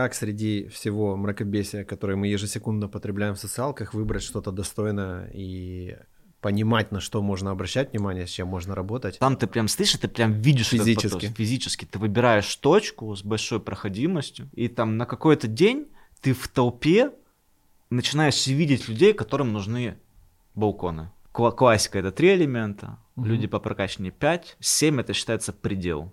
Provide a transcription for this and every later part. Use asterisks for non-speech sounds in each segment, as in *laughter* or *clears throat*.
как среди всего мракобесия, которое мы ежесекундно потребляем в социалках, выбрать что-то достойное и понимать, на что можно обращать внимание, с чем можно работать. Там ты прям слышишь, ты прям видишь физически. Этот физически. Ты выбираешь точку с большой проходимостью, и там на какой-то день ты в толпе начинаешь видеть людей, которым нужны балконы. Классика это три элемента, угу. люди по прокачанию 5, 7 это считается предел.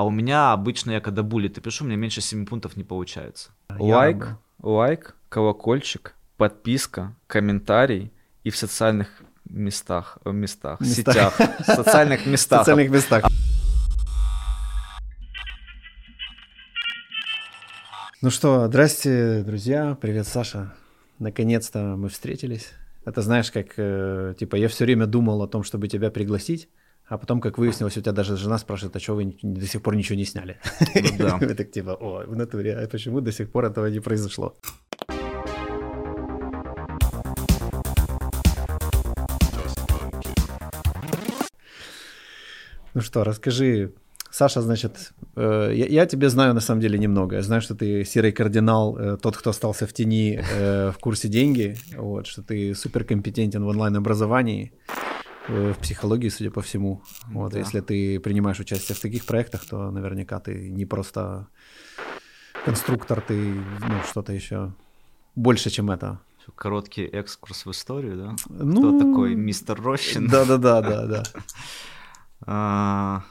А у меня обычно, я когда буллеты пишу, у меня меньше 7 пунктов не получается. Лайк, лайк, колокольчик, подписка, комментарий и в социальных местах, в местах, местах. сетях, в социальных *laughs* местах. социальных местах. Ну что, здрасте, друзья. Привет, Саша. Наконец-то мы встретились. Это знаешь, как, э, типа, я все время думал о том, чтобы тебя пригласить, а потом, как выяснилось, у тебя даже жена спрашивает, а что вы до сих пор ничего не сняли? *laughs* Ну, да. *laughs* так типа, о, в натуре, а почему до сих пор этого не произошло? Ну что, расскажи, Саша, значит, э, я, я тебе знаю на самом деле немного. Я знаю, что ты серый кардинал, э, тот, кто остался в тени э, в курсе деньги, вот, что ты суперкомпетентен в онлайн-образовании, в психологии, судя по всему. Вот, да. Если ты принимаешь участие в таких проектах, то наверняка ты не просто конструктор, ты ну, что-то еще больше, чем это. Короткий экскурс в историю, да? Ну, Кто такой мистер Рощин? Да-да-да, да. *laughs* А,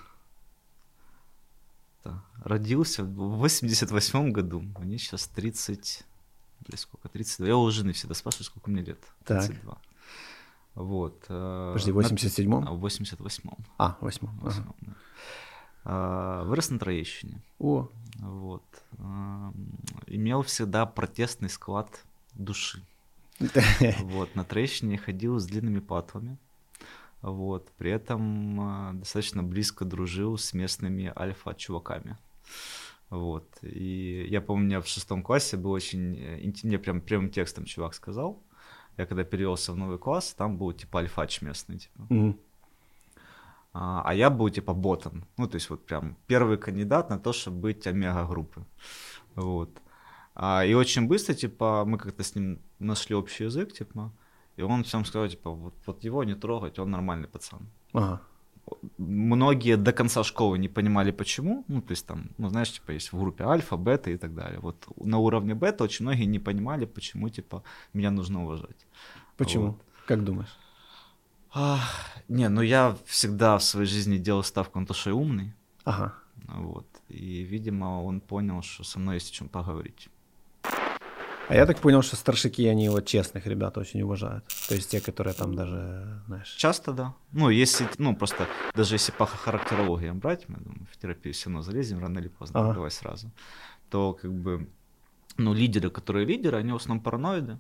родился в 88 году. Мне сейчас 30... Блин, сколько? 32. Я у жены всегда спрашиваю, сколько мне лет. 32. Так. Вот. Э, Подожди, в 87-м? А, в 88-м. А, 8-м. Ага. Да. А, вырос на Троещине. О. Вот. А, имел всегда протестный склад души. *laughs* Вот. На Троещине ходил с длинными патлами. Вот. При этом а, достаточно близко дружил с местными альфа-чуваками. Вот. И я помню, у меня в шестом классе был очень... Э, мне прям прямым текстом чувак сказал. Я когда перевелся в новый класс, там был типа альфач местный. Типа. Mm-hmm. А, а я был типа ботом. Ну, то есть вот прям первый кандидат на то, чтобы быть омега-группы. Вот. А, и очень быстро, типа, мы как-то с ним нашли общий язык, типа, и он всем сказал, типа, вот, вот его не трогать, он нормальный пацан. Ага. Многие до конца школы не понимали, почему. Ну, то есть там, ну, знаешь, типа, есть в группе альфа, бета и так далее. Вот на уровне бета очень многие не понимали, почему, типа, меня нужно уважать. Почему? Вот. Как думаешь? А, не, ну я всегда в своей жизни делал ставку на то, что я умный. Ага. Вот. И, видимо, он понял, что со мной есть о чем поговорить. А я так понял, что старшики, они вот честных ребят очень уважают. То есть те, которые там даже, знаешь... Часто, да. Ну, если, ну, просто даже если по характерологии брать, мы думаю, в терапию все равно залезем рано или поздно, ага. давай сразу, то как бы, ну, лидеры, которые лидеры, они в основном параноиды.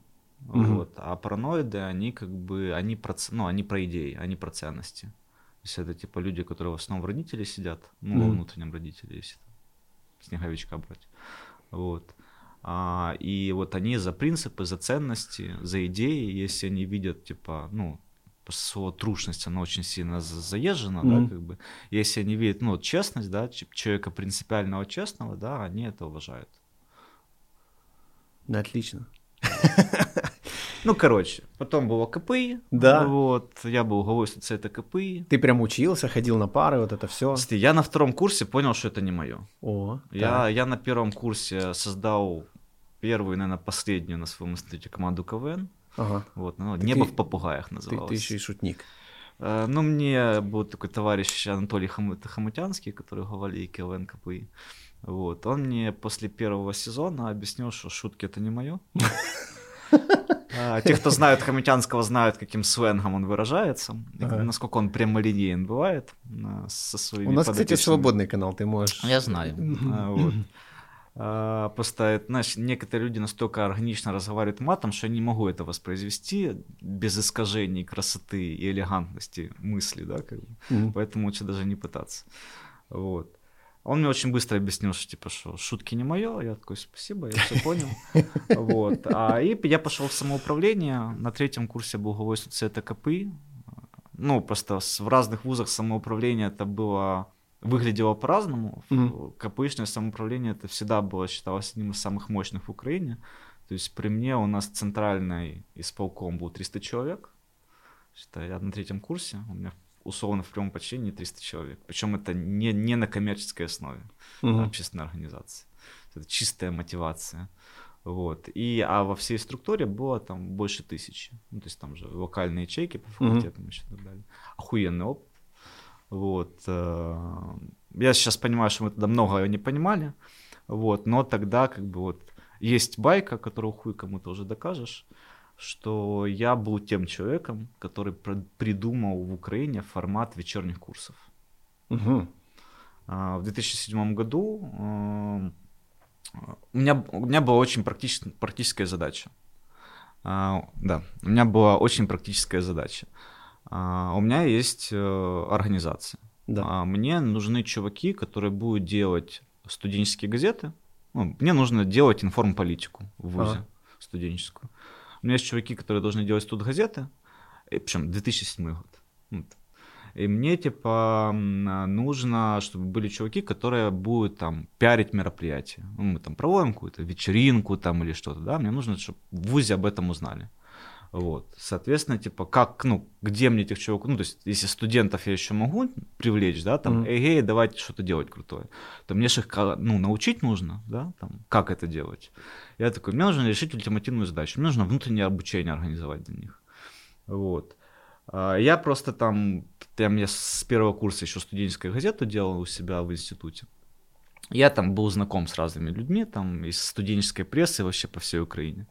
Угу. Вот, а параноиды, они как бы, они про, ну, они про идеи, они про ценности. То есть это типа люди, которые в основном в родителе сидят, ну, угу. во внутреннем родителе, если там, снеговичка брать. Вот. А, и вот они за принципы, за ценности, за идеи, если они видят, типа, ну, слово трушность, она очень сильно заезжена, mm-hmm. да, как бы. Если они видят, ну, честность, да, человека принципиального честного, да, они это уважают. Да, отлично. *laughs* Ну, короче, потом было КПИ. Да. Вот, я был главой соцсета КПИ. Ты прям учился, ходил на пары, вот это все. Я на втором курсе понял, что это не мое. О, я, я на первом курсе создал первую, наверное, последнюю на своем институте команду КВН. Ага. Вот, ну, «Небо ты, в попугаях» называлось. Ты, ты еще и шутник. Uh, ну, мне был такой товарищ Анатолий Хам... Хамутянский, который говорил КВН КПИ. Вот. Он мне после первого сезона объяснил, что шутки это не мое. *laughs* А, те, кто знают Хамутянского, знают, каким сленгом он выражается, насколько он прямолинеен бывает со своими У нас, кстати, свободный канал, ты можешь... Я знаю. А, просто, знаешь, некоторые люди настолько органично разговаривают матом, что я не могу это воспроизвести без искажений красоты и элегантности мысли, да, как бы. Mm-hmm. поэтому лучше даже не пытаться. Вот. Он мне очень быстро объяснил, что типа, что шутки не мое. Я такой, спасибо, я все понял. *laughs* Вот. А, и я пошел в самоуправление. На третьем курсе был главой соцсета КПИ. Ну, просто в разных вузах самоуправление это было выглядело по-разному. Мгм. КПИшное самоуправление это всегда было, считалось одним из самых мощных в Украине. То есть при мне у нас центральный исполком был 300 человек. Считай, я на третьем курсе, у меня условно в прямом подчинении 300 человек. Причем это не, не на коммерческой основе, а общественной организации. Это чистая мотивация. Вот. И, а во всей структуре было там больше тысячи. Ну, то есть там же локальные ячейки по факультетам еще и так далее. Охуенный опыт. Вот. э, Я сейчас понимаю, что мы тогда многое не понимали. Вот. Но тогда как бы вот есть байка, которую хуй кому-то уже докажешь, что я был тем человеком, который придумал в Украине формат вечерних курсов. А, В 2007 году э, у меня, у меня была очень практич- практическая задача. А, Да, у меня была очень практическая задача. А, У меня есть э, организация. Да. Мне нужны чуваки, которые будут делать студенческие газеты. Ну, мне нужно делать информполитику в ВУЗе Ага. студенческую. У меня есть чуваки, которые должны делать тут газеты. Причем 2007 год. Вот. И мне, типа, нужно, чтобы были чуваки, которые будут там пиарить мероприятия. Ну, мы там проводим какую-то вечеринку там или что-то, да, мне нужно, чтобы в ВУЗе об этом узнали. Вот. Соответственно, типа, как, ну, где мне этих чуваков, ну, то есть, если студентов я еще могу привлечь, да, там, Мгм. эй, эй, давайте что-то делать крутое, то мне же их, ка- ну, научить нужно, да, там, как это делать. Я такой, мне нужно решить ультимативную задачу, мне нужно внутреннее обучение организовать для них. Вот. А, Я просто там, там я с первого курса еще студенческую газету делал у себя в институте. Я там был знаком с разными людьми, там, из студенческой прессы вообще по всей Украине.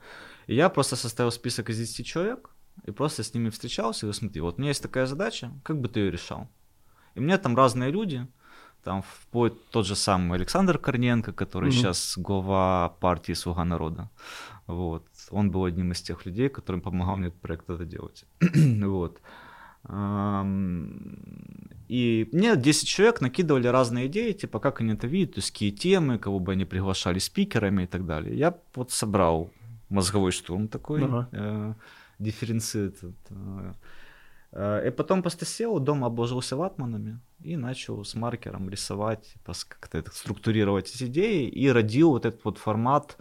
И я просто составил список из 10 человек, и просто с ними встречался, и говорю, смотри, вот у меня есть такая задача, как бы ты ее решал? И мне там разные люди, там вплоть тот же самый Александр Корненко, который Мгм. сейчас глава партии «Слуга народа». Вот. Он был одним из тех людей, которым помогал мне этот проект это делать. *clears throat* вот. И мне 10 человек накидывали разные идеи, типа, как они это видят, то есть какие темы, кого бы они приглашали спикерами и так далее. Я вот собрал мозговой штурм такой, Ага. э, дифференциет. э, э, И потом просто сел, дома обложился ватманами и начал с маркером рисовать, как-то это, структурировать эти идеи и родил вот этот вот формат,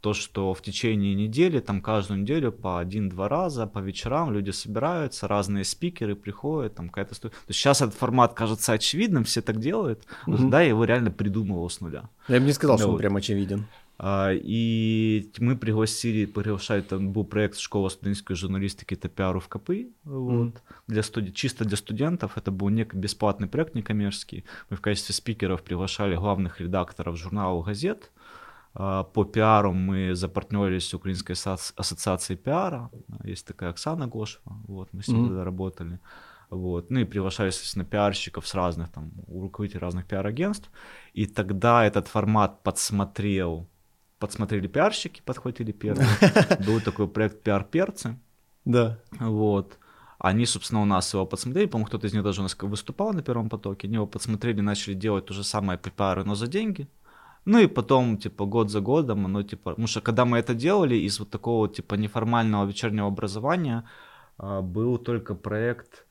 то, что в течение недели, там каждую неделю по один-два раза, по вечерам люди собираются, разные спикеры приходят, там какая-то... То есть сейчас этот формат кажется очевидным, все так делают, Мгм. тогда я его реально придумывал с нуля. Я бы не сказал, Да что он вот. прям очевиден. А, И мы пригласили, приглашали, там был проект школа студенческой журналистики и пиару в КПИ, вот, Мгм. для студи- чисто для студентов, это был не бесплатный проект, некоммерческий, мы в качестве спикеров приглашали главных редакторов журналов, газет, А, по пиару мы запартнерились с Украинской ассоциацией пиара, есть такая Оксана Гошева, вот, мы с ней тогда работали, вот, ну и приглашали, естественно, пиарщиков с разных, там, у руководителей разных пиар-агентств, и тогда этот формат подсмотрел подсмотрели пиарщики, подхватили первый. *laughs* Был такой проект «Пиар-перцы». Да. Вот. Они, собственно, у нас его подсмотрели. По-моему, кто-то из них даже у нас выступал на первом потоке. Они его подсмотрели, начали делать то же самое пиару, но за деньги. Ну и потом, типа, год за годом, оно, типа... Потому что, когда мы это делали, из вот такого, типа, неформального вечернего образования а, был только проект...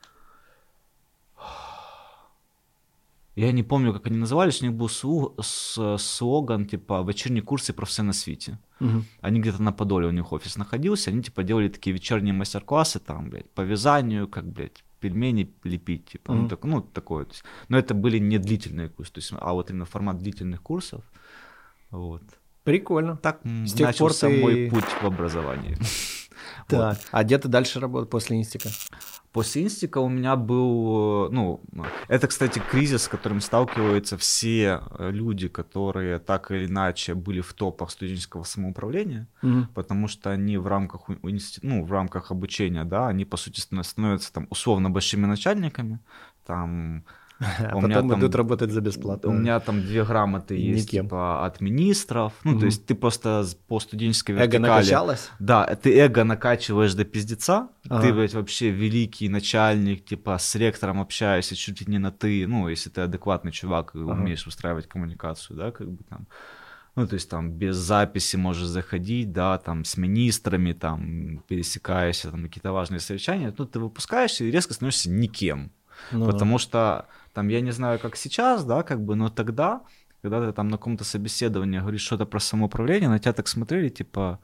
Я не помню, как они назывались, у них был слу- с- слоган, типа, «Вечерние курсы про все на свете». Мгм. Они где-то на Подоле у них офис находился, они типа делали такие вечерние мастер-классы, там, блядь, по вязанию, как, блядь, пельмени лепить, типа, ну, Мгм. так, ну, такое. То есть, но это были не длительные курсы, то есть, а вот именно формат длительных курсов. Вот. Прикольно. Так С тех начался пор ты- мой путь в образовании. *laughs* Так. А где ты дальше работал после инстика? После инстика у меня был, э, ну, это, кстати, кризис, с которым сталкиваются все э, люди, которые так или иначе были в топах студенческого самоуправления. Мгм. потому что они в рамках, ну, в рамках обучения, да, они, по сути, станов- становятся там условно большими начальниками, там, *laughs* А у потом там- идут работать за бесплатно. у меня там две грамоты есть, никем. типа, от министров, ну, Мгм. то есть ты просто по студенческой Эго вертикали... накачалось? Да, ты эго накачиваешь до пиздеца, Ага. ты, блядь, вообще великий начальник, типа, с ректором общаешься чуть ли не на ты, ну, если ты адекватный чувак и Ага. умеешь устраивать коммуникацию, да, как бы там, ну, то есть там без записи можешь заходить, да, там с министрами, там, пересекаешься, там, какие-то важные совещания, ну, ты выпускаешься и резко становишься никем. Ну, Потому что там, я не знаю, как сейчас, да, как бы, но тогда, когда ты там на каком-то собеседовании говоришь что-то про самоуправление, на тебя так смотрели, типа,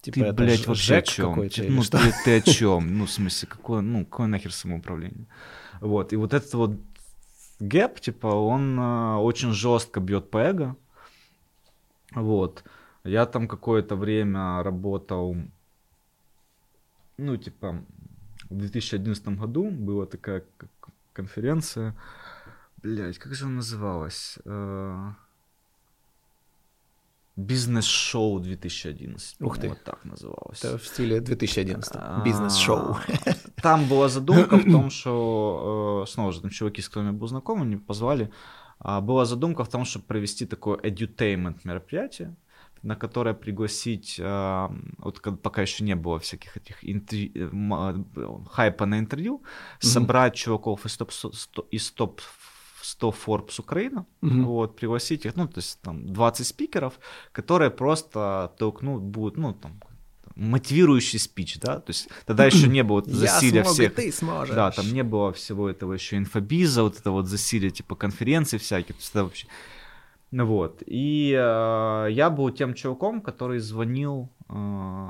Типа, ты, блядь, вообще о чем? Типа, ну, ты, ты о чем? Ну, в смысле, какое, ну, какое нахер самоуправление? Вот, и вот этот вот гэп, типа, он э, очень жестко бьет по эго. Вот. Я там какое-то время работал, ну, типа, в 2011 году была такая конференция, блядь, как же она называлась? Э, Бизнес-шоу 2011. Ух ты. Вот так называлось. Это в стиле 2011. А, Бизнес-шоу. *laughs* Там была задумка в том, что, э, снова же, там чуваки, с которыми я был знаком, они позвали, а, была задумка в том, чтобы провести такое edutainment мероприятие, на которое пригласить, а, вот пока еще не было всяких этих интервью, э, хайпа на интервью, собрать чуваков из топ, из топ 100 Forbes Украина, угу. вот, пригласить их, ну, то есть там 20 спикеров, которые просто толкнут, будут, ну, там, мотивирующий спич, да, то есть тогда еще *clears throat* не было засилия всех. ты сможешь. Да, там не было всего этого еще инфобиза, вот это вот засилие типа конференций всяких, то есть это вообще... Вот, и э, я был тем чуваком, который звонил э,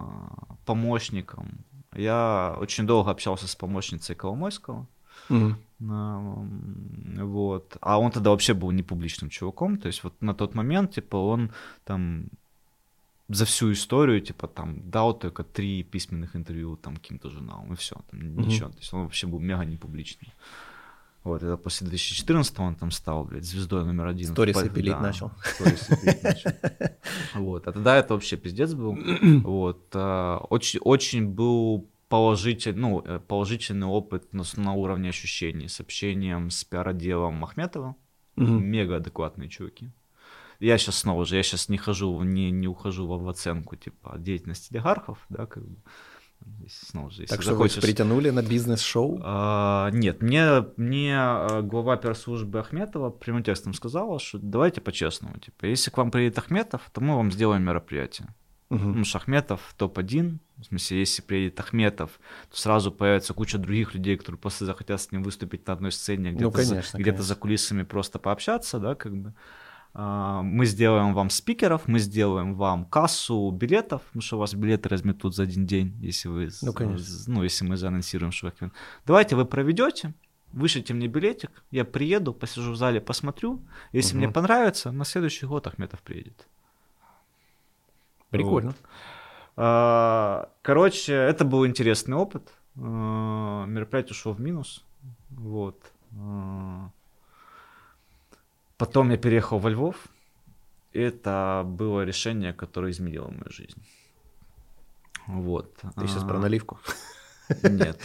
помощникам. Я очень долго общался с помощницей Коломойского, Угу. Вот. А он тогда вообще был не публичным чуваком. То есть вот на тот момент, типа, он там за всю историю, типа, там, дал только три письменных интервью там каким-то журналам, и все, там, угу. ничего. То есть он вообще был мега непубличный. Вот, это после 2014 он там стал, блядь, звездой номер один. Сторисы пилить да, начал. начал. *laughs* Вот, а тогда это вообще пиздец был. *clears throat* Вот, а, очень, очень был положительный, ну, э, положительный опыт на, на уровне ощущений с общением с пиар-отделом Махметова. Мега адекватные чуваки. Я сейчас снова же, я сейчас не хожу, не, не ухожу в, в оценку типа деятельности олигархов, да, как бы. Снова же, так что захочешь... вы притянули на бизнес-шоу? А, нет, мне, мне а, глава пиар-службы Ахметова прямым текстом сказала, что давайте по-честному, типа, если к вам приедет Ахметов, то мы вам сделаем мероприятие. Угу. Ну, Шахметов топ-1, в смысле, если приедет Ахметов, то сразу появится куча других людей, которые просто захотят с ним выступить на одной сцене, где-то, ну, конечно, за, где-то за кулисами просто пообщаться, да, как бы. А, мы сделаем вам спикеров, мы сделаем вам кассу билетов, потому что у вас билеты разметут за один день, если вы, ну, конечно. ну если мы заанонсируем, что Давайте вы проведете, вышлите мне билетик, я приеду, посижу в зале, посмотрю. Если угу. мне понравится, на следующий год Ахметов приедет. Прикольно. Вот. А, короче, это был интересный опыт. А, мероприятие ушло в минус. Вот. А, потом я переехал во Львов. Это было решение, которое изменило мою жизнь. Вот. Ты сейчас про наливку? Нет.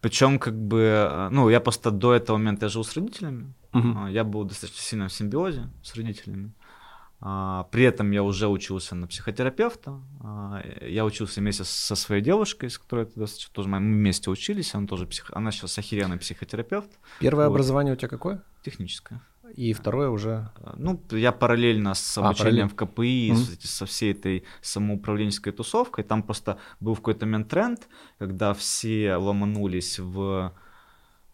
Причем, как бы, ну, я просто до этого момента я жил с родителями. Я был достаточно сильно в симбиозе с родителями. А, при этом я уже учился на психотерапевта. А, я учился вместе со своей девушкой, с которой тоже мы вместе учились. Она тоже псих... она сейчас охеренный психотерапевт. Первое вот. образование у тебя какое? Техническое. И второе уже? А, ну, я параллельно с обучением а, в КПИ, mm-hmm. со всей этой самоуправленческой тусовкой. Там просто был какой-то момент тренд, когда все ломанулись в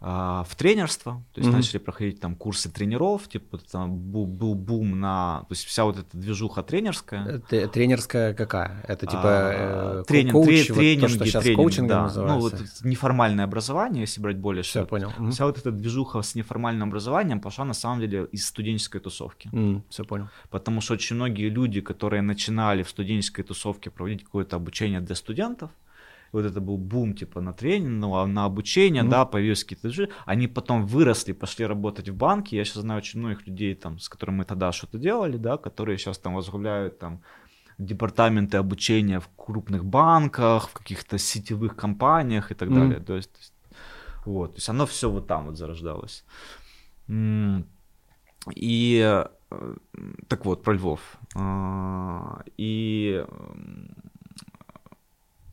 в тренерство, то есть mm-hmm. начали проходить там курсы тренеров, типа там был, был бум на, то есть вся вот эта движуха тренерская. Т- тренерская какая? Это типа а, э, тренинг, коуч, тре- вот тренинги, то, что сейчас тренинг, коучингом да. называется. Ну вот неформальное образование, если брать более Все, понял. Mm-hmm. Вся вот эта движуха с неформальным образованием пошла на самом деле из студенческой тусовки. Mm, все понял. Потому что очень многие люди, которые начинали в студенческой тусовке проводить какое-то обучение для студентов, вот это был бум типа на тренинг, ну, на обучение, mm-hmm. да, появились какие-то же, они потом выросли, пошли работать в банке, я сейчас знаю очень многих людей, там, с которыми мы тогда что-то делали, да, которые сейчас там возглавляют там департаменты обучения в крупных банках, в каких-то сетевых компаниях и так mm-hmm. далее, то есть, то есть, вот, то есть оно все вот там вот зарождалось. И э, так вот, про Львов. А, и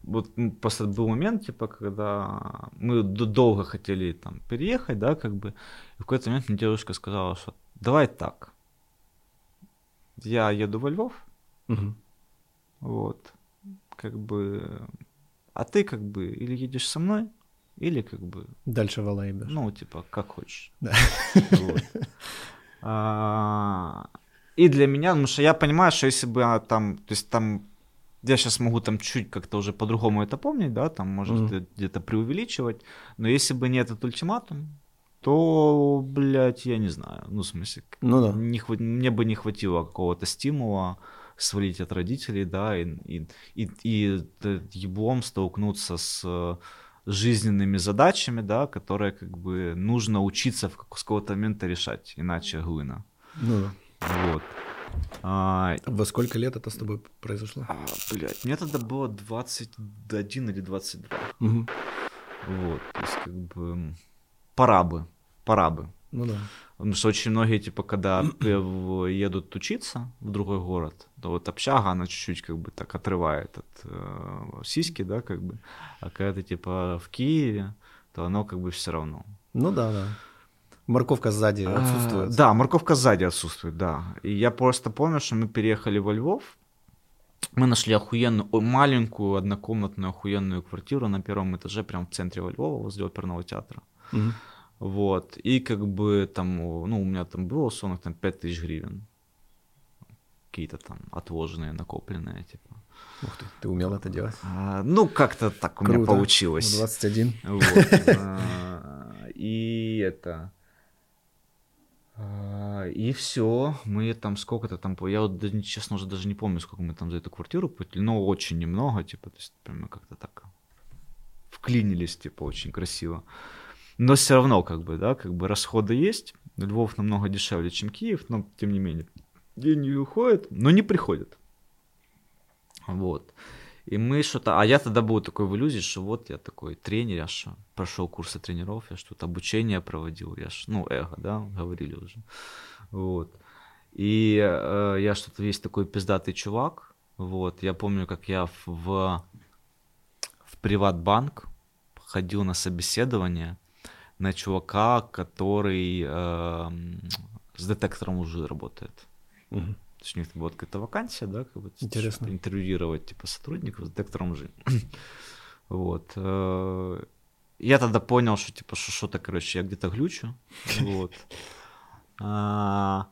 вот просто был момент, типа, когда мы долго хотели там переехать, да, как бы, и в какой-то момент мне девушка сказала, что давай так, я еду во Львов, угу. вот, как бы, а ты как бы или едешь со мной, или как бы... Дальше в LA идешь. Ну, типа, как хочешь. Да. Вот. А, И для меня, потому что я понимаю, что если бы а, там, то есть там я сейчас могу там чуть как-то уже по-другому это помнить, да, там, может, Мгм. где-то преувеличивать, но если бы не этот ультиматум, то, блядь, я не знаю, ну, в смысле, Ну да. не хва- мне бы не хватило какого-то стимула свалить от родителей, да, и, и, и, и еблом столкнуться с э, жизненными задачами, да, которые как бы нужно учиться в с какого-то момента решать, иначе глына. Ну да. Вот. А, Во сколько лет это с тобой произошло? а, блядь, мне тогда было 21 или 22. Мгм. Вот, то есть как бы пора бы, пора бы. Ну да. Потому что очень многие, типа, когда едут учиться в другой город, то вот общага, она чуть-чуть как бы так отрывает от э, сиськи, да, как бы. А когда ты, типа, в Киеве, то оно как бы все равно. Ну да, да. Морковка сзади А, отсутствует. Да, морковка сзади отсутствует, да. И я просто помню, что мы переехали во Львов, мы нашли охуенную, маленькую однокомнатную охуенную квартиру на первом этаже, прямо в центре во Львова, возле оперного театра. Мгм. Вот. И как бы там, ну, у меня там было условно там 5000 гривен. Какие-то там отложенные, накопленные, типа. Ух ты, ты умел это делать. А, ну, как-то так у меня Круто. получилось. В 21. Вот. а, И это... а, И все, мы там сколько-то там, я вот честно уже даже не помню, сколько мы там за эту квартиру платили, но очень немного, типа, то есть прямо как-то так вклинились, типа, очень красиво. Но все равно, как бы, да, как бы расходы есть, Львов намного дешевле, чем Киев, но тем не менее, деньги уходят, но не приходят. Вот. И мы что-то... А я тогда был такой в иллюзии, что вот я такой тренер, я что, прошел курсы тренеров, я что-то обучение проводил, я ж, ну, эго, да, говорили уже. Вот. И э, я что-то весь такой пиздатый чувак. Вот. Я помню, как я в, в, в приватбанк ходил на собеседование на чувака, который эм, с детектором лжи работает. Мгм. То есть у них была какая-то вакансия, да, как бы Интересно. чтобы интервьюировать типа сотрудников с детектором лжи. *coughs* вот. э, Я тогда понял, что типа что- что-то, короче, я где-то глючу. *laughs* Вот. А,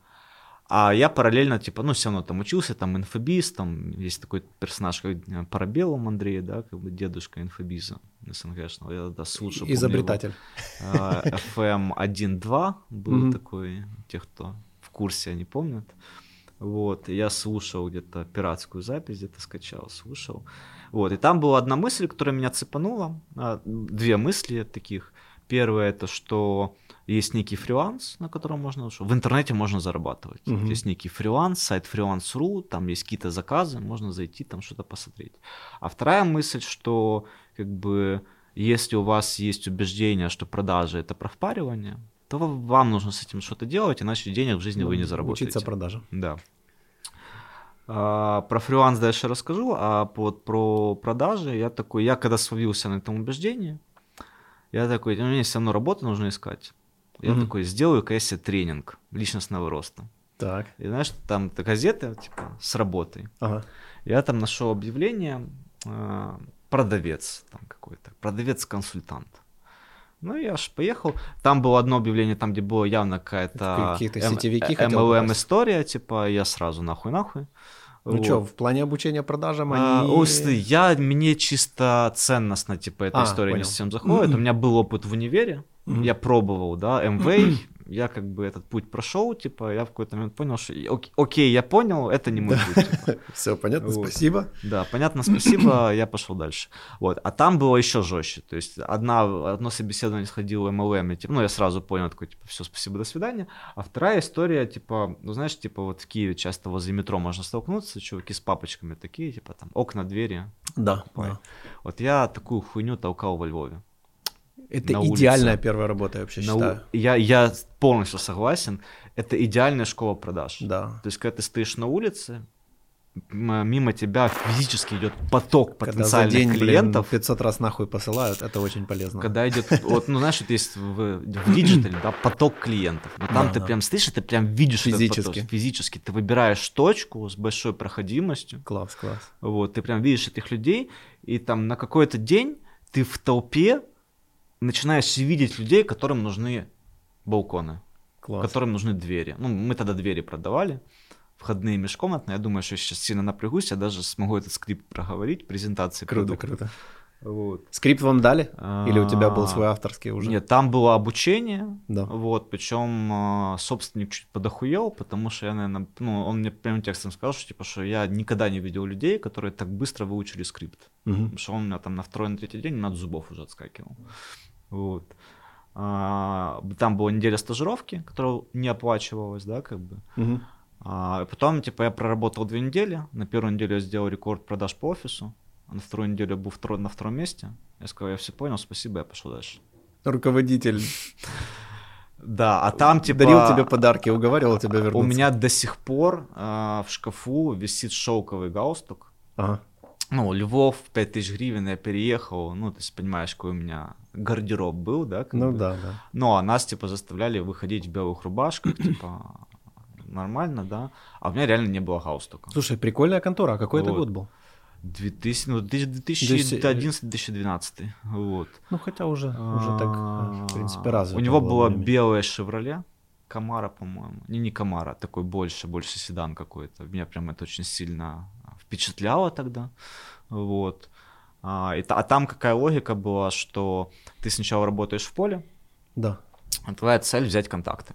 а я параллельно, типа, ну, все равно там учился, там инфобиз, там есть такой персонаж, как э, Парабеллум Андрей, да, как бы дедушка инфобиза СНГшного. Я тогда слушал. Изобретатель. А, FM 1.2 был такой, те, кто в курсе, они помнят. Вот, и я слушал где-то пиратскую запись, где-то скачал, слушал. Вот, и там была одна мысль, которая меня цепанула. А, Две мысли таких. Первое это, что есть некий фриланс, на котором можно, что в интернете можно зарабатывать. Вот Есть некий фриланс, сайт freelance.ru, там есть какие-то заказы, можно зайти там что-то посмотреть. А вторая мысль, что как бы если у вас есть убеждение, что продажи это про впаривание, то ва- вам нужно с этим что-то делать, иначе денег в жизни вы не заработаете. Учиться продажам. Да. А, про фриланс дальше расскажу, а вот про продажи я такой, я когда словился на этом убеждении, я такой, ну, мне все равно работу нужно искать. Я Мгм. такой, сделаю-ка я себе тренинг личностного роста. Так. И знаешь, там та газета, типа, с работой. Ага. Я там нашел объявление, а, продавец там какой-то, продавец-консультант. Ну, я ж поехал. Там было одно объявление, там, где было явно какая-то Какие-то сетевики хотел MLM попасть. история, типа, я сразу нахуй-нахуй. Ну Вот. что, в плане обучения продажам А, они... ой, смотри, я, мне чисто ценностно, типа, эта А, история не понял. совсем заходит. У меня был опыт в универе, Мгм. я пробовал, да, МВ, *clears throat* я как бы этот путь прошел, типа, я в какой-то момент понял, что ок- окей, я понял, это не мой путь. типа. *laughs* Все понятно, Вот. спасибо. Да, понятно, спасибо, *clears throat* я пошел дальше. Вот, а там было еще жестче. То есть одна, одно собеседование сходило MLM, и, типа, ну, я сразу понял, такой, типа, все, спасибо, до свидания. А вторая история, типа, ну, знаешь, типа, вот в Киеве часто возле метро можно столкнуться, чуваки с папочками такие, типа, там, окна, двери. Да, Ой. да. Вот я такую хуйню толкал во Львове. Это На улице. идеальная первая работа, я вообще На у- считаю. я, я полностью согласен. Это идеальная школа продаж. Да. То есть, когда ты стоишь на улице, мимо тебя физически идет поток Когда за потенциальных день, блин, клиентов. 500 раз нахуй посылают, это очень полезно. Когда идет, вот, ну знаешь, вот есть в, в диджитале, да, поток клиентов. Но там Да, ты да. прям стоишь, и ты прям видишь этот Физически. поток. физически. Ты выбираешь точку с большой проходимостью, Класс, класс. вот, ты прям видишь этих людей, и там на какой-то день ты в толпе начинаешь видеть людей, которым нужны балконы, Класс. которым нужны двери. Ну, мы тогда двери продавали, входные межкомнатные. Я думаю, что я сейчас сильно напрягусь, я даже смогу этот скрипт проговорить, презентации Круто, продукта. круто. Вот. Скрипт вам дали? Или у тебя был А, свой авторский уже? Нет, там было обучение, Да. вот, причем а, собственник чуть подохуел, потому что я, наверное, ну, он мне прямым текстом сказал, что, типа, что я никогда не видел людей, которые так быстро выучили скрипт. Мгм. Потому что он у меня там на второй, на третий день от зубов уже отскакивал. Вот. А, там была неделя стажировки, которая не оплачивалась, да, как бы. Мгм. А потом, типа, я проработал две недели. На первую неделю я сделал рекорд продаж по офису, а на вторую неделю я был второй, на втором месте. Я сказал, я все понял, спасибо, я пошел дальше. Руководитель *laughs* Да, а там, типа... дарил тебе подарки, уговаривал тебя вернуться. У меня до сих пор а, в шкафу висит шелковый галстук. Ага. Ну, Львов, 5000 гривен, я переехал. Ну, есть, понимаешь, какой у меня гардероб был, да? Ну бы. да, да. Ну, а нас, типа, заставляли выходить в белых рубашках, типа, нормально, да? А у меня реально не было галстука. Слушай, прикольная контора. А какой это Вот. год был? 2000, ну, 2011-2012, вот. Ну, хотя уже, уже так, э, в принципе, А, развито. У него было белая «Шевроле», Камара, по-моему. Не, не Камара, такой больше, больше седан какой-то. Меня прям это очень сильно впечатляло тогда. Вот. А, и а там какая логика была, что ты сначала работаешь в поле, Да. а твоя цель взять контакты.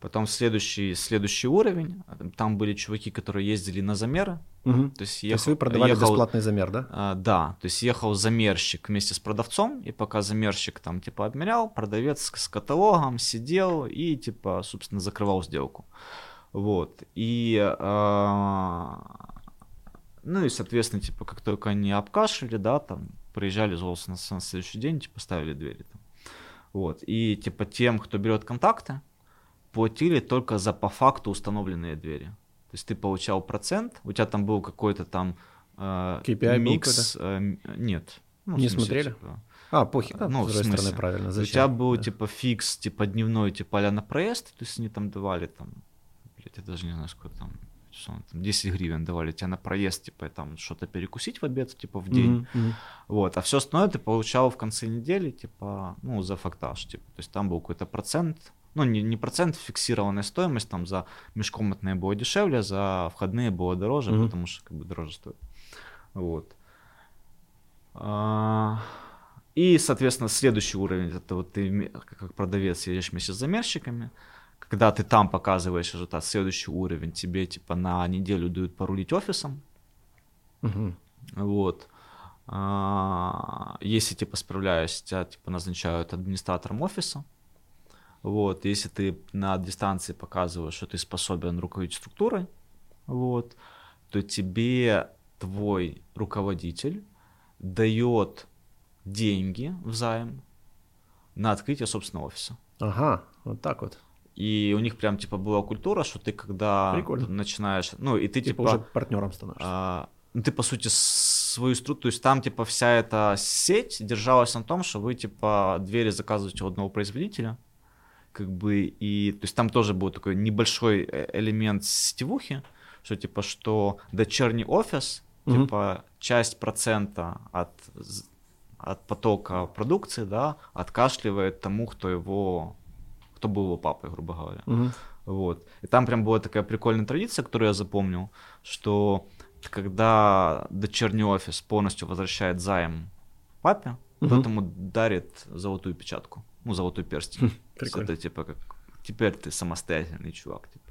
Потом следующий, следующий уровень, а, там были чуваки, которые ездили на замеры. Мгм. То есть, То есть вы продавали ехал- бесплатный замер, да? а, да, то есть ехал замерщик вместе с продавцом, и пока замерщик там типа обмерял, продавец с- с каталогом сидел и типа, собственно, закрывал сделку. Вот. И а, ну и, соответственно, типа, как только они обкашляли, да, там, приезжали, золото на, на следующий день, типа, ставили двери там. Вот. И, типа, тем, кто берет контакты, платили только за по факту установленные двери. То есть ты получал процент, у тебя там был какой-то там э, KPI был микс. э, нет. Ну, Не смысле, смотрели? типа, А, похер. Ну, Ну, в с другой стороны, правильно. у Зачем? тебя был Да. типа фикс, типа дневной, типа а на проезд, то есть они там давали там, блядь, я даже не знаю, сколько там, что там, 10 гривен давали тебе на проезд, типа там что-то перекусить в обед, типа в день. Мгм. Вот, а все остальное ты получал в конце недели, типа, ну, за фактаж, типа. То есть там был какой-то процент, ну, не, не процент, фиксированная стоимость, там за межкомнатные было дешевле, за входные было дороже, Мгм. потому что как бы дороже стоит. Вот. А, И, соответственно, следующий уровень, это вот ты как продавец едешь вместе с замерщиками, когда ты там показываешь результат, следующий уровень тебе типа на неделю дают порулить офисом, Мгм. вот. А, Если типа справляешься, тебя типа назначают администратором офиса. Вот, если ты на дистанции показываешь, что ты способен руководить структурой, вот, то тебе твой руководитель дает деньги в займ на открытие собственного офиса. Ага, вот так вот. И у них прям типа была культура, что ты когда Прикольно. начинаешь, ну и ты Типа, типа, уже партнером становишься. а, ну, ты, по сути, свою структуру, то есть там, типа, вся эта сеть держалась на том, что вы, типа, двери заказываете у одного производителя, как бы, и, то есть там тоже был такой небольшой э- элемент сетевухи, что, типа, что дочерний офис, Мгм. типа, часть процента от, от потока продукции, да, откашливает тому, кто его, кто был его папой, грубо говоря. Мгм. Вот. И там прям была такая прикольная традиция, которую я запомнил, что когда дочерний офис полностью возвращает займ папе, Мгм. тот ему дарит золотую печатку, ну, золотой перстень. Прикольно. Это типа как теперь ты самостоятельный чувак. Типа.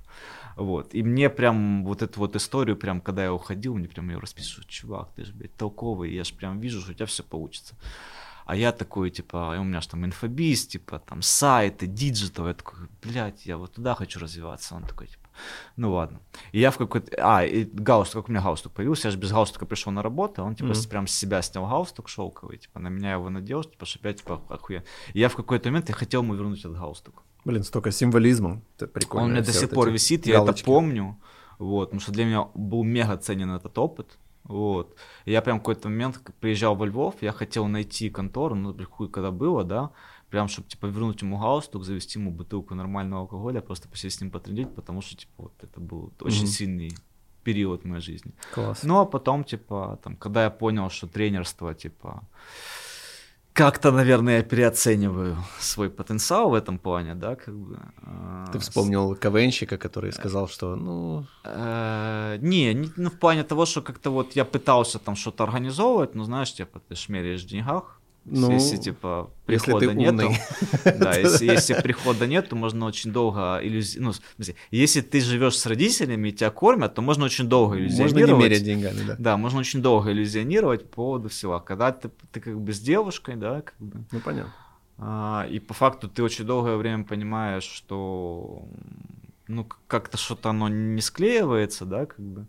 Вот. И мне прям вот эту вот историю, прям когда я уходил, мне прям ее расписывают, чувак, ты же, блядь, толковый, я же прям вижу, что у тебя все получится. А я такой, типа, у меня же там инфобиз, типа, там, сайты, диджитал, я такой, блядь, я вот туда хочу развиваться. Он такой, типа, ну ладно. И я в какой-то, а, и галстук, как у меня галстук появился, я же без галстука пришел на работу, а он, типа, с- прям с себя снял галстук шелковый, типа, на меня его надел, типа, что я, типа, охуенно. И я в какой-то момент, я хотел ему вернуть этот галстук. Блин, столько символизма. Это прикольно. Он у меня до сих вот пор висит, я галочки. это помню. Вот, потому что для меня был мега ценен этот опыт. Вот. Я прям в какой-то момент приезжал во Львов, я хотел найти контору, ну, блин, хуй когда было, да, прям, чтобы, типа, вернуть ему галстук, завести ему бутылку нормального алкоголя, просто посесть с ним потрендить, потому что, типа, вот это был очень Мгм. сильный период в моей жизни. Класс. Ну, а потом, типа, там, когда я понял, что тренерство, типа, как-то, наверное, я переоцениваю свой потенциал в этом плане, да, как бы. А, Ты вспомнил КВНщика, который сказал, что, ну... Э, не, не ну, в плане того, что как-то вот я пытался там что-то организовывать, ну, знаешь, типа, ты шмеряешь в деньгах, ну, если типа прихода если нету, *laughs* да, если, если прихода нет, то можно очень долго иллюзи... ну, если ты живешь с родителями и тебя кормят, то можно очень долго иллюзионировать. Можно не мерять деньгами, да. Да, можно очень долго иллюзионировать по поводу всего. А когда ты, ты как бы с девушкой, да, как бы. Ну понятно. А, и по факту ты очень долгое время понимаешь, что ну как-то что-то оно не склеивается, да, как бы,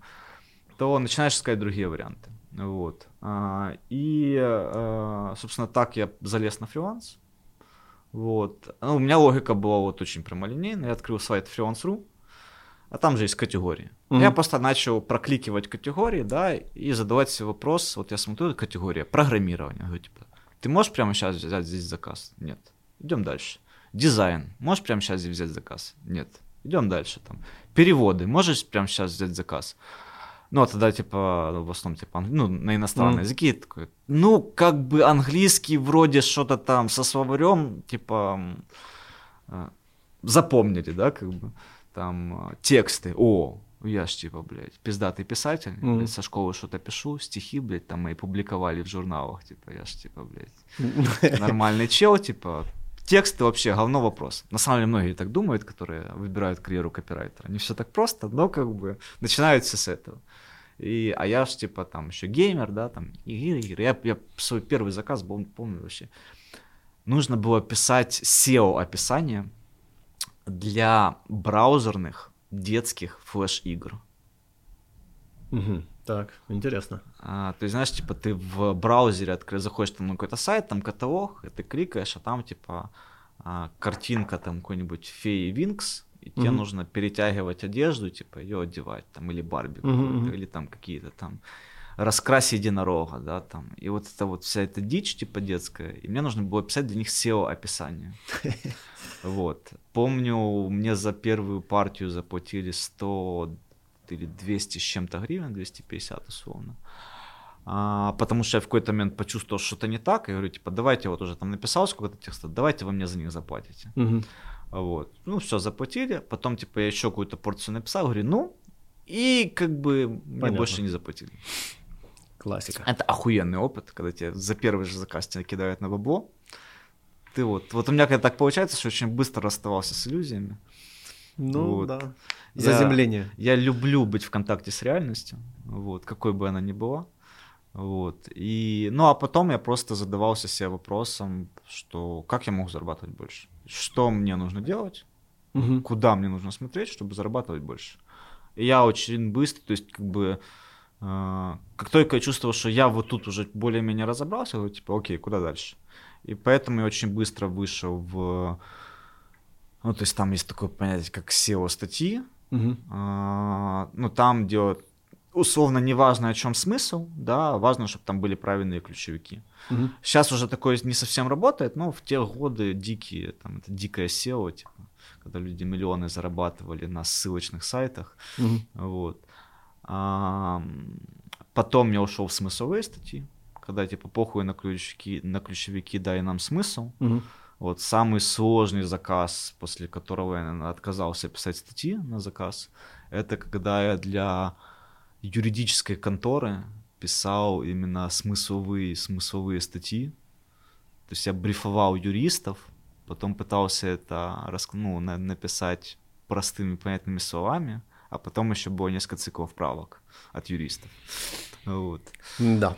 то начинаешь искать другие варианты. Вот. А, и, а, собственно, так я залез на фриланс. Вот. Ну, у меня логика была вот очень прямолинейная. Я открыл сайт freelance.ru, а там же есть категории. Mm-hmm. Я просто начал прокликивать категории, да, и задавать себе вопрос. Вот я смотрю, категория программирования. Говорю, типа, ты можешь прямо сейчас взять здесь заказ? Нет. Идем дальше. Дизайн. Можешь прямо сейчас здесь взять заказ? Нет. Идем дальше. Там. Переводы. Можешь прямо сейчас взять заказ? Ну, а тогда, типа, в основном, типа, ну, на иностранные mm. языки, такой, ну, как бы английский вроде что-то там со словарем, типа, э, запомнили, да, как бы, там, э, тексты, о, я ж, типа, блядь, пиздатый писатель, mm. блядь, со школы что-то пишу, стихи, блядь, там мои публиковали в журналах, типа, я ж, типа, блядь, *laughs* нормальный чел, типа, тексты вообще говно вопрос. На самом деле многие так думают, которые выбирают карьеру копирайтера. Не все так просто, но как бы начинают все с этого. И, а я ж типа там еще геймер, да, там игры, игры. Я, я свой первый заказ был, помню вообще. Нужно было писать SEO описание для браузерных детских флеш-игр. Угу. Так, интересно. А, то есть, знаешь, типа ты в браузере откры... заходишь там на какой-то сайт, там каталог, и ты кликаешь, а там типа а, картинка там какой-нибудь феи Винкс, и тебе нужно перетягивать одежду, типа ее одевать, там, или Барби mm-hmm. или там какие-то там раскрась единорога, да, там. И вот это вот вся эта дичь, типа, детская, и мне нужно было писать для них SEO-описание. *laughs* Вот. Помню, мне за первую партию заплатили 100 или 200 с чем-то гривен, 250 условно. А, потому что я в какой-то момент почувствовал, что что-то не так, и говорю, типа, давайте, вот уже там написал сколько-то текста, давайте вы мне за них заплатите. Угу. Вот. Ну, все, заплатили. Потом, типа, я еще какую-то порцию написал, говорю, ну, и как бы Понятно. мне больше не заплатили. Классика. Это охуенный опыт, когда тебе за первый же заказ тебя кидают на бабло. Ты вот, вот у меня когда так получается, что очень быстро расставался с иллюзиями. Ну вот. да. Заземление. Я, я люблю быть в контакте с реальностью, вот, какой бы она ни была. Вот. И, ну а потом я просто задавался себе вопросом, что как я могу зарабатывать больше? Что мне нужно делать? Угу. Куда мне нужно смотреть, чтобы зарабатывать больше? И я очень быстро, то есть как бы э, как только я чувствовал, что я вот тут уже более-менее разобрался, я говорю, типа, окей, куда дальше? И поэтому я очень быстро вышел в ну, то есть там есть такое понятие, как SEO статьи. Угу. А, ну, там делают условно неважно, о чем смысл, да, важно, чтобы там были правильные ключевики. Угу. Сейчас уже такое не совсем работает, но в те годы дикие, там, это дикое SEO, типа, когда люди миллионы зарабатывали на ссылочных сайтах, угу. вот. А, потом я ушел в смысловые статьи, когда, типа, похуй на ключевики, на ключевики, дай нам смысл. Угу. Вот самый сложный заказ, после которого я отказался писать статьи на заказ, это когда я для юридической конторы писал именно смысловые, смысловые статьи. То есть я брифовал юристов, потом пытался это ну, написать простыми понятными словами, а потом еще было несколько циклов правок от юристов. Вот. Да.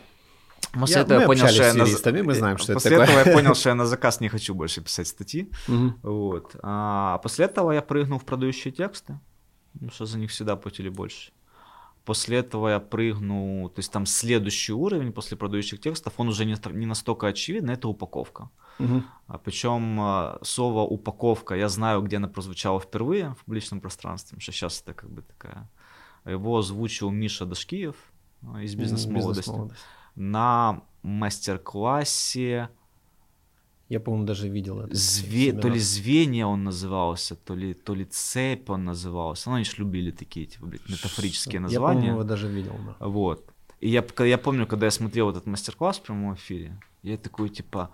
После я, этого мы я понял, что я на... мы знаем, что после это этого я понял, *laughs* что я на заказ не хочу больше писать статьи. Вот. А после этого я прыгнул в продающие тексты, потому что за них всегда платили больше. После этого я прыгнул, то есть там следующий уровень после продающих текстов, он уже не, не настолько очевидный, это упаковка. Угу. А, причем а, слово упаковка, я знаю, где она прозвучала впервые в публичном пространстве, потому что сейчас это как бы такая. Его озвучил Миша Дашкиев а, из бизнес-молодости. Бизнес на мастер-классе. Я, по-моему, даже видел это. Зве... То ли звенья он назывался, то ли, то ли цепь он назывался. Ну, они же любили такие, типа, блядь, метафорические названия. Я, по-моему, его даже видел, да. Вот. И я, я помню, когда я смотрел этот мастер-класс в прямом эфире, я такой, типа,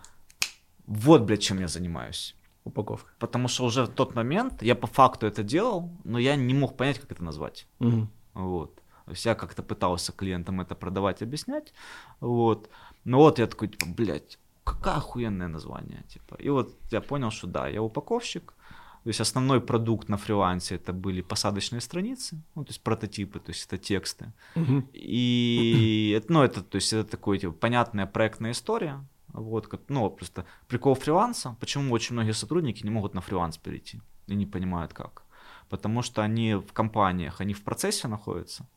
Вот, блядь, чем я занимаюсь. Упаковка. Потому что уже в тот момент я по факту это делал, но я не мог понять, как это назвать. Мгм. Вот. То есть я как-то пытался клиентам это продавать, объяснять. Вот. Но вот я такой, типа, блядь, какое охуенное название. Типа. И вот я понял, что да, я упаковщик. То есть основной продукт на фрилансе это были посадочные страницы, ну, то есть прототипы, то есть это тексты. Мгм. И это, ну, это, то есть это такой, типа, понятная проектная история. Вот, как, ну, просто прикол фриланса, почему очень многие сотрудники не могут на фриланс перейти и не понимают как. Потому что они в компаниях, они в процессе находятся,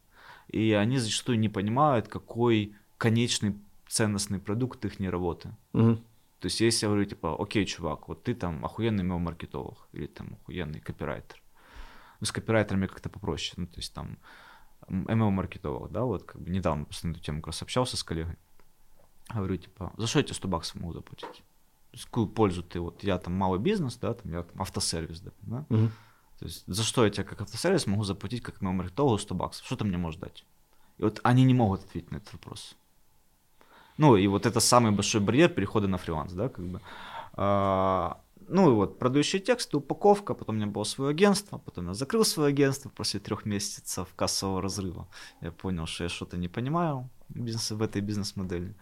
и они зачастую не понимают, какой конечный ценностный продукт их работы. Мгм. То есть, если я говорю, типа, окей, чувак, вот ты там охуенный ML-маркетолог или там охуенный копирайтер. Ну, с копирайтерами как-то попроще. Ну, то есть, там, ML-маркетолог, да, вот, как бы недавно просто на эту тему как раз общался с коллегой. Говорю, типа, за что я тебе 100 баксов могу заплатить? То есть, какую пользу ты, вот, я там малый бизнес, да, там, я там автосервис, да, да? Мгм. То есть, за что я тебе как автосервис могу заплатить как ML-маркетологу 100 баксов? Что ты мне можешь дать? И вот они не могут ответить на этот вопрос. Ну, и вот это самый большой барьер перехода на фриланс, да, как бы. А, ну, и вот, продающие тексты, упаковка, потом у меня было свое агентство, потом я закрыл свое агентство после трех месяцев кассового разрыва. Я понял, что я что-то не понимаю бизнес, в этой бизнес-модели.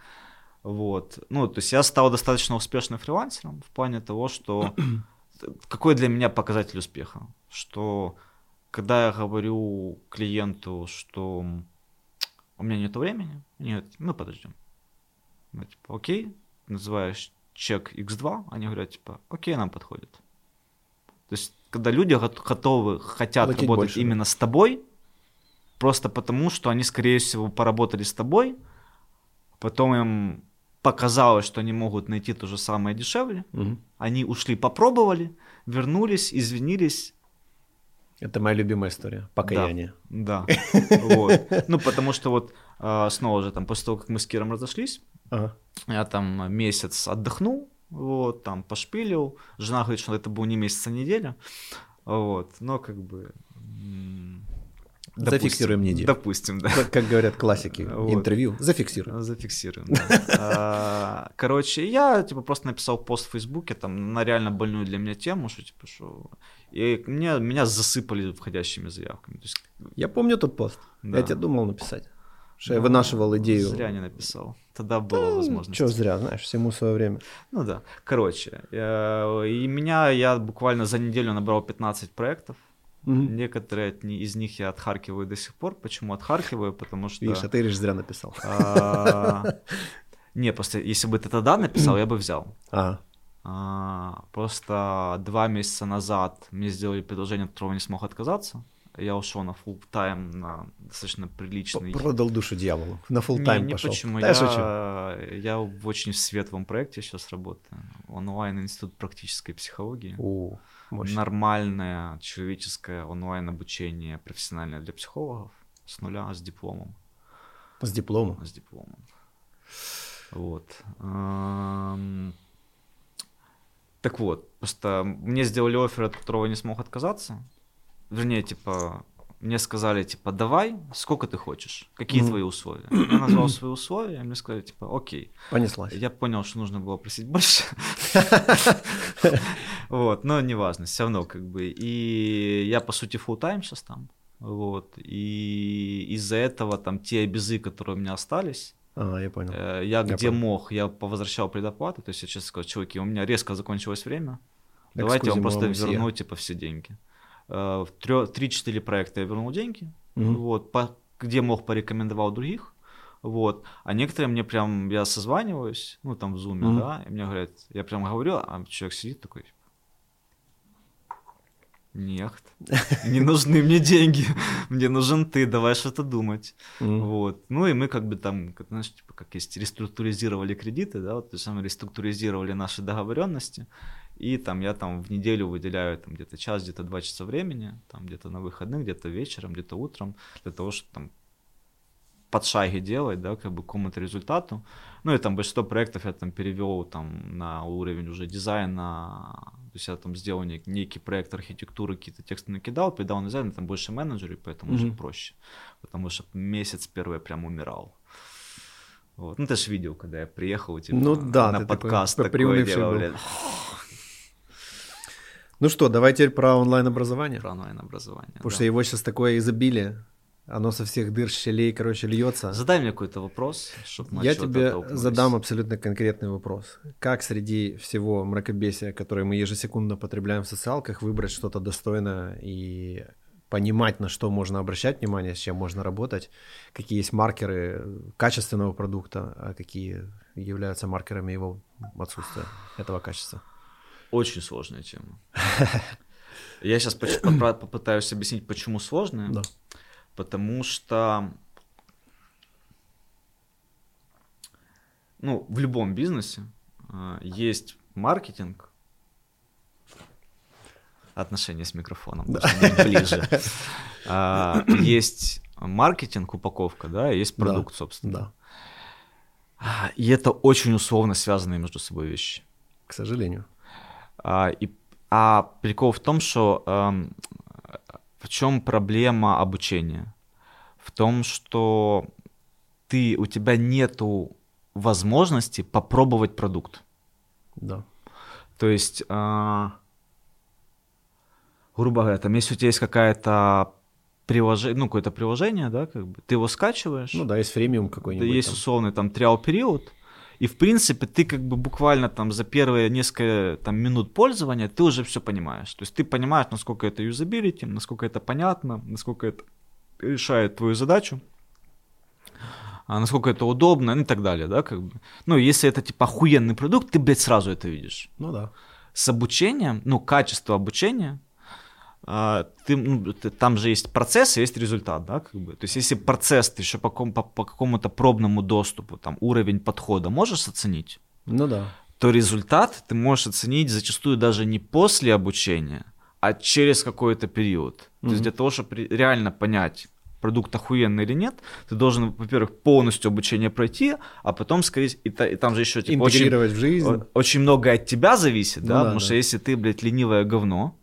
Вот. Ну, то есть я стал достаточно успешным фрилансером в плане того, что *clears throat* какой для меня показатель успеха? Что когда я говорю клиенту, что у меня нет времени, нет, мы подождем. Ну, типа, окей, называешь чек X2, они говорят, типа, окей, нам подходит. То есть, когда люди гот- готовы, хотят Платить работать больше, да. именно с тобой, просто потому, что они, скорее всего, поработали с тобой, потом им показалось, что они могут найти то же самое дешевле, Мгм. они ушли, попробовали, вернулись, извинились, Это моя любимая история. Покаяние. да, *laughs* вот. Ну, потому что вот а, снова же там, после того, как мы с Киром разошлись, Ага. я там месяц отдохнул, вот, там пошпилил. Жена говорит, что это был не месяц, а неделя. Вот, но как бы... м, Зафиксируем неделю. Допустим, да. Как, как говорят классики *laughs* Вот. интервью, зафиксируем. Зафиксируем, да. *laughs* А, Короче, я типа просто написал пост в Фейсбуке там на реально больную для меня тему, что типа что... И мне, меня засыпали входящими заявками. То есть, Я помню тот пост. да. Я тебе думал написать. Что я Ну, вынашивал идею. Зря не написал. Тогда была возможность. Че зря, знаешь, всему свое время. Ну да. Короче, э, и меня я буквально за неделю набрал 15 проектов. Мгм. Некоторые от из них я отхаркиваю до сих пор. Почему отхаркиваю? Потому что... Видишь, а ты говоришь, зря написал. а, *laughs* Не, просто если бы ты тогда написал, я бы взял. А, А, Просто два месяца назад мне сделали предложение, от которого не смог отказаться. Я ушел на full тайм на достаточно приличный. продал душу дьяволу. На full Не, тайм не пошел. почему. Да, я, я я в очень светлом проекте сейчас работаю. Онлайн-институт практической психологии. О, мощно. Нормальное человеческое онлайн-обучение профессиональное для психологов с нуля, с дипломом. С дипломом. С дипломом. Вот. Ам, Так вот, просто мне сделали офер, от которого я не смог отказаться. Вернее, типа, мне сказали, типа, давай, сколько ты хочешь, какие твои условия. Я назвал свои условия, мне сказали, типа, окей. Понеслась. Я понял, что нужно было просить больше. Вот, но неважно, все равно как бы. И я, по сути, full тайм сейчас там. Вот. И из-за этого там те обязы, которые у меня остались, А, я понял. э, я где понял. мог, я повозвращал предоплату. То есть я честно сказал, чуваки, у меня резко закончилось время. Давайте я вам просто верну, типа, все деньги. Э, В трё- 3-4 проекта я вернул деньги. Мгм. Вот, по- где мог, порекомендовал других. Вот. А некоторые мне прям, я созваниваюсь, ну, там в зуме, Мгм. да, и мне говорят, я прям говорю, а человек сидит такой, нет, не нужны мне деньги, *laughs* мне нужен ты, давай что-то думать. Мгм. Вот. Ну и мы как бы там, как, знаешь, типа, как есть, реструктуризировали кредиты, да, вот, то есть мы реструктуризировали наши договоренности, и там я там в неделю выделяю там где-то час, где-то два часа времени, там где-то на выходных, где-то вечером, где-то утром, для того, чтобы там под шаги делать, да, как бы к какому-то результату. Ну и там большинство проектов я там перевел там на уровень уже дизайна, то есть я там сделал нек- некий проект архитектуры, какие-то тексты накидал, передал на дизайн, там больше менеджеры, поэтому уже Мгм. проще, потому что месяц первый прям умирал. Вот. Ну, ты же видел, когда я приехал, типа, ну, да, на подкаст такой, такой делал, блядь. *laughs* Ну что, давай теперь про онлайн-образование. Про онлайн-образование, Потому да. что его сейчас такое изобилие. Оно со всех дыр, щелей, короче, льется. Задай мне какой-то вопрос, чтобы мы Я тебе задам абсолютно конкретный вопрос. Как среди всего мракобесия, которое мы ежесекундно потребляем в социалках, выбрать что-то достойное и понимать, на что можно обращать внимание, с чем можно работать, какие есть маркеры качественного продукта, а какие являются маркерами его отсутствия, этого качества? Очень сложная тема. Я сейчас попытаюсь объяснить, почему сложная. Да. Потому что ну, в любом бизнесе э, есть маркетинг, отношения с микрофоном, да. ближе. А, есть маркетинг, упаковка, да, есть продукт, да. собственно. Да. И это очень условно связанные между собой вещи. К сожалению. А, и, а прикол в том, что э, в чем проблема обучения? В том, что ты, у тебя нету возможности попробовать продукт. Да. То есть, э, грубо говоря, там, если у тебя есть какая-то приложение, ну, какое-то приложение, да, как бы, ты его скачиваешь. Ну да, есть фремиум какой-нибудь. Есть условный там триал период, и, в принципе, ты как бы буквально там за первые несколько там, минут пользования ты уже все понимаешь. То есть ты понимаешь, насколько это юзабилити, насколько это понятно, насколько это решает твою задачу, а насколько это удобно ну и так далее, да, как бы. Ну, если это, типа, охуенный продукт, ты, блядь, сразу это видишь. Ну да. С обучением, ну, качество обучения, ты, ну, ты, там же есть процесс есть результат, да, как бы. То есть если процесс ты еще по, по, по какому-то пробному доступу, там, уровень подхода можешь оценить, ну да. то результат ты можешь оценить зачастую даже не после обучения, а через какой-то период. Mm-hmm. То есть для того, чтобы реально понять, продукт охуенный или нет, ты должен, во-первых, полностью обучение пройти, а потом, скорее, и, и там же еще типа, интегрировать очень, в жизнь. Очень много от тебя зависит, ну, да, да, потому да. что если ты, блядь, ленивое говно,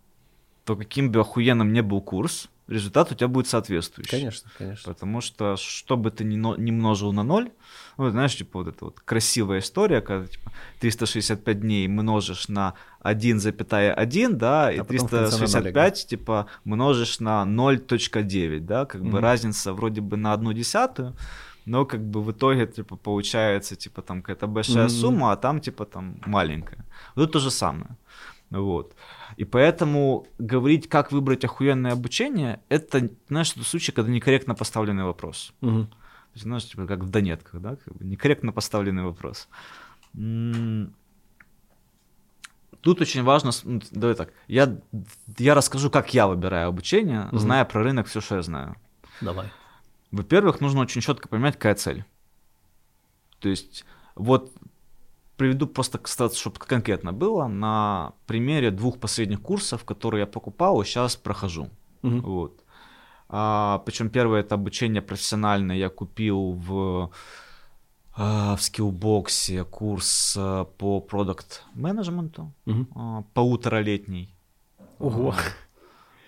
то каким бы охуенным ни был курс, результат у тебя будет соответствующий. Конечно, конечно. Потому что, что бы ты ни, не множил на ноль, ну, знаешь, типа вот эта вот красивая история, когда типа, 365 дней множишь на 1,1, да, и а 365, типа, множишь на 0.9, да, как mm-hmm. бы разница вроде бы на одну десятую, но как бы в итоге, типа, получается, типа, там какая-то большая mm-hmm. сумма, а там, типа, там маленькая. Вот то же самое. Вот. И поэтому говорить, как выбрать охуенное обучение, это, знаешь, тот случай, когда некорректно поставленный вопрос. Угу. То есть, знаешь, типа как в Донетках, да, как бы некорректно поставленный вопрос. Тут очень важно, ну, давай так, я, я расскажу, как я выбираю обучение, угу. зная про рынок все, что я знаю. Давай. Во-первых, нужно очень четко понимать, какая цель. То есть, вот приведу просто, кстати, чтобы конкретно было, на примере двух последних курсов, которые я покупал и сейчас прохожу. Угу. Вот. А, причем первое это обучение профессиональное я купил в, а, в скиллбоксе курс а, по продукт менеджменту угу. полуторалетний. Ого.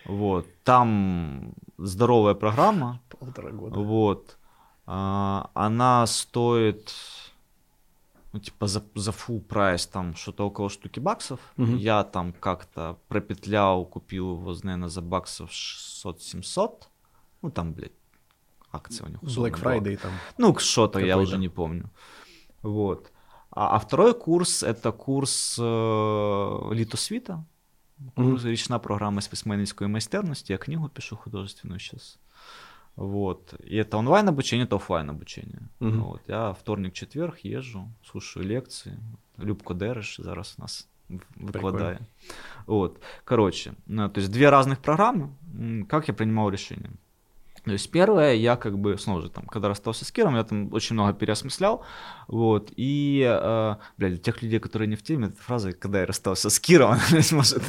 Вот. Там здоровая программа. Полтора года. Вот. Она стоит ну, типа, за, за full прайс, там, что-то около штуки баксов. Угу. Я там как-то пропетлял, купил его, наверное, за баксов 600-700. Ну, там, блядь, акция у них. Black Friday была. там. Ну, что-то, я уже не помню. Вот. А, а второй курс — это курс э, Літосвіта. Курс mm-hmm. річна програма з письменницької майстерності. Я книгу пишу художественную сейчас. Вот. И это онлайн обучение, это офлайн обучение. Угу. Вот. Я вторник-четверг езжу, слушаю лекции. Любко Дереш зараз у нас выкладає. Вот. Короче, ну, то есть две разных программы. Как я принимал решение? То есть первое, я как бы, снова же, там, когда расстался с Киром, я там очень много переосмыслял, вот, и, э, блядь, для тех людей, которые не в теме, эта фраза, когда я расстался с Киром, *laughs* она может...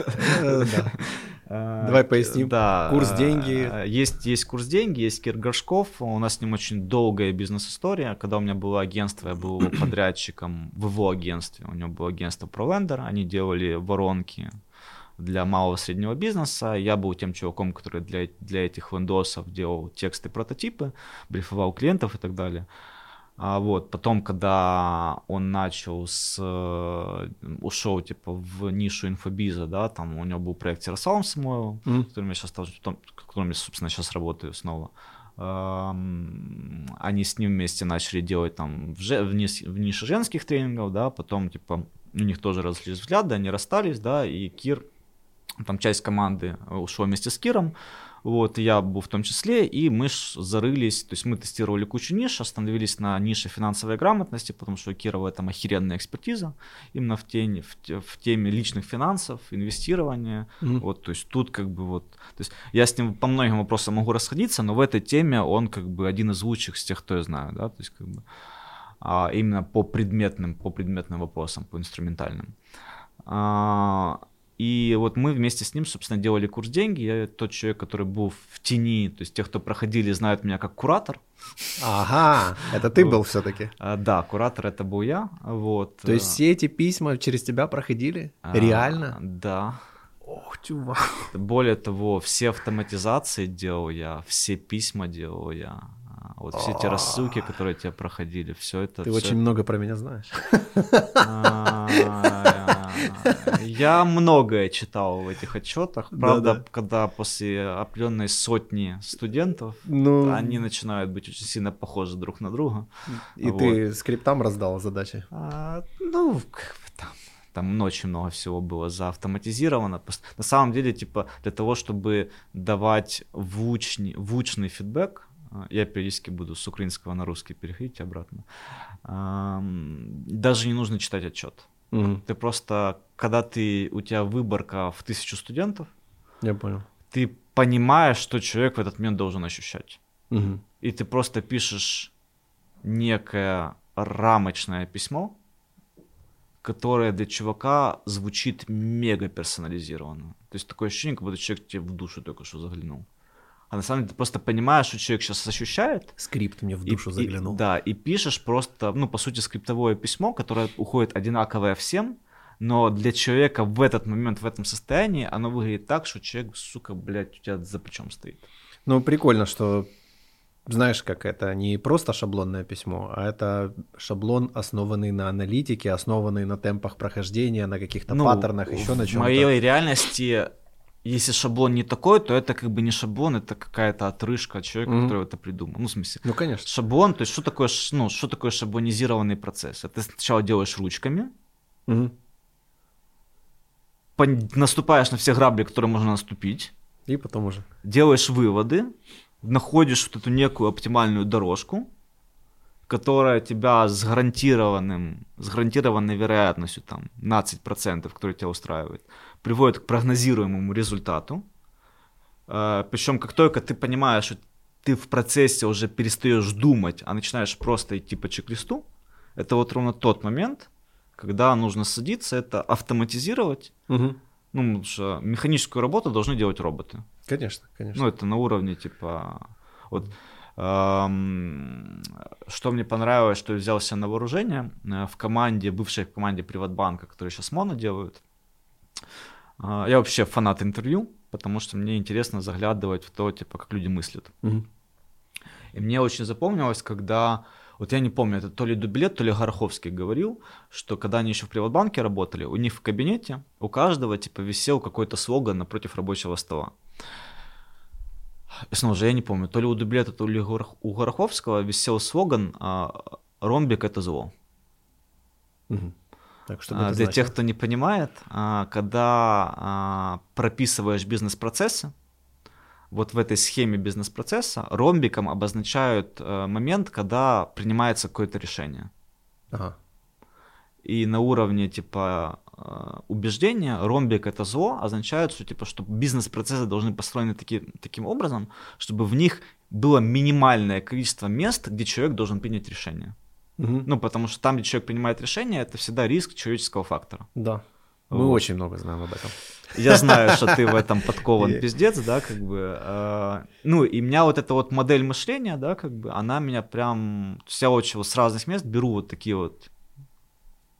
Э, Давай поясним. Да. Курс деньги. Есть, есть курс деньги, есть Кир Горшков. У нас с ним очень долгая бизнес-история. Когда у меня было агентство, я был подрядчиком в его агентстве. У него было агентство ProLender. Они делали воронки для малого среднего бизнеса. Я был тем чуваком, который для, для этих вендосов делал тексты, прототипы, брифовал клиентов и так далее. А вот потом, когда он начал с э, ушел типа в нишу инфобиза, да, там у него был проект с Ярославом Самойловым, mm. которым я сейчас, которым я, собственно, сейчас работаю снова. Они с ним вместе начали делать там в, в, в нише женских тренингов, да, потом типа у них тоже разошлись взгляды, они расстались, да, и Кир, там часть команды ушел вместе с Киром, вот, я был в том числе, и мы зарылись, то есть мы тестировали кучу ниш, остановились на нише финансовой грамотности, потому что у Кирова там охеренная экспертиза, именно в, теме, в, в теме личных финансов, инвестирования, mm-hmm. вот, то есть тут как бы вот, то есть я с ним по многим вопросам могу расходиться, но в этой теме он как бы один из лучших с тех, кто я знаю, да, то есть как бы а, именно по предметным, по предметным вопросам, по инструментальным. А, и вот мы вместе с ним, собственно, делали курс «Деньги». Я тот человек, который был в тени, то есть те, кто проходили, знают меня как куратор. Ага, это ты был все-таки. А, да, куратор это был я. Вот. То есть все эти письма через тебя проходили? А, Реально? Да. Ох, чувак. Более того, все автоматизации делал я, все письма делал я. Вот все эти рассылки, которые тебя проходили, все это. Ты очень много про меня знаешь. Я многое читал в этих отчетах. Правда, когда после определенной сотни студентов ну, они начинают быть очень сильно похожи друг на друга. И ты скриптам раздал задачи? А, ну, там там очень много всего было заавтоматизировано. На самом деле, типа, для того, чтобы давать вучный, вучный фидбэк, а, я периодически буду с украинского на русский переходить обратно. Даже не нужно читать отчет. Угу. Ты просто, когда ты, у тебя выборка в тысячу студентов, я понял. Ты понимаешь, что человек в этот момент должен ощущать. Угу. И ты просто пишешь некое рамочное письмо, которое для чувака звучит мега персонализированно. То есть такое ощущение, как будто человек тебе в душу только что заглянул а на самом деле ты просто понимаешь, что человек сейчас ощущает. Скрипт мне в душу и, заглянул. И, да, и пишешь просто, ну, по сути, скриптовое письмо, которое уходит одинаковое всем, но для человека в этот момент, в этом состоянии, оно выглядит так, что человек, сука, блядь, у тебя за плечом стоит. Ну, прикольно, что знаешь, как это не просто шаблонное письмо, а это шаблон, основанный на аналитике, основанный на темпах прохождения, на каких-то ну, паттернах, еще на чем-то. В моей реальности если шаблон не такой, то это как бы не шаблон, это какая-то отрыжка от человека, mm-hmm. который это придумал. Ну, в смысле. Ну, конечно. Шаблон, то есть что такое, ну, что такое шаблонизированный процесс? Это ты сначала делаешь ручками, mm-hmm. наступаешь на все грабли, которые можно наступить. И потом уже. Делаешь выводы, находишь вот эту некую оптимальную дорожку, которая тебя с гарантированным, с гарантированной вероятностью там 15%, который тебя устраивает, приводит к прогнозируемому результату. Э, Причем как только ты понимаешь, что ты в процессе уже перестаешь думать, а начинаешь просто идти по чек-листу, это вот ровно тот момент, когда нужно садиться, это автоматизировать. Угу. Ну, потому что механическую работу должны делать роботы. Конечно, конечно. Ну, это на уровне типа... Вот, эм, что мне понравилось, что я взялся на вооружение э, в команде, бывшей команде Приватбанка, которые сейчас Моно делают, я вообще фанат интервью, потому что мне интересно заглядывать в то, типа, как люди мыслят. Угу. И мне очень запомнилось, когда, вот я не помню, это то ли Дубилет, то ли Гороховский говорил, что когда они еще в Приватбанке работали, у них в кабинете у каждого, типа, висел какой-то слоган напротив рабочего стола. И снова же я не помню, то ли у Дублета, то ли у Гороховского висел слоган «Ромбик – это зло». Угу. Так, что а, Для значит? тех, кто не понимает, а, когда а, прописываешь бизнес-процессы, вот в этой схеме бизнес-процесса ромбиком обозначают э, момент, когда принимается какое-то решение. Ага. И на уровне типа э, убеждения ромбик это зло означает, что типа что бизнес-процессы должны построены таки, таким образом, чтобы в них было минимальное количество мест, где человек должен принять решение. Угу. Ну, потому что там, где человек принимает решение, это всегда риск человеческого фактора. Да. Мы вот. очень много знаем об этом. Я знаю, что ты в этом подкован *laughs* пиздец, да, как бы. Э, ну, и у меня вот эта вот модель мышления, да, как бы, она меня прям... Я очень с разных мест беру вот такие вот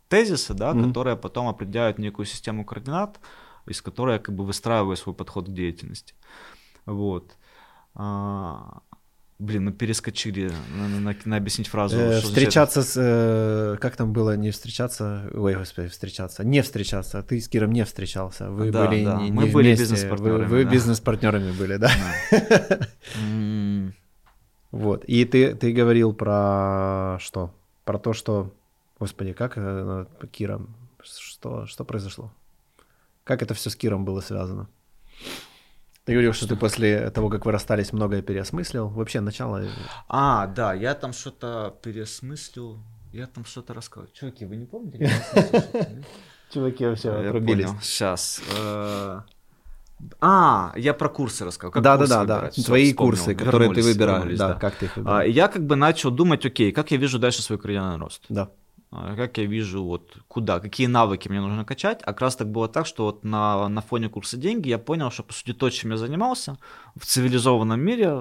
тезисы, да, mm-hmm. которые потом определяют некую систему координат, из которой я как бы выстраиваю свой подход к деятельности. Вот. А, Блин, ну перескочили, надо, надо объяснить фразу. Э, встречаться с... Э, как там было, не встречаться? Ой, господи, встречаться. Не встречаться. Ты с Киром не встречался. Вы да, были да. не, Мы не были бизнес-партнерами. Вы, вы да. бизнес-партнерами были, да? да. *laughs* вот. И ты, ты говорил про что? Про то, что... Господи, как э, Кира? Что, что произошло? Как это все с Киром было связано? Ты говорил, что ты после того, как вы расстались, многое переосмыслил. Вообще, начало... А, да, я там что-то переосмыслил. Я там что-то рассказывал. Чуваки, вы не помните? *laughs* Чуваки вообще отрубились. Сейчас. А, я про курсы рассказал. да, да, да, да. Твои курсы, которые ты выбирал. Да, как ты их выбирал. Я как бы начал думать, окей, как я вижу дальше свой карьерный рост. Да. А, как я вижу, вот куда, какие навыки мне нужно качать. А как раз так было так, что вот на, на фоне курса деньги я понял, что, по сути, то, чем я занимался в цивилизованном мире,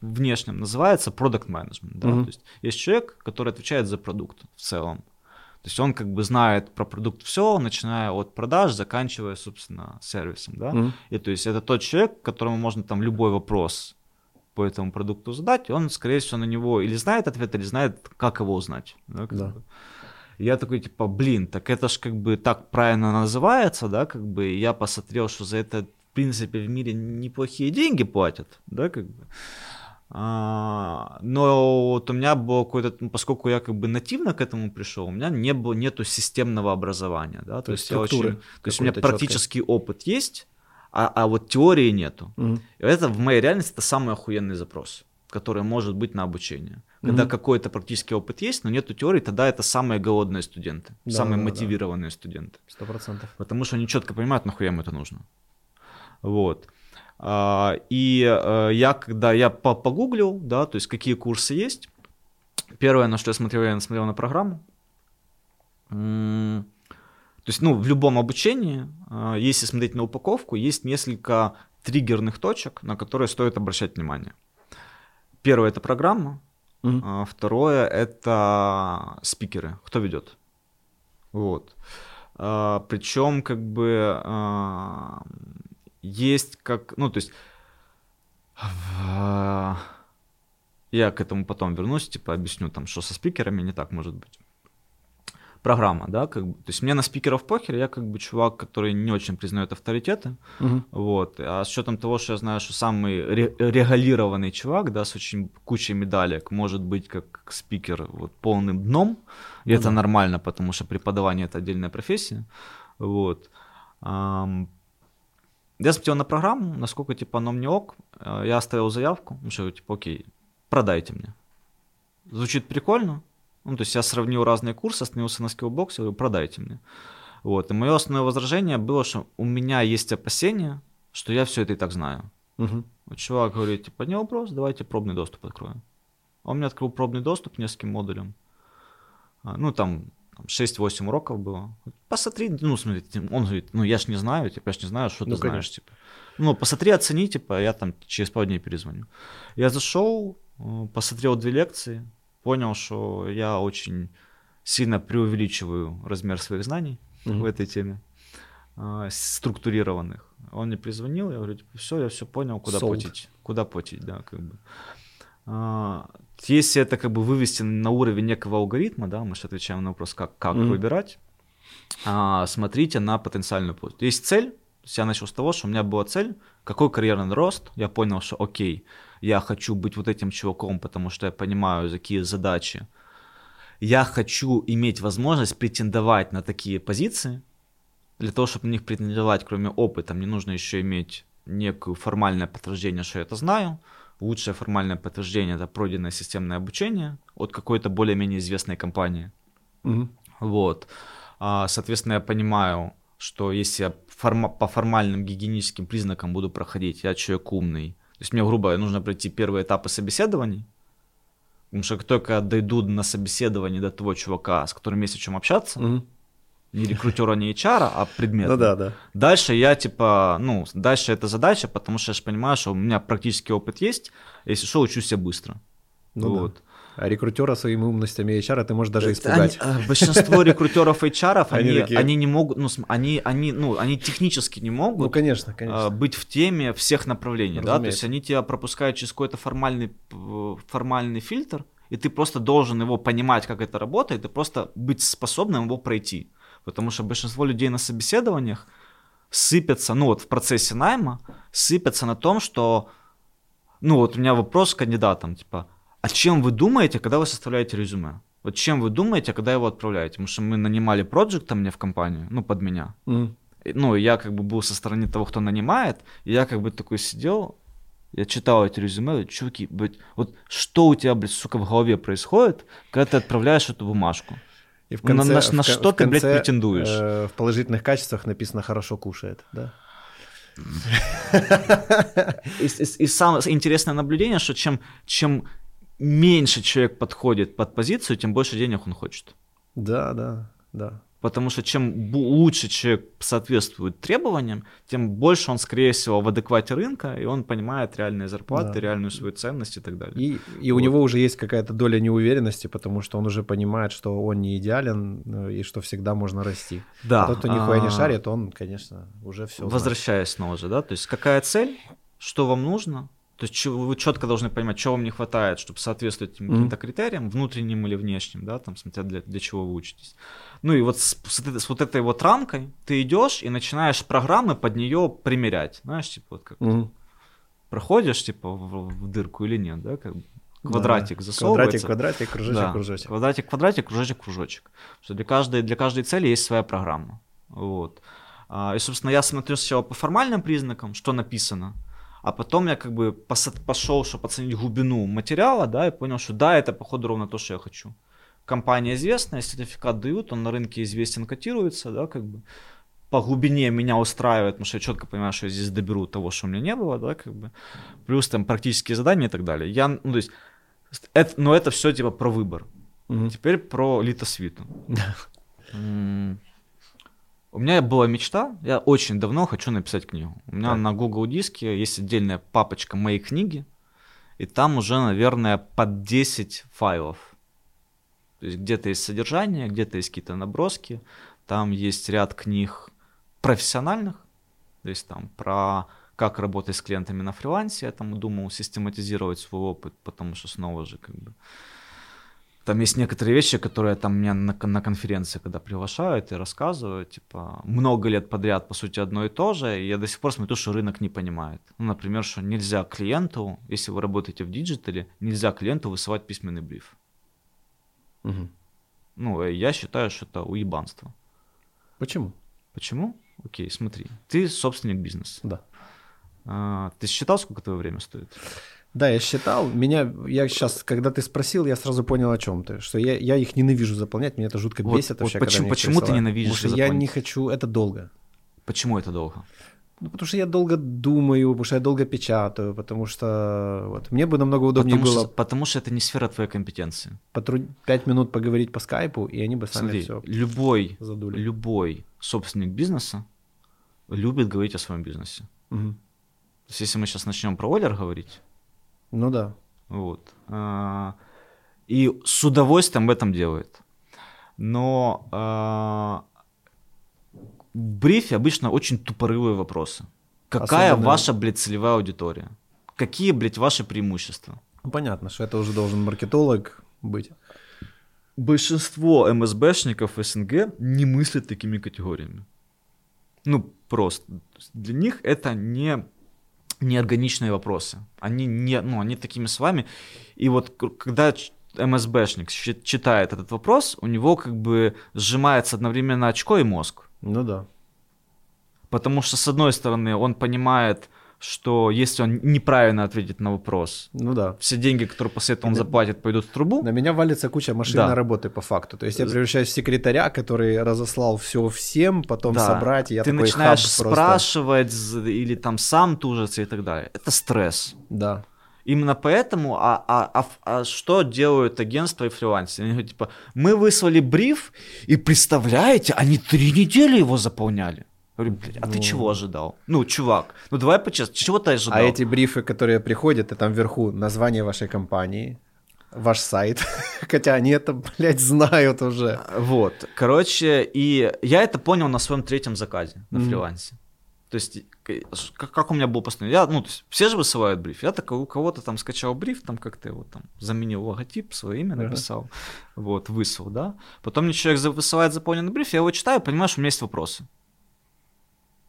внешнем, называется продукт менеджмент. Да? Mm-hmm. То есть есть человек, который отвечает за продукт в целом. То есть он как бы знает про продукт все, начиная от продаж, заканчивая, собственно, сервисом. Да? Mm-hmm. И то есть это тот человек, которому можно там любой вопрос по этому продукту задать, он, скорее всего, на него или знает ответ, или знает, как его узнать. Да, как да. Бы. Я такой, типа, блин, так это ж как бы так правильно называется, да, как бы я посмотрел, что за это, в принципе, в мире неплохие деньги платят, да, как бы. А, но вот у меня было какое-то, ну, поскольку я как бы нативно к этому пришел, у меня не было, нету системного образования, да, то, то есть, очень, то есть у меня практический четкой. опыт есть, а, а вот теории нету. Угу. И это в моей реальности это самый охуенный запрос который может быть на обучение. Когда mm-hmm. какой-то практический опыт есть, но нету теории, тогда это самые голодные студенты, да, самые да, мотивированные да. студенты. Сто процентов. Потому что они четко понимают, нахуя им это нужно. Вот. А, и а, я, когда я погуглил, да, то есть какие курсы есть, первое, на что я смотрел, я смотрел на программу. То есть, ну, в любом обучении, а, если смотреть на упаковку, есть несколько триггерных точек, на которые стоит обращать внимание. Первое это программа, mm-hmm. а второе это спикеры, кто ведет. Вот. А, причем как бы а, есть как, ну то есть я к этому потом вернусь, типа объясню там, что со спикерами не так может быть программа, да, как бы, то есть мне на спикеров похер, я как бы чувак, который не очень признает авторитеты, угу. вот, а с учетом того, что я знаю, что самый ре- регулированный чувак, да, с очень кучей медалек, может быть как спикер вот полным дном, и ну, это да. нормально, потому что преподавание это отдельная профессия, вот. Я смотрел на программу, насколько типа оно мне ок, э, я оставил заявку, ну что типа окей, продайте мне. Звучит прикольно, ну, то есть я сравнил разные курсы, остановился на скиллбоксе, говорю, продайте мне. Вот. И мое основное возражение было, что у меня есть опасения, что я все это и так знаю. Угу. Вот чувак говорит, типа, не вопрос, давайте пробный доступ откроем. Он мне открыл пробный доступ нескольким модулям. А, ну, там 6-8 уроков было. Посмотри, ну, смотри, он говорит, ну, я ж не знаю, типа, я ж не знаю, что ну, ты конечно. знаешь, типа. Ну, посмотри, оцени, типа, я там через пару дней перезвоню. Я зашел, э, посмотрел две лекции, понял, что я очень сильно преувеличиваю размер своих знаний mm-hmm. в этой теме, э, структурированных. Он мне призвонил, я говорю, типа, все, я все понял, куда Sold. платить. Куда платить, да, как бы. А, если это как бы вывести на уровень некого алгоритма, да, мы же отвечаем на вопрос, как, как mm-hmm. выбирать, а, смотрите на потенциальную пользу. Есть цель, я начал с того, что у меня была цель, какой карьерный рост, я понял, что окей, я хочу быть вот этим чуваком, потому что я понимаю, какие задачи. Я хочу иметь возможность претендовать на такие позиции. Для того, чтобы на них претендовать, кроме опыта, мне нужно еще иметь некое формальное подтверждение, что я это знаю. Лучшее формальное подтверждение это пройденное системное обучение от какой-то более-менее известной компании. Угу. Вот. А, соответственно, я понимаю, что если я форма- по формальным гигиеническим признакам буду проходить, я человек умный, то есть мне, грубо, нужно пройти первые этапы собеседований, потому что как только дойду на собеседование до того чувака, с которым есть о чем общаться, угу. не рекрутера, не HR, а предмет. Ну да, да. Дальше я типа, ну, дальше это задача, потому что я же понимаю, что у меня практический опыт есть, если что, учусь я быстро. Ну, вот. Да. Рекрутера своими умностями HR ты можешь даже испугать. Они, э, большинство рекрутеров HR, *laughs* они, они, такие... они не могут, ну, они, они, ну, они технически не могут ну, конечно, конечно. быть в теме всех направлений, Разумеется. да, то есть они тебя пропускают через какой-то формальный, формальный фильтр, и ты просто должен его понимать, как это работает, и просто быть способным его пройти. Потому что большинство людей на собеседованиях сыпятся, ну вот в процессе найма, сыпятся на том, что, ну вот у меня вопрос к кандидатам, типа, а чем вы думаете, когда вы составляете резюме? Вот чем вы думаете, когда его отправляете? Потому что мы нанимали проекта мне в компанию, ну, под меня. Mm. Ну, я как бы был со стороны того, кто нанимает, и я как бы такой сидел, я читал эти резюме, чуваки, блядь, вот что у тебя, блядь, сука, в голове происходит, когда ты отправляешь эту бумажку? И в конце, на, на, на в, что в ты, конце, блядь, претендуешь? Э, в положительных качествах написано «хорошо кушает», да? И, и, и самое интересное наблюдение, что чем, чем меньше человек подходит под позицию, тем больше денег он хочет. Да, да, да. Потому что чем лучше человек соответствует требованиям, тем больше он, скорее всего, в адеквате рынка, и он понимает реальные зарплаты, да. реальную свою ценность и так далее. И, и вот. у него уже есть какая-то доля неуверенности, потому что он уже понимает, что он не идеален э, и что всегда можно расти. Да. А тот, кто нихуя не а, шарит, он, конечно, уже все. Возвращаясь снова же, да, то есть какая цель, что вам нужно, то есть вы четко должны понимать, чего вам не хватает, чтобы соответствовать этим mm-hmm. каким-то критериям, внутренним или внешним, да, там, смотря для, для чего вы учитесь. Ну и вот с, с, с вот этой вот рамкой ты идешь и начинаешь программы под нее примерять. Знаешь, типа вот как mm-hmm. проходишь, типа, в, в дырку или нет, да, как бы квадратик да, засовывается. Квадратик, квадратик, кружочек, да. кружочек. Квадратик, квадратик, кружочек, кружочек. Что для каждой, для каждой цели есть своя программа. Вот. А, и, собственно, я смотрю сначала по формальным признакам, что написано, а потом я как бы пошел, чтобы оценить глубину материала, да, и понял, что да, это походу ровно то, что я хочу. Компания известная, сертификат дают, он на рынке известен, котируется, да, как бы по глубине меня устраивает, потому что я четко понимаю, что я здесь доберу того, что у меня не было, да, как бы, плюс там практические задания и так далее. Я, ну, то есть, это, но это все типа про выбор. Угу. Теперь про литосвиту. У меня была мечта, я очень давно хочу написать книгу. У меня так. на Google диске есть отдельная папочка моей книги, и там уже, наверное, под 10 файлов. То есть где-то есть содержание, где-то есть какие-то наброски, там есть ряд книг профессиональных, то есть там про как работать с клиентами на фрилансе, я там думал систематизировать свой опыт, потому что снова же как бы там есть некоторые вещи, которые там меня на, на конференции, когда приглашают и рассказывают, типа, много лет подряд, по сути, одно и то же, и я до сих пор смотрю, что рынок не понимает. Ну, например, что нельзя клиенту, если вы работаете в диджитале, нельзя клиенту высылать письменный бриф. Угу. Ну, э, я считаю, что это уебанство. Почему? Почему? Окей, смотри. Ты собственник бизнеса. Да. А, ты считал, сколько твое время стоит? Да, я считал. Меня, я сейчас, когда ты спросил, я сразу понял, о чем ты. Что я, я их ненавижу заполнять, меня это жутко бесит вот, вообще. Вот почему, почему ты ненавидишь Потому что я не хочу, это долго. Почему это долго? Ну, потому что я долго думаю, потому что я долго печатаю, потому что вот, мне бы намного удобнее потому было... Что, потому что это не сфера твоей компетенции. Потруд... Пять минут поговорить по скайпу, и они бы сами Смотри, все любой, задули. любой собственник бизнеса любит говорить о своем бизнесе. Угу. То есть, если мы сейчас начнем про Олер говорить, ну да. Вот. А, и с удовольствием в этом делает. Но а, в брифе обычно очень тупорылые вопросы. Какая Особенно... ваша, блядь, целевая аудитория? Какие, блядь, ваши преимущества? Ну, понятно, что это уже должен маркетолог быть. Большинство МСБшников СНГ не мыслят такими категориями. Ну, просто. Для них это не неорганичные вопросы. Они не, ну, они такими с вами. И вот когда МСБшник читает этот вопрос, у него как бы сжимается одновременно очко и мозг. Ну да. Потому что, с одной стороны, он понимает, что если он неправильно ответит на вопрос, ну да. все деньги, которые после этого он на, заплатит, пойдут в трубу. На меня валится куча машинной да. работы по факту. То есть я превращаюсь в секретаря, который разослал все всем, потом да. собрать, и я Ты начинаешь спрашивать просто... или там сам тужиться и так далее. Это стресс. Да. Именно поэтому, а, а, а, а что делают агентства и фрилансеры? Они говорят, типа, мы выслали бриф, и представляете, они три недели его заполняли. Говорю, блядь, а ну... ты чего ожидал? Ну, чувак, ну давай по честному, чего ты ожидал? А эти брифы, которые приходят, и там вверху название вашей компании, ваш сайт, *laughs* хотя они это, блядь, знают уже. Вот, короче, и я это понял на своем третьем заказе на mm-hmm. фрилансе. То есть, как, как у меня был постоянно, я, ну, то есть, все же высылают бриф, я так у кого-то там скачал бриф, там как-то его там заменил логотип, свое имя написал, uh-huh. вот, высыл, да. Потом мне человек высылает заполненный бриф, я его читаю, понимаю, что у меня есть вопросы.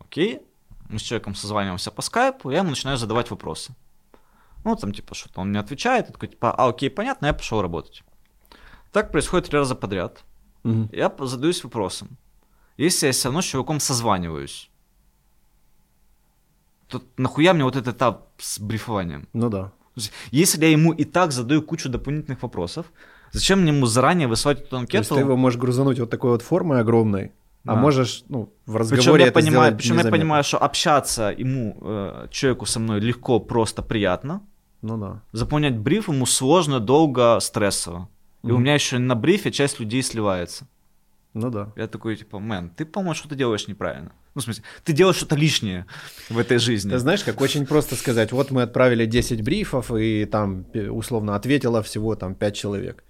Окей, мы с человеком созваниваемся по скайпу, я ему начинаю задавать вопросы. Ну, там, типа, что-то он мне отвечает, я такой, типа, а, окей, понятно, я пошел работать. Так происходит три раза подряд. Угу. Я задаюсь вопросом. Если я все равно с чуваком созваниваюсь, то нахуя мне вот этот этап с брифованием? Ну да. Если я ему и так задаю кучу дополнительных вопросов, зачем мне ему заранее высылать эту анкету? То есть ты его можешь грузануть вот такой вот формой огромной, а можешь, ну, в разговоре причем я понимаю, Причем незаметно. я понимаю, что общаться ему, э, человеку со мной легко, просто, приятно. Ну да. Заполнять бриф ему сложно, долго, стрессово. И mm у меня еще на брифе часть людей сливается. Ну да. Я такой, типа, мэн, ты, по-моему, что-то делаешь неправильно. Ну, в смысле, ты делаешь что-то лишнее в этой жизни. Ты знаешь, как очень просто сказать, вот мы отправили 10 брифов, и там, условно, ответило всего там 5 человек.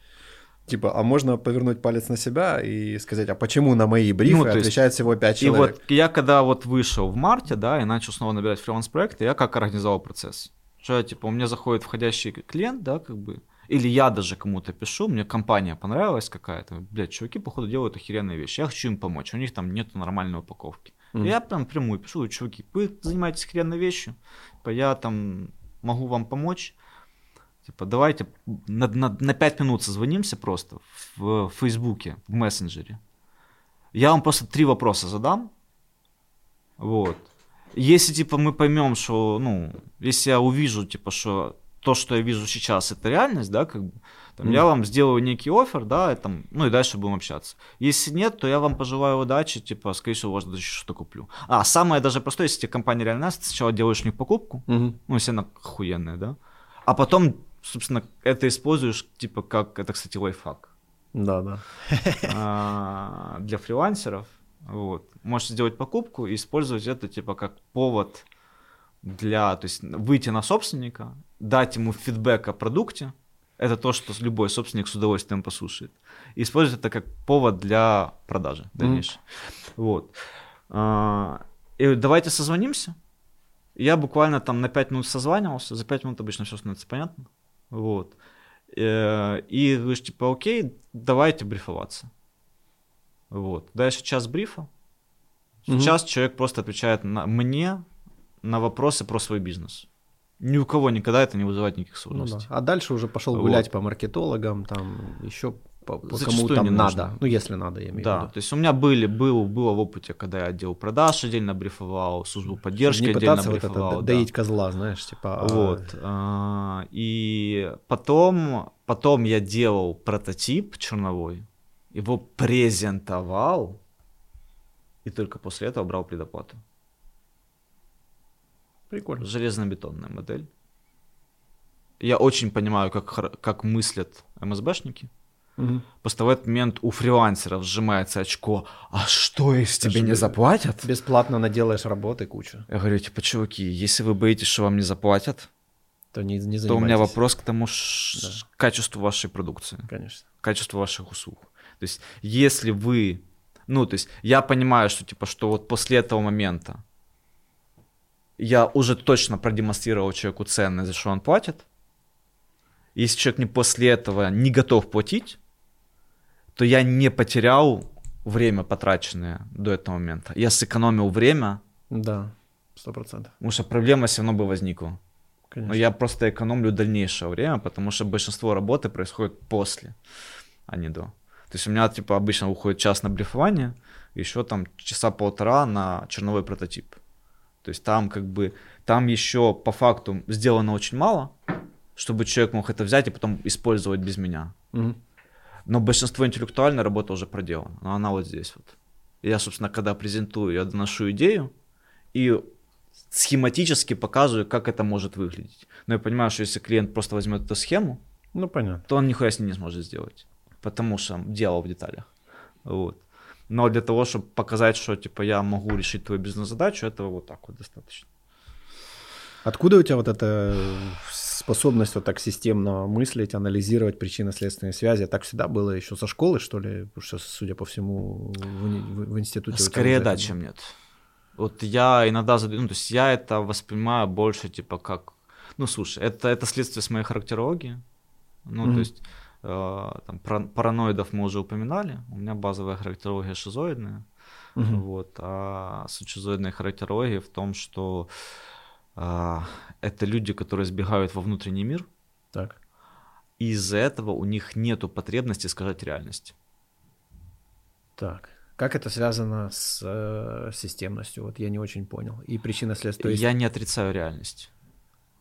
Типа, а можно повернуть палец на себя и сказать, а почему на мои брифы ну, отвечает всего 5 человек? И вот я когда вот вышел в марте, да, и начал снова набирать фриланс-проекты, я как организовал процесс? Что я, типа, у меня заходит входящий клиент, да, как бы, или я даже кому-то пишу, мне компания понравилась какая-то, блядь, чуваки, походу, делают охеренные вещи, я хочу им помочь, у них там нет нормальной упаковки. Mm. И я прям прямую пишу, чуваки, вы занимаетесь охеренной вещью, типа, я там могу вам помочь, Типа, давайте на, на, на 5 минут созвонимся просто в, в Фейсбуке, в мессенджере. Я вам просто три вопроса задам. Вот. Если, типа, мы поймем, что, ну, если я увижу, типа, что то, что я вижу сейчас, это реальность, да, как бы, там, mm. я вам сделаю некий офер, да, и, там, ну и дальше будем общаться. Если нет, то я вам пожелаю удачи, типа, скорее всего, вас даже что-то куплю. А, самое даже простое, если тебе компания реально ты сначала делаешь у них покупку, mm-hmm. ну, если она охуенная, да, а потом собственно, это используешь, типа, как, это, кстати, лайфхак. Да, да. *laughs* А, для фрилансеров, вот, можешь сделать покупку и использовать это, типа, как повод для, то есть, выйти на собственника, дать ему фидбэк о продукте, это то, что любой собственник с удовольствием послушает. И использовать это как повод для продажи дальнейшей. Mm-hmm. Вот. А, и давайте созвонимся. Я буквально там на 5 минут созванивался, за 5 минут обычно все становится понятно. Вот. Э, и говоришь, типа, окей, давайте брифоваться. Вот. Дальше час брифа. Сейчас угу. человек просто отвечает на, мне на вопросы про свой бизнес. Ни у кого никогда это не вызывает никаких сложностей. Ну, да. А дальше уже пошел гулять вот. по маркетологам, там еще по, по кому там надо. Нужно. Ну, если надо, я имею да, в виду. то есть у меня были, был, было в опыте, когда я отдел продаж отдельно брифовал, службу поддержки не отдельно брифовал. Вот это, да. доить козла, знаешь, типа. А, вот. А, и потом, потом я делал прототип черновой, его презентовал, и только после этого брал предоплату. Прикольно. Железнобетонная модель. Я очень понимаю, как, как мыслят МСБшники. Угу. Просто в этот момент у фрилансеров сжимается очко. А что, если тебе не заплатят? Бесплатно наделаешь работы кучу. Я говорю, типа, чуваки, если вы боитесь, что вам не заплатят, то, не, не то у меня вопрос к тому ш... да. качеству вашей продукции. Конечно. Качеству ваших услуг. То есть, если вы... Ну, то есть, я понимаю, что, типа, что вот после этого момента я уже точно продемонстрировал человеку ценность, за что он платит. Если человек не после этого не готов платить, то я не потерял время потраченное до этого момента. Я сэкономил время. Да, сто процентов. Потому что проблема все равно бы возникла. Конечно. Но я просто экономлю дальнейшее время, потому что большинство работы происходит после, а не до. То есть у меня типа обычно уходит час на брифование, еще там часа полтора на черновой прототип. То есть там как бы, там еще по факту сделано очень мало, чтобы человек мог это взять и потом использовать без меня. Угу. Но большинство интеллектуальной работы уже проделано. Но она вот здесь вот. И я, собственно, когда презентую, я доношу идею и схематически показываю, как это может выглядеть. Но я понимаю, что если клиент просто возьмет эту схему, ну, понятно. то он нихуя с ней не сможет сделать. Потому что дело в деталях. Вот. Но для того, чтобы показать, что типа я могу решить твою бизнес-задачу, этого вот так вот достаточно. Откуда у тебя вот это способность вот так системно мыслить, анализировать причинно-следственные связи, так всегда было еще со школы, что ли? Потому что, судя по всему, в, в, институте... Скорее да, чем нет. Вот я иногда задаю, ну, то есть я это воспринимаю больше типа как, ну, слушай, это, это следствие с моей характерологии, ну, mm-hmm. то есть э, там, параноидов мы уже упоминали, у меня базовая характерология шизоидная, mm-hmm. вот, а суть шизоидной характерологии в том, что э, это люди, которые сбегают во внутренний мир, так. и из-за этого у них нету потребности сказать реальность. Так. Как это связано с э, системностью? Вот я не очень понял. И причина следствия. Есть... Я не отрицаю реальность.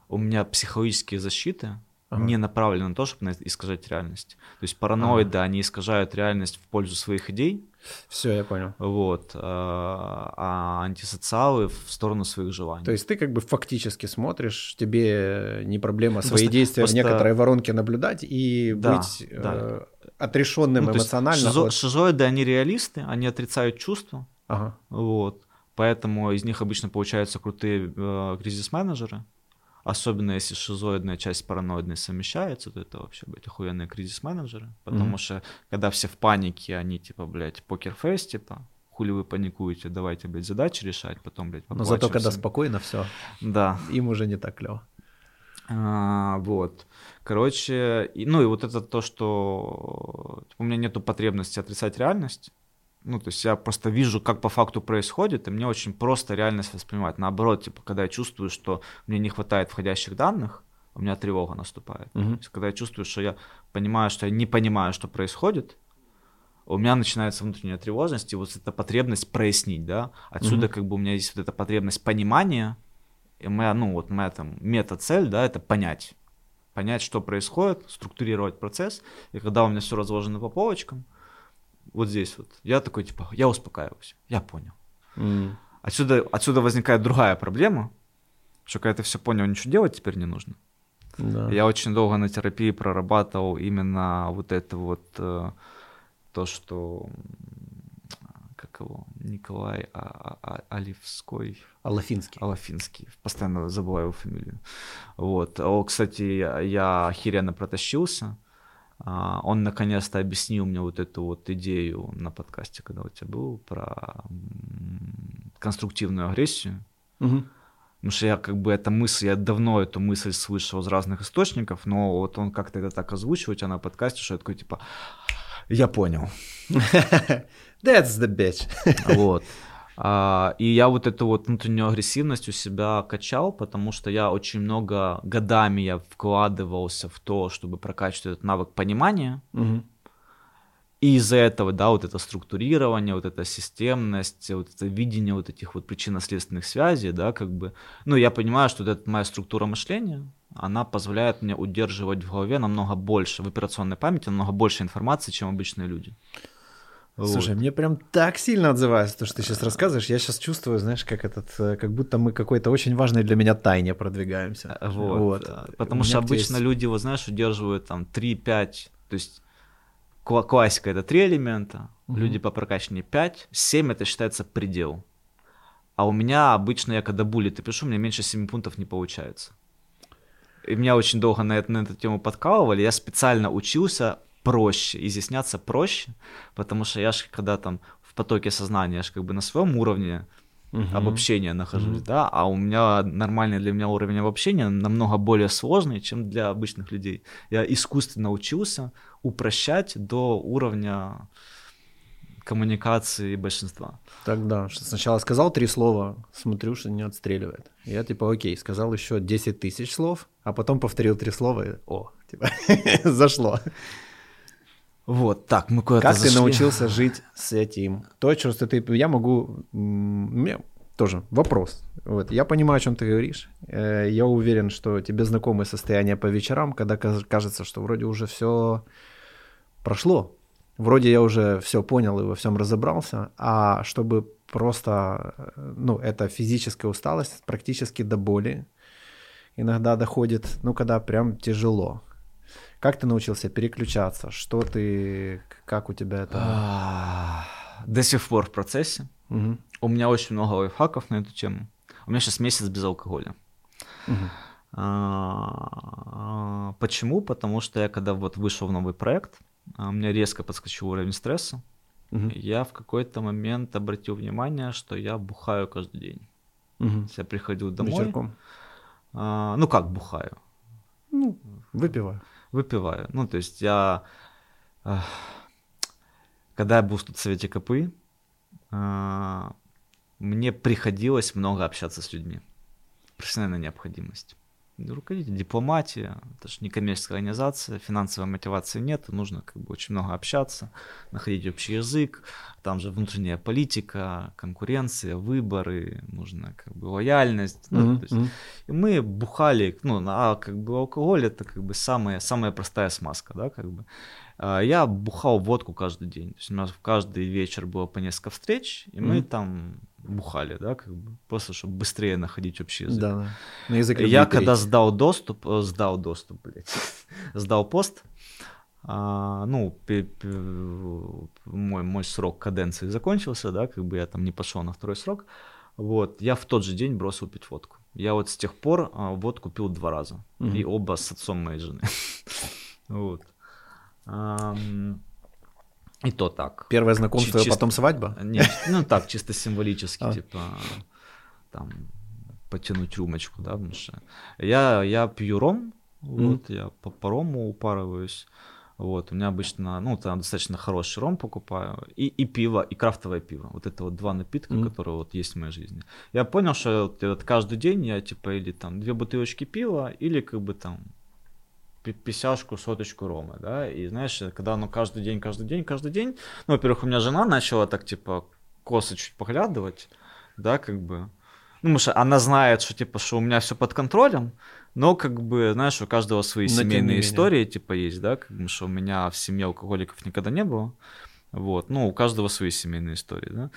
У меня психологические защиты ага. не направлены на то, чтобы искажать реальность. То есть параноиды, ага. они искажают реальность в пользу своих идей. Все, я понял. Вот. А, а антисоциалы в сторону своих желаний. То есть ты как бы фактически смотришь, тебе не проблема свои просто, действия просто... в некоторой воронке наблюдать и да, быть да. Э, отрешенным ну, эмоционально. Шизо, от... Шизоиды, они реалисты, они отрицают чувства. Ага. Вот. Поэтому из них обычно получаются крутые э, кризис-менеджеры. Особенно если шизоидная часть параноидной совмещается, то это вообще, блядь, охуенные кризис-менеджеры. Потому mm-hmm. что, когда все в панике, они, типа, блядь, покер-фейс, типа, хули вы паникуете, давайте, блядь, задачи решать, потом, блядь, Но зато, когда спокойно все, да. им уже не так клево. А, вот. Короче, и, ну и вот это то, что типа, у меня нету потребности отрицать реальность. Ну, то есть я просто вижу, как по факту происходит, и мне очень просто реальность воспринимать. Наоборот, типа, когда я чувствую, что мне не хватает входящих данных, у меня тревога наступает. Uh-huh. То есть, когда я чувствую, что я понимаю, что я не понимаю, что происходит, у меня начинается внутренняя тревожность и вот эта потребность прояснить, да. Отсюда uh-huh. как бы у меня есть вот эта потребность понимания, и моя, ну вот моя там мета-цель, да, это понять. Понять, что происходит, структурировать процесс. И когда у меня все разложено по полочкам, вот здесь вот, я такой, типа, я успокаиваюсь, я понял. Mm. Отсюда, отсюда возникает другая проблема, что когда ты все понял, ничего делать теперь не нужно. Да. Я очень долго на терапии прорабатывал именно вот это вот э, то, что как его, Николай а, а, а, Оливской. Алафинский. Алафинский. Постоянно забываю его фамилию. Вот. О, кстати, я, я охеренно протащился. А, он наконец-то объяснил мне вот эту вот идею на подкасте, когда у тебя был, про конструктивную агрессию. Угу. Потому что я как бы эта мысль, я давно эту мысль слышал из разных источников, но вот он как-то это так озвучил у тебя на подкасте, что я такой типа, я понял. *laughs* That's the bitch. вот. А, и я вот эту вот внутреннюю агрессивность у себя качал, потому что я очень много годами я вкладывался в то, чтобы прокачивать этот навык понимания. Угу. И из-за этого, да, вот это структурирование, вот эта системность, вот это видение вот этих вот причинно-следственных связей, да, как бы, ну, я понимаю, что вот эта моя структура мышления, она позволяет мне удерживать в голове намного больше, в операционной памяти намного больше информации, чем обычные люди. Слушай, вот. мне прям так сильно отзывается то, что ты сейчас рассказываешь. Я сейчас чувствую, знаешь, как этот, э, как будто мы какой-то очень важной для меня тайне продвигаемся. Э, вот. вот. Потому что обычно есть... люди, вот знаешь, удерживают там 3-5, то есть классика это 3 элемента, угу. люди по прокачанию 5, 7 это считается предел. А у меня обычно, я когда буллеты пишу, у меня меньше 7 пунктов не получается. И меня очень долго на, это, на эту тему подкалывали. Я специально учился проще, изъясняться проще, потому что я же когда там в потоке сознания, я же как бы на своем уровне uh-huh. обобщения нахожусь, uh-huh. да, а у меня нормальный для меня уровень обобщения намного более сложный, чем для обычных людей. Я искусственно учился упрощать до уровня коммуникации большинства. Тогда что сначала сказал три слова, смотрю, что не отстреливает. Я типа, окей, сказал еще 10 тысяч слов, а потом повторил три слова, и о, типа, *laughs* зашло. Вот, так, мы куда-то Как зашли. ты научился жить с этим? То, что ты... Я могу... Мне тоже вопрос. Вот, я понимаю, о чем ты говоришь. Э, я уверен, что тебе знакомы состояния по вечерам, когда кажется, что вроде уже все прошло. Вроде я уже все понял и во всем разобрался, а чтобы просто, ну, это физическая усталость практически до боли иногда доходит, ну, когда прям тяжело. Как ты научился переключаться? Что ты, как у тебя это? А, до сих пор в процессе. Угу. У меня очень много лайфхаков на эту тему. У меня сейчас месяц без алкоголя. Угу. А, почему? Потому что я когда вот вышел в новый проект, а, у меня резко подскочил уровень стресса. Угу. Я в какой-то момент обратил внимание, что я бухаю каждый день. Угу. Я приходил домой. Вечерком. А, ну как бухаю? Ну, выпиваю. Выпиваю. Ну, то есть я... Когда я был в Совете КПИ, а, мне приходилось много общаться с людьми. Профессиональная необходимость руководитель, дипломатия, это же не коммерческая организация, финансовой мотивации нет, нужно как бы очень много общаться, находить общий язык, там же внутренняя политика, конкуренция, выборы, нужно как бы лояльность. Mm-hmm. Ну, есть, mm-hmm. И мы бухали, ну, а как бы алкоголь это как бы самая, самая простая смазка, да, как бы. А, я бухал водку каждый день. То есть у нас каждый вечер было по несколько встреч, и mm-hmm. мы там бухали, да, как бы, просто чтобы быстрее находить общий язык. Да, да. На язык я когда сдал доступ, э, сдал доступ, блядь, *laughs* сдал пост, а, ну, мой, мой срок каденции закончился, да, как бы я там не пошел на второй срок, вот, я в тот же день бросил пить водку. Я вот с тех пор а, водку пил два раза, mm-hmm. и оба с отцом моей жены. *laughs* вот. И то так. Первое знакомство, чисто, потом свадьба? Нет, ну так, чисто символически, а. типа, там, потянуть рюмочку, да, потому что я, я пью ром, mm-hmm. вот, я по, по рому упарываюсь, вот, у меня обычно, ну, там достаточно хороший ром покупаю, и, и пиво, и крафтовое пиво. Вот это вот два напитка, mm-hmm. которые вот есть в моей жизни. Я понял, что вот, вот каждый день я, типа, или там две бутылочки пива, или как бы там писяшку, соточку ромы, да, и знаешь, когда оно каждый день, каждый день, каждый день, ну, во-первых, у меня жена начала так, типа, косо чуть поглядывать, да, как бы, ну, потому что она знает, что, типа, что у меня все под контролем, но, как бы, знаешь, у каждого свои но семейные истории, типа, есть, да, как бы, что у меня в семье алкоголиков никогда не было, вот, ну, у каждого свои семейные истории, да,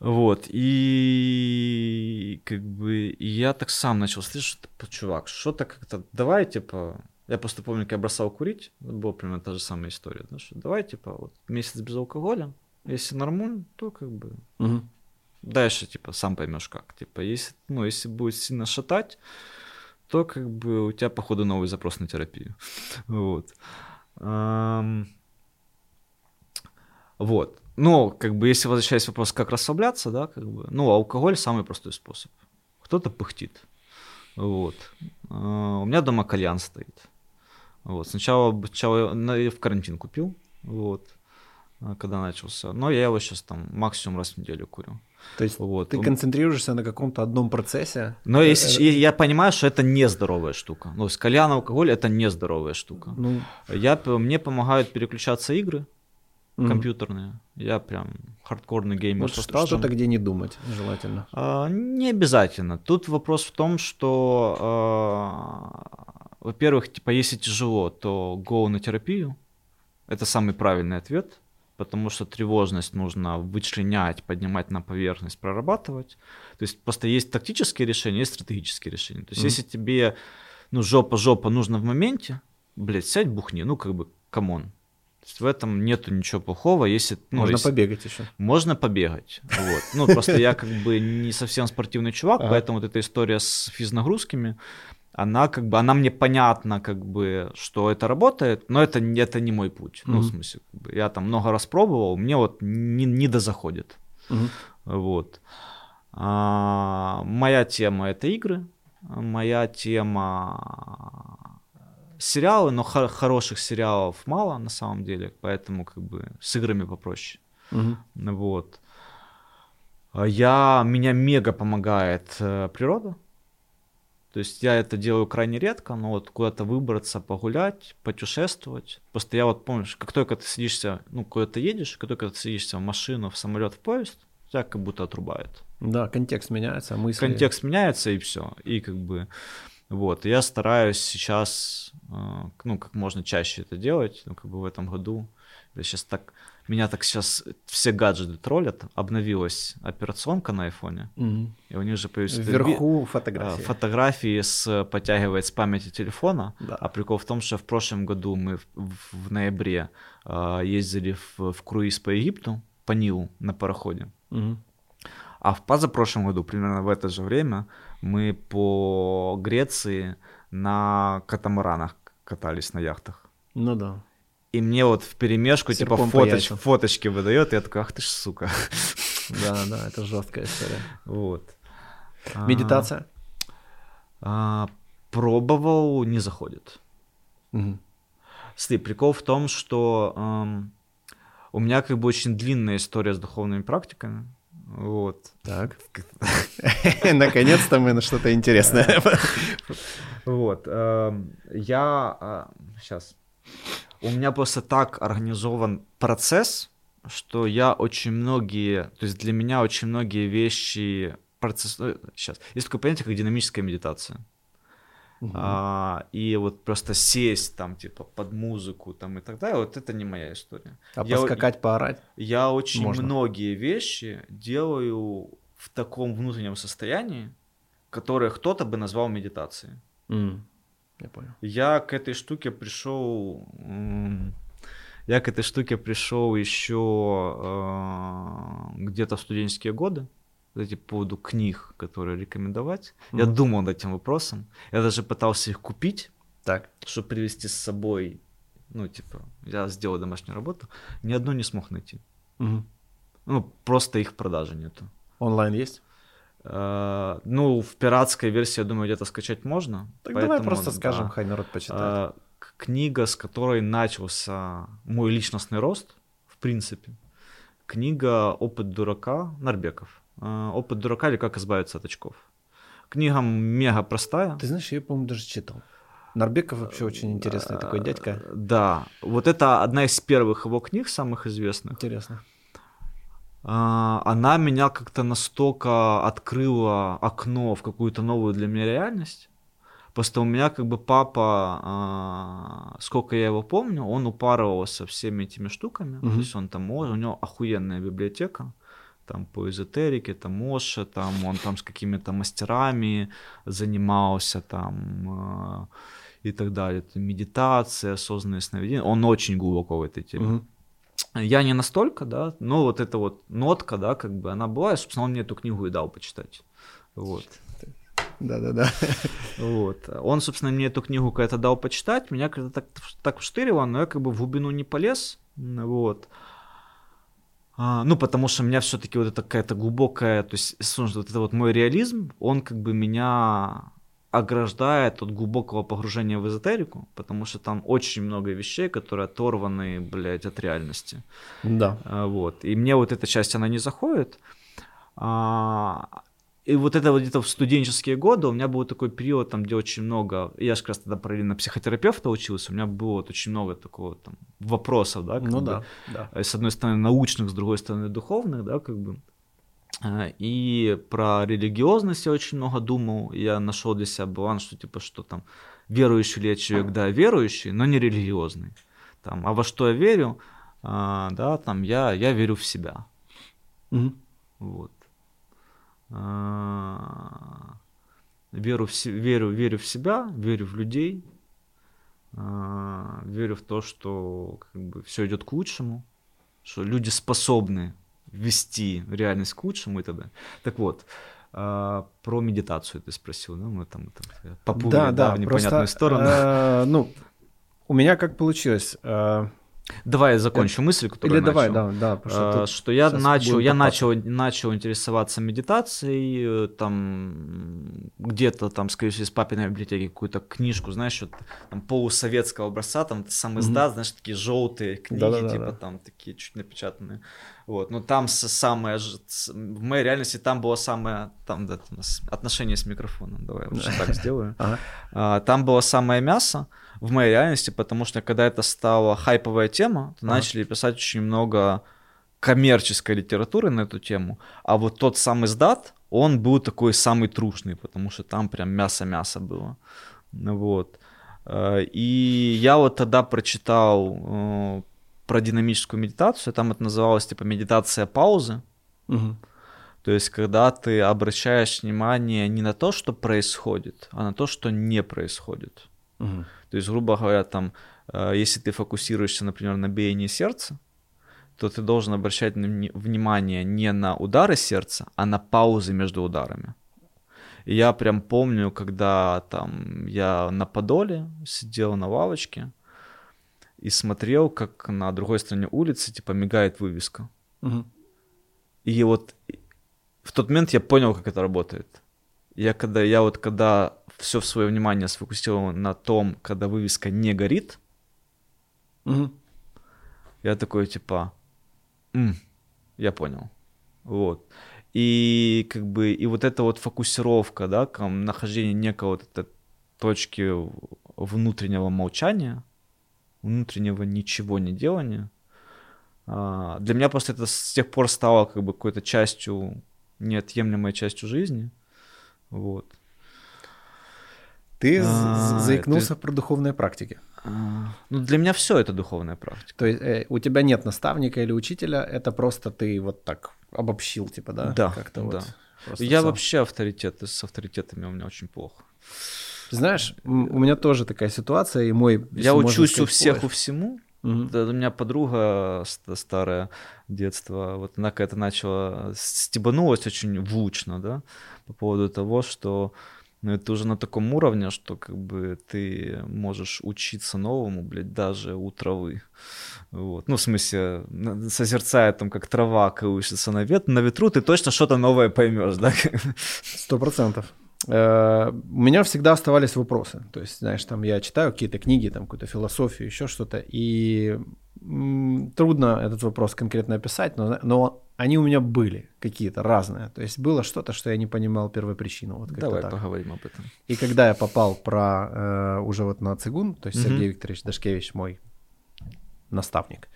вот, и как бы и я так сам начал, слышишь, чувак, что-то как-то, давай, типа, я просто помню, как я бросал курить, была примерно та же самая история, да, что давай, типа, вот, месяц без алкоголя, если нормально, то как бы угу. дальше, типа, сам поймешь как. Типа, если, ну, если будет сильно шатать, то как бы у тебя, походу, новый запрос на терапию. *laughs* Вот. Вот. Но, как бы, если возвращаясь к вопросу, как расслабляться, да, как бы, ну, алкоголь самый простой способ. Кто-то пыхтит. Вот. А, у меня дома кальян стоит. Вот. Сначала, сначала в карантин купил, вот, а, когда начался. Но я его сейчас там максимум раз в неделю курю. То есть вот. ты концентрируешься на каком-то одном процессе? Но если, э, я понимаю, что это нездоровая штука. Ну, с кальян, алкоголь это нездоровая штука. Ну... Я, мне помогают переключаться игры mm. компьютерные. Я прям хардкорный геймер. Вот что, что-то, где не думать желательно. А, не обязательно. Тут вопрос в том, что а, во-первых, типа, если тяжело, то go на терапию. Это самый правильный ответ, потому что тревожность нужно вычленять, поднимать на поверхность, прорабатывать. То есть просто есть тактические решения, есть стратегические решения. То есть mm-hmm. если тебе, ну, жопа-жопа нужно в моменте, блядь, сядь, бухни, ну, как бы, come on. В этом нету ничего плохого, если... Ну, можно если... побегать еще. Можно побегать, вот. Ну, просто я как бы не совсем спортивный чувак, поэтому вот эта история с физнагрузками, она как бы, она мне понятна, как бы, что это работает, но это, это не мой путь. Mm-hmm. Ну, в смысле, как бы, я там много раз пробовал, мне вот не, не дозаходит. Mm-hmm. Вот. А, моя тема это игры, моя тема сериалы, но хор- хороших сериалов мало на самом деле, поэтому как бы с играми попроще. Mm-hmm. Вот. А я, меня мега помогает э, природа. То есть я это делаю крайне редко, но вот куда-то выбраться, погулять, путешествовать. Просто я вот помнишь, как только ты сидишься, ну, куда-то едешь, как только ты садишься в машину, в самолет, в поезд, тебя как будто отрубает. Да, контекст меняется, мысли... Контекст меняется, и все. И как бы... Вот, я стараюсь сейчас, э, ну, как можно чаще это делать, ну, как бы в этом году. Я сейчас так меня так сейчас все гаджеты троллят. Обновилась операционка на айфоне, угу. и у них же появились вверху фотографии. Фотографии с подтягивает с памяти телефона. Да. А прикол в том, что в прошлом году мы в, в ноябре э, ездили в, в круиз по Египту, по Нилу на пароходе. Угу. А в позапрошлом году, примерно в это же время, мы по Греции на катамаранах катались на яхтах. Ну да. И мне вот в перемешку типа фоточ, фоточки выдает, и я такой, ах ты ж сука. *laughs* Да, да, это жесткая история. Вот. А, Медитация? а, пробовал, не заходит. Смотри, прикол в том, что эм, у меня как бы очень длинная история с духовными практиками. Вот. Так. *laughs* Наконец-то мы на что-то интересное. *laughs* Вот. я сейчас. У меня просто так организован процесс, что я очень многие, то есть для меня очень многие вещи процесс. Сейчас. Есть такое понятие, как динамическая медитация. Мгм. А, и вот просто сесть там, типа, под музыку там и так далее, вот это не моя история. А Я- поскакать, поорать? Я очень Можно. многие вещи делаю в таком внутреннем состоянии, которое кто-то бы назвал медитацией. М, Я понял. Я к этой штуке пришел. Я к этой штуке пришел еще э, где-то в студенческие годы. Кстати, по поводу книг, которые рекомендовать. Я Мгм. думал над этим вопросом. Я даже пытался их купить, Так. чтобы привезти с собой. Ну, типа, я сделал домашнюю работу. Ни одну не смог найти. Мгм. Ну, просто их в продаже нету. Онлайн есть? Э, Ну, в пиратской версии, я думаю, где-то скачать можно. Так давай поэтому, просто да. скажем, хай народ почитает. К- Книга, с которой начался мой личностный рост, в принципе. Книга «Опыт дурака» Нарбеков. А, «Опыт дурака» или «Как избавиться от очков». Книга мега простая. Ты знаешь, я, по-моему, даже читал. Нарбеков вообще очень интересный такой дядька. Э, Да, вот это одна из первых его книг, самых известных. Интересно. А, Она меня как-то настолько открыла окно в какую-то новую для меня реальность. Просто у меня как бы папа, а, сколько я его помню, он упарывался всеми этими штуками. Мгм. То есть он там, у него охуенная библиотека. Там по эзотерике, там Моша, там он там с какими-то мастерами занимался, там а, и так далее. Медитация, осознанное сновидение. Он очень глубоко в этой теме. Мгм. Я не настолько, да, но вот эта вот нотка, да, как бы она была, и, собственно, он мне эту книгу и дал почитать. Вот. Да-да-да. Вот. Он, собственно, мне эту книгу когда-то дал почитать, меня как-то так, так вштырило, но я как бы в глубину не полез. Вот. А, ну, потому что у меня все-таки вот это какая-то глубокая, то есть, слушай, вот это вот мой реализм, он как бы меня ограждает от глубокого погружения в эзотерику, потому что там очень много вещей, которые оторваны, блядь, от реальности. Да. А, Вот. И мне вот эта часть, она не заходит. А, И вот это вот где-то в студенческие годы у меня был такой период, там, где очень много... Я же как раз тогда параллельно психотерапевта учился, у меня было вот очень много такого там вопросов, да, как Ну бы, да, да. э, с одной стороны научных, с другой стороны духовных, да, как бы. И про религиозность я очень много думал. Я нашел для себя баланс, что типа, что там верующий ли я человек, да, верующий, но не религиозный. Там, а во что я верю? А, да, там я, я верю в себя. Мгм. Вот. А, Веру в, верю, верю в себя, верю в людей, а, верю в то, что как бы, все идет к лучшему, что люди способны вести реальность к лучшему и т.д. Так вот, а, про медитацию ты спросил, да? Мы там это, попули, Да, да, в непонятную просто, сторону. э, ну, у меня как получилось? э, Давай я закончу мысль, которую Или я давай, начал. да, да, потому что я начал, я начал, начал интересоваться медитацией, э, там где-то там, скорее всего, из папиной библиотеки какую-то книжку, знаешь, вот там полусоветского образца, там сам издат, знаешь, такие желтые книги, Да-да-да, типа там такие чуть напечатанные. Вот, но там самое, в моей реальности там было самое, там, да, у нас отношение с микрофоном, давай я лучше так сделаю. *laughs* А, Там было самое мясо в моей реальности, потому что когда это стала хайповая тема, то Ага. начали писать очень много коммерческой литературы на эту тему. А вот тот самый сдат, он был такой самый трушный, потому что там прям мясо-мясо было. Ну Вот. Э, И я вот тогда прочитал э, про динамическую медитацию, там это называлось типа медитация паузы. Мгм. То есть, когда ты обращаешь внимание не на то, что происходит, а на то, что не происходит. То есть, грубо говоря, там, э, если ты фокусируешься, например, на биении сердца, то ты должен обращать внимание не на удары сердца, а на паузы между ударами. И я прям помню, когда там я на Подоле сидел на лавочке и смотрел, как на другой стороне улицы, типа, мигает вывеска. Угу. И вот в тот момент я понял, как это работает. Я когда, я вот когда все свое внимание сфокусировал на том, когда вывеска не горит, угу. я такой, типа, М, я понял. Вот. И как бы и вот эта вот фокусировка, да, нахождение некого вот этой точки внутреннего молчания, внутреннего ничего не делания, а, для меня просто это с тех пор стало как бы какой-то частью, неотъемлемой частью жизни. Вот. Ты а, заикнулся это... про духовные практики. А, ну, для меня все это духовная практика. То есть э, у тебя нет наставника или учителя, это просто ты вот так обобщил, типа, да? Да, Как-то да. Вот Я сам. вообще авторитет, с авторитетами у меня очень плохо. Знаешь, у меня тоже такая ситуация, и мой... Я учусь сказать, у всех, у всему. Угу. Да, у меня подруга старая детства, вот она когда-то начала стебанулась очень вучно, да, по поводу того, что но это уже на таком уровне, что как бы ты можешь учиться новому, блядь, даже у травы. Вот. Ну, в смысле, созерцая там, как трава колышется на, вет... на ветру, ты точно что-то новое поймешь, да? Сто процентов. Э, у меня всегда оставались вопросы. То есть, знаешь, там я читаю какие-то книги, там какую-то философию, еще что-то, и трудно этот вопрос конкретно описать, но, но они у меня были какие-то разные. То есть было что-то, что я не понимал первопричину. Вот Давай так. поговорим об этом. И когда я попал про э, уже вот на цигун, то есть угу. Сергей Викторович Дашкевич мой наставник,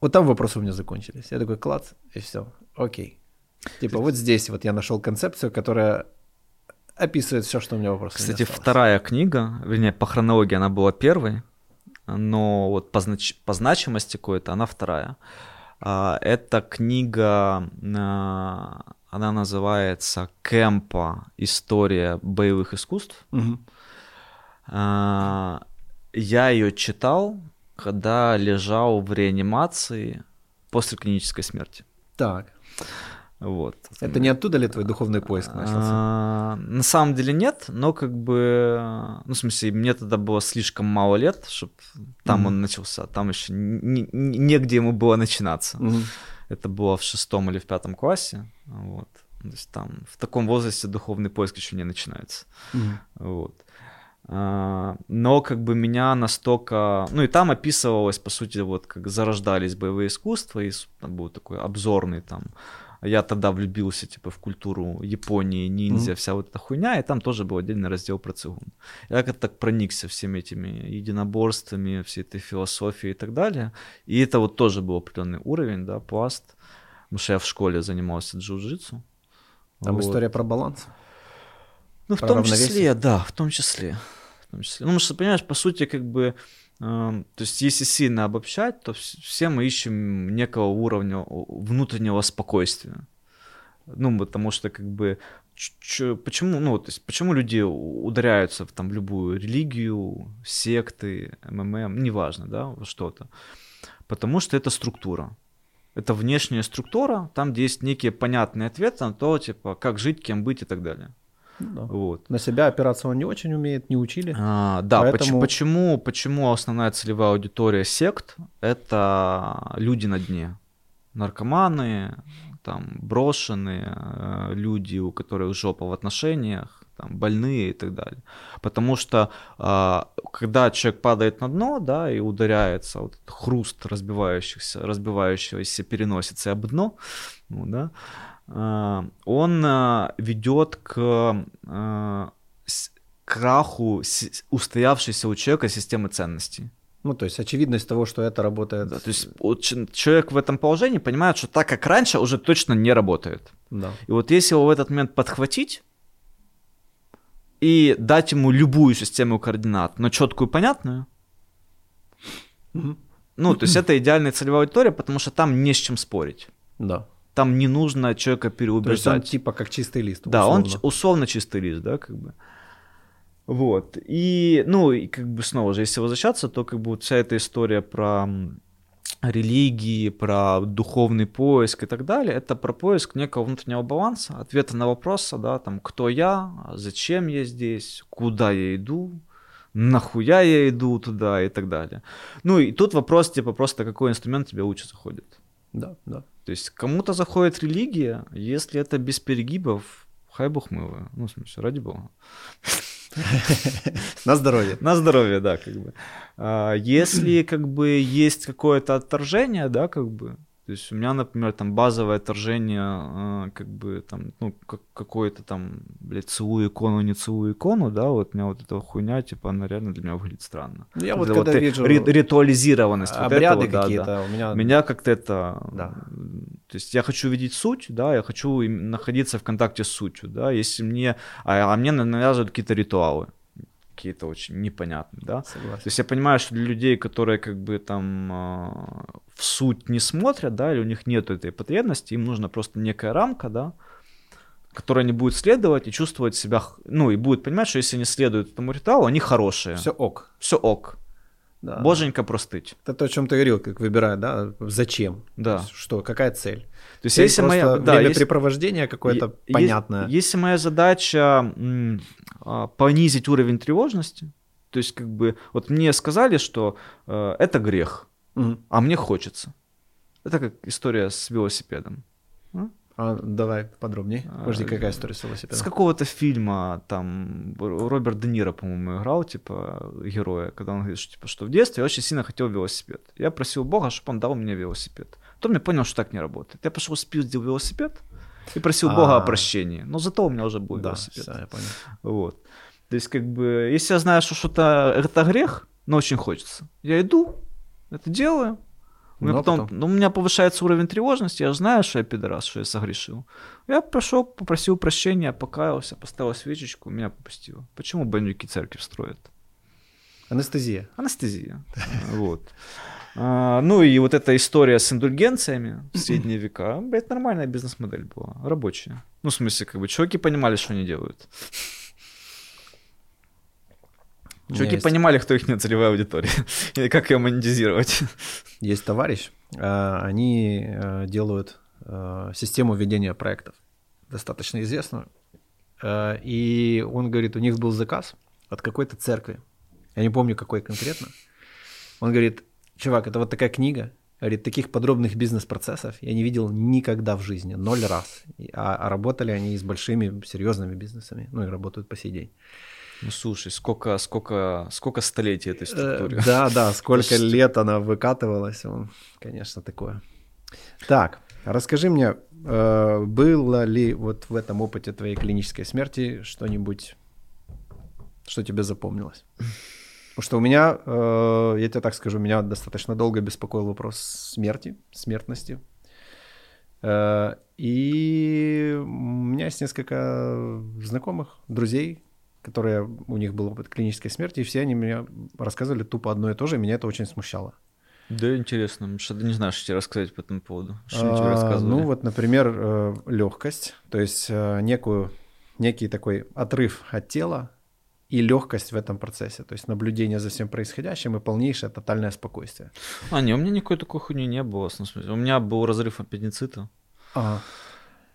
вот там вопросы у меня закончились. Я такой, класс, и все, окей. Типа вот здесь вот я нашел концепцию, которая описывает все, что у меня вопросы. Кстати, вторая книга, вернее, по хронологии она была первой, но вот по, знач... по значимости какой-то она вторая. А, эта книга, а, она называется «Кэмпа. История боевых искусств». Угу. Я ее читал, когда лежал в реанимации после клинической смерти. Так. Вот. Это не оттуда ли твой духовный поиск начался? А, на самом деле нет, но как бы, ну, в смысле, мне тогда было слишком мало лет, чтобы там mm-hmm. он начался, там еще не, не, негде ему было начинаться. Mm-hmm. Это было в шестом или в пятом классе, вот. То есть там в таком возрасте духовный поиск еще не начинается. Mm-hmm. Вот. А, но как бы меня настолько... Ну и там описывалось, по сути, вот как зарождались боевые искусства, и там был такой обзорный там я тогда влюбился, типа, в культуру Японии, ниндзя, mm-hmm. вся вот эта хуйня, и там тоже был отдельный раздел про цигун. Я как-то так проникся всеми этими единоборствами, всей этой философией и так далее. И это вот тоже был определенный уровень, да, пласт. Потому что я в школе занимался джиу-джитсу. Там вот. история про баланс? Ну, про в том числе, да, в том числе. В том числе. Ну, потому что, понимаешь, по сути, как бы то есть, если сильно обобщать, то все мы ищем некого уровня внутреннего спокойствия. Ну, потому что, как бы, почему, ну, то есть, почему люди ударяются в, там, любую религию, секты, МММ, неважно, да, что-то. Потому что это структура. Это внешняя структура, там, где есть некие понятные ответы на то, типа, как жить, кем быть и так далее. Да. Вот. На себя опираться он не очень умеет, не учили. А, да, поэтому... почему, почему основная целевая аудитория сект — это люди на дне. Наркоманы, там, брошенные, э, люди, у которых жопа в отношениях, там, больные и так далее. Потому что а, когда человек падает на дно, да, и ударяется, вот этот хруст разбивающихся, разбивающегося переносится об дно, ну, да, он э, ведет к э, краху устоявшейся у человека системы ценностей. Ну, то есть очевидность того, что это работает. Да, то есть вот человек в этом положении понимает, что так, как раньше, уже точно не работает. Да. И вот если его в этот момент подхватить и дать ему любую систему координат, но четкую и понятную, ну, то есть это идеальная целевая аудитория, потому что там не с чем спорить. Да там не нужно человека переубеждать. То есть он типа как чистый лист. Условно. Да, он условно чистый лист, да, как бы. Вот. И, ну, и как бы снова же, если возвращаться, то как бы вся эта история про религии, про духовный поиск и так далее, это про поиск некого внутреннего баланса, ответа на вопросы, да, там, кто я, зачем я здесь, куда я иду, нахуя я иду туда и так далее. Ну и тут вопрос, типа, просто какой инструмент тебе лучше заходит. Да, да. То есть кому-то заходит религия, если это без перегибов, хай бог милый. Ну, в смысле, ради бога. *laughs* На здоровье. На здоровье, да, как бы. А, если как бы есть какое-то отторжение, да, как бы, то есть у меня, например, там базовое отторжение, а, как бы там, ну, как, какое-то там, блядь, целую икону, не целую икону, да, вот у меня вот эта хуйня, типа, она реально для меня выглядит странно. Ну, я вот когда вот вижу... Ритуализированность. Обряды вот какие-то да, да. у меня... Меня как-то это... Да. То есть я хочу видеть суть, да, я хочу находиться в контакте с сутью, да, если мне... А, а мне навязывают какие-то ритуалы какие-то очень непонятные, да. Согласен. То есть я понимаю, что для людей, которые как бы там э, в суть не смотрят, да, или у них нет этой потребности, им нужна просто некая рамка, да, которая не будет следовать и чувствовать себя, ну, и будет понимать, что если они следуют этому ритуалу, они хорошие. Все ок. Все ок. Да. Боженька простыть. Это то, о чем ты говорил, как выбирать, да, зачем? Да. Что, какая цель? То есть, если моя да, времяпрепровождение есть, какое-то понятное. Если моя задача м, а, понизить уровень тревожности, то есть как бы вот мне сказали, что э, это грех, угу. а мне хочется. Это как история с велосипедом. А, давай подробнее. Подожди, какая история с велосипедом? С какого-то фильма, там, Роберт Де Ниро, по-моему, играл, типа, героя, когда он говорит, что, типа, что в детстве я очень сильно хотел велосипед. Я просил Бога, чтобы он дал мне велосипед. Потом я понял, что так не работает. Я пошел спиздил велосипед и просил Бога о прощении. Но зато у меня уже был да, велосипед. Все, я понял. Вот. То есть, как бы, если я знаю, что что-то это грех, но очень хочется, я иду, это делаю, у меня, потом, потом... Ну, у меня повышается уровень тревожности, я знаю, что я пидорас, что я согрешил. Я пошел, попросил прощения, покаялся, поставил свечечку, меня попустило. Почему бандюки церковь строят? Анестезия. Анестезия. *laughs* Вот. А, ну и вот эта история с индульгенциями в *clears throat* средние века, это нормальная бизнес-модель была, рабочая. Ну, в смысле, как бы, чуваки понимали, что они делают. Чуваки есть... понимали, кто их не целевая аудитория, *laughs* и как ее монетизировать. Есть товарищ, а, они а, делают а, систему ведения проектов, достаточно известную. И он говорит, у них был заказ от какой-то церкви. Я не помню, какой конкретно. Он говорит, чувак, это вот такая книга, говорит, таких подробных бизнес-процессов я не видел никогда в жизни, ноль раз. А, а работали они с большими, серьезными бизнесами, ну и работают по сей день. Ну слушай, сколько, сколько, сколько столетий этой структуре. Э, да, да, *laughs* сколько лет она выкатывалась, конечно, такое. Так, расскажи мне, э, было ли вот в этом опыте твоей клинической смерти что-нибудь, что тебе запомнилось? Потому что у меня, э, я тебе так скажу, меня достаточно долго беспокоил вопрос смерти, смертности. И у меня есть несколько знакомых, друзей, которые у них был опыт клинической смерти, и все они мне рассказывали тупо одно и то же, и меня это очень смущало. Да, интересно. Что ты не знаешь, что тебе рассказать по этому поводу? Что они тебе а, рассказывали? Ну, вот, например, э, легкость, то есть э, некую, некий такой отрыв от тела и легкость в этом процессе, то есть наблюдение за всем происходящим и полнейшее тотальное спокойствие. А, не, у меня никакой такой хуйни не было. В смысле, у меня был разрыв аппендицита. Ага.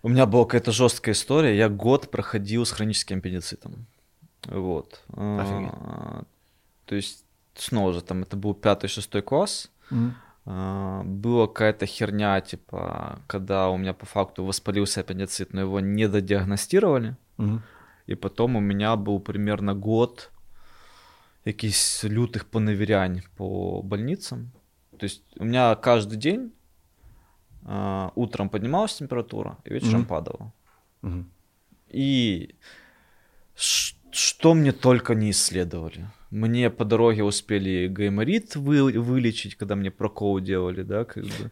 У меня была какая-то жесткая история. Я год проходил с хроническим аппендицитом. Вот. Офигеть. А, то есть, снова же, там это был пятый-шестой класс. Mm. А, была какая-то херня, типа, когда у меня по факту воспалился аппендицит, но его не додиагностировали. Mm. И потом у меня был примерно год якісь лютых поневірянь по больницам. То есть у меня каждый день э, утром поднималась температура и вечером mm-hmm. падала. Mm-hmm. И что мне только не исследовали. Мне по дороге успели гайморит вы, вылечить, когда мне прокол делали, да, как бы.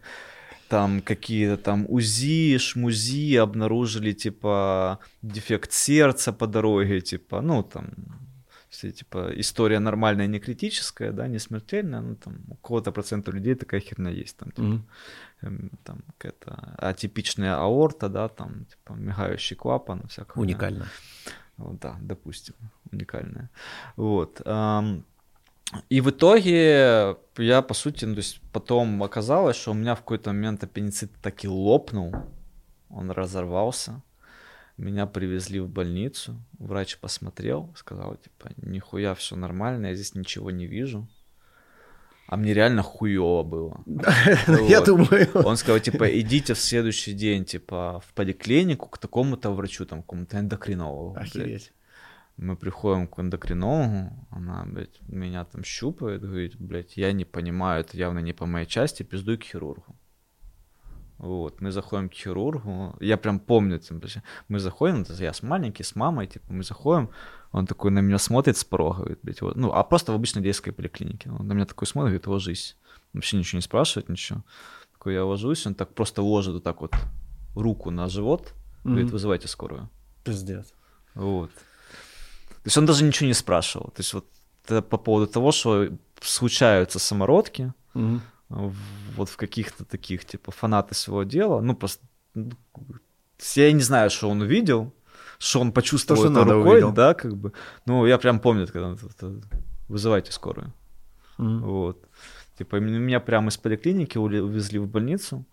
Там какие-то там УЗИ, шмузи обнаружили, типа, дефект сердца по дороге, типа, ну, там, все, типа, история нормальная, не критическая, да, не смертельная, ну, там, у кого-то процента людей такая херня есть, там, типа, mm-hmm. там, какая-то атипичная аорта, да, там, типа, мигающий клапан, всякое. Уникально. Вот, да, допустим, уникальная. Вот. И в итоге я, по сути, ну, то есть потом оказалось, что у меня в какой-то момент аппендицит таки лопнул, он разорвался. Меня привезли в больницу, врач посмотрел, сказал, типа, нихуя, все нормально, я здесь ничего не вижу. А мне реально хуево было. *laughs* Я думаю. Он сказал, типа, идите в следующий день, типа, в поликлинику к такому-то врачу, там, какому-то эндокринологу. Охереть. Мы приходим к эндокринологу, она, блядь, меня там щупает, говорит, блядь, я не понимаю, это явно не по моей части, пиздуй к хирургу. Вот, мы заходим к хирургу, я прям помню, мы заходим, я с маленький, с мамой, типа, мы заходим, он такой на меня смотрит с порога, говорит, блядь, вот, ну, а просто в обычной детской поликлинике, он на меня такой смотрит, говорит, ложись, вообще ничего не спрашивает, ничего. Такой я ложусь, он так просто ложит вот так вот руку на живот, говорит, вызывайте скорую. Пиздец. Вот. То есть он даже ничего не спрашивал. То есть вот это по поводу того, что случаются самородки, Мгм. вот в каких-то таких, типа, фанаты своего дела, ну, просто... ну, Я не знаю, что он увидел, что он почувствовал То, что это надо, рукой, увидел. да, как бы. Ну, я прям помню, когда вызывайте скорую. Мгм. Вот. Типа, меня прямо из поликлиники увезли в больницу,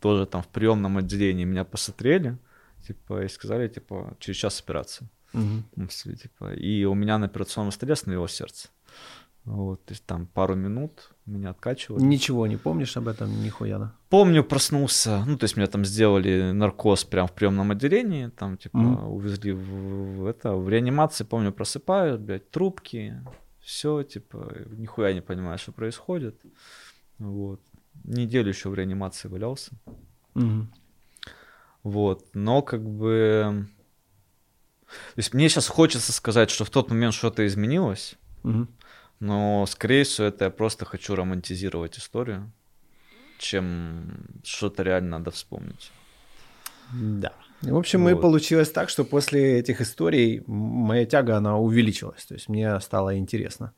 тоже там в приемном отделении меня посмотрели, типа, и сказали, типа, через час. Ну, если, типа, и у меня на операционном столе остановилось сердце. Вот, то есть там пару минут меня откачивали. Ничего не помнишь об этом, нихуя, да? Помню, проснулся, ну, то есть меня там сделали наркоз прямо в приемном отделении, там, типа, Мгм. увезли в, в это, в реанимации, помню, просыпаюсь, блядь, трубки, все, типа, нихуя не понимаю, что происходит. Вот. Неделю еще в реанимации валялся. Мгм. Вот, но как бы... То есть мне сейчас хочется сказать, что в тот момент что-то изменилось, Мгм. Но, скорее всего, это я просто хочу романтизировать историю, чем что-то реально надо вспомнить. Да. И, В общем, и Вот. получилось так, что после этих историй моя тяга, она увеличилась. То есть мне стало интересно.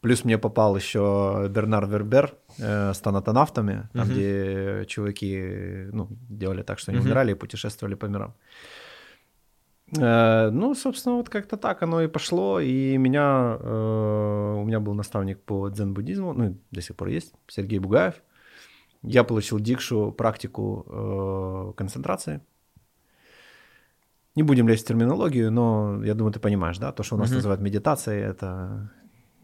Плюс мне попал еще Бернар Вербер э, с тонатонавтами, там, Мгм. где чуваки ну, делали так, что они Мгм. умирали и путешествовали по мирам. Э, ну, собственно, вот как-то так оно и пошло. И меня, э, у меня был наставник по дзен-буддизму, ну, до сих пор есть, Сергей Бугаев. Я получил дикшу, практику э, концентрации. Не будем лезть в терминологию, но я думаю, ты понимаешь, да, то, что у нас Мгм. называют медитацией, это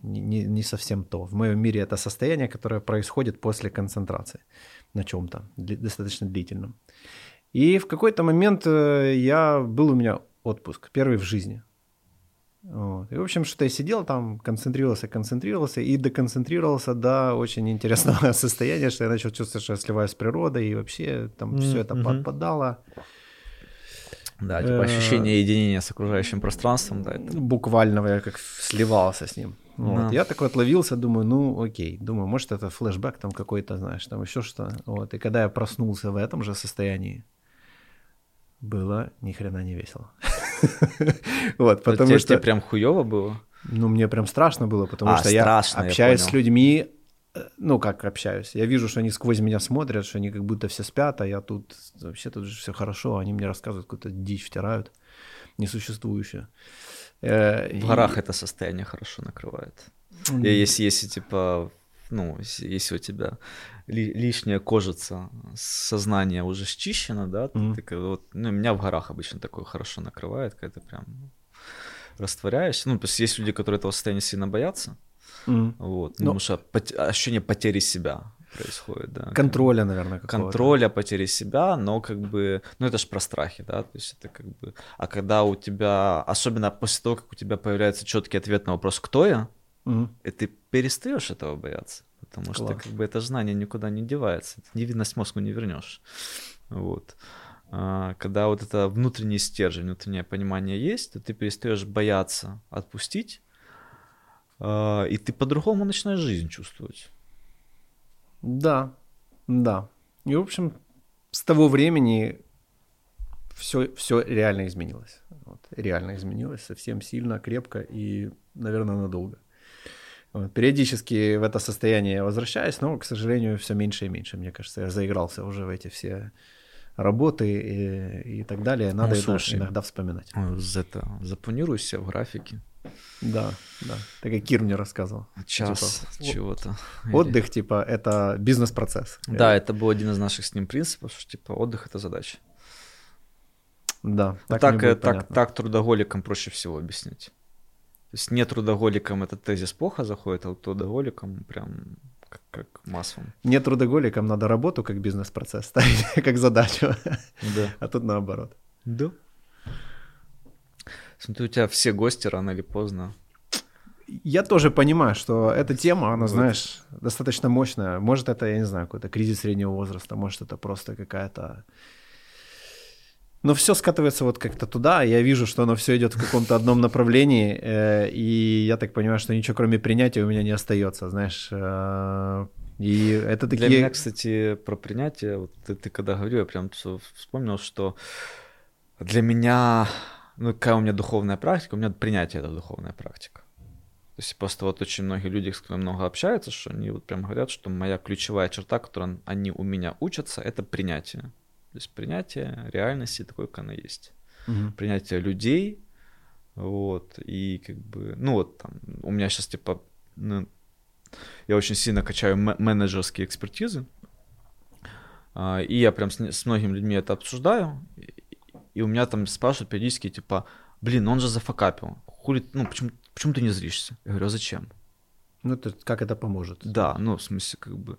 не, не- совсем то. В моем мире это состояние, которое происходит после концентрации на чем-то достаточно длительном. И в какой-то момент я был у меня отпуск, первый в жизни. Вот. И, в общем, что-то я сидел там, концентрировался, концентрировался и доконцентрировался до очень интересного *laughs* состояния, что я начал чувствовать, что я сливаюсь с природой, и вообще там все это подпадало. Да, типа Э, ощущение единения с окружающим пространством, да, это... Буквально я как сливался с ним. Вот. Да. Я такой отловился, думаю, ну окей, думаю, может это флешбэк там какой-то, знаешь, там еще что. Вот. И когда я проснулся в этом же состоянии, было ни хрена не весело. *laughs* *laughs* Вот, потому тебе, что... тебе прям хуево было? Ну, мне прям страшно было, потому А, что я страшно, я общаюсь с людьми, э, ну, как общаюсь. Я вижу, что они сквозь меня смотрят, что они как будто все спят, а я тут, вообще тут же все хорошо, они мне рассказывают, какую-то дичь втирают, несуществующую. Э, В и- горах это состояние хорошо накрывает. Если, если типа, ну, если, у тебя ли- лишняя кожица, сознание уже счищено, да, Мгм. ты бы вот, ну, меня в горах обычно такое хорошо накрывает, когда ты прям растворяешься. Ну, то есть есть люди, которые этого состояния сильно боятся, м. вот, Ну- потому что пот- ощущение потери себя происходит, да. Контроля, наверное, какого-то. контроля, потери себя, но как бы, ну это ж про страхи, да, то есть это как бы, а когда у тебя, особенно после того, как у тебя появляется четкий ответ на вопрос «Кто я?», Мгм. и ты перестаешь этого бояться, потому что Класс. как бы это знание никуда не девается, невидность мозгу не вернешь, вот. А, Когда вот это внутренний стержень, внутреннее понимание есть, то ты перестаешь бояться отпустить, а, и ты по-другому начинаешь жизнь чувствовать. Да, да. И, в общем, с того времени все, все реально изменилось. Вот, реально изменилось совсем сильно, крепко и, наверное, надолго. Вот, периодически в это состояние я возвращаюсь, но, к сожалению, все меньше и меньше. Мне кажется, я заигрался уже в эти все работы и, и так далее. Надо Ну, слушай. иногда вспоминать. Это запланируй в графике. Да, да. Так как Кир мне рассказывал. Час типа, чего-то. Отдых, типа, это бизнес-процесс. Да, это был один из наших с ним принципов, что, типа, отдых — это задача. Да, так, так, э, так, так трудоголикам проще всего объяснить. То есть не трудоголикам этот тезис плохо заходит, а вот трудоголикам прям как, как массовым. Не надо работу как бизнес-процесс ставить, *laughs* как задачу. Да. А тут наоборот. Да. Смотри, у тебя все гости рано или поздно. Я тоже понимаю, что эта тема, она, вот. знаешь, достаточно мощная. Может, это, я не знаю, какой-то кризис среднего возраста, может, это просто какая-то но все скатывается вот как-то туда, я вижу, что оно все идет в каком-то одном направлении, э, и я так понимаю, что ничего кроме принятия у меня не остается, знаешь. Э, и это такие... Для меня, кстати, про принятие, вот ты, ты когда говорил, я прям вспомнил, что для меня, ну какая у меня духовная практика, у меня принятие — это духовная практика. То есть просто вот очень многие люди, с которыми много общаются, что они вот прям говорят, что моя ключевая черта, которой они у меня учатся, это принятие. То есть принятие реальности такой, как она есть. Угу. Принятие людей, вот, и как бы, ну вот там, у меня сейчас типа, ну, я очень сильно качаю менеджерские экспертизы, а, и я прям с, с многими людьми это обсуждаю, и у меня там спрашивают периодически, типа, блин, он же зафакапил, хули, ну, почему, почему ты не злишься? Я говорю, а зачем? Ну, это, как это поможет? Да, ну, в смысле, как бы,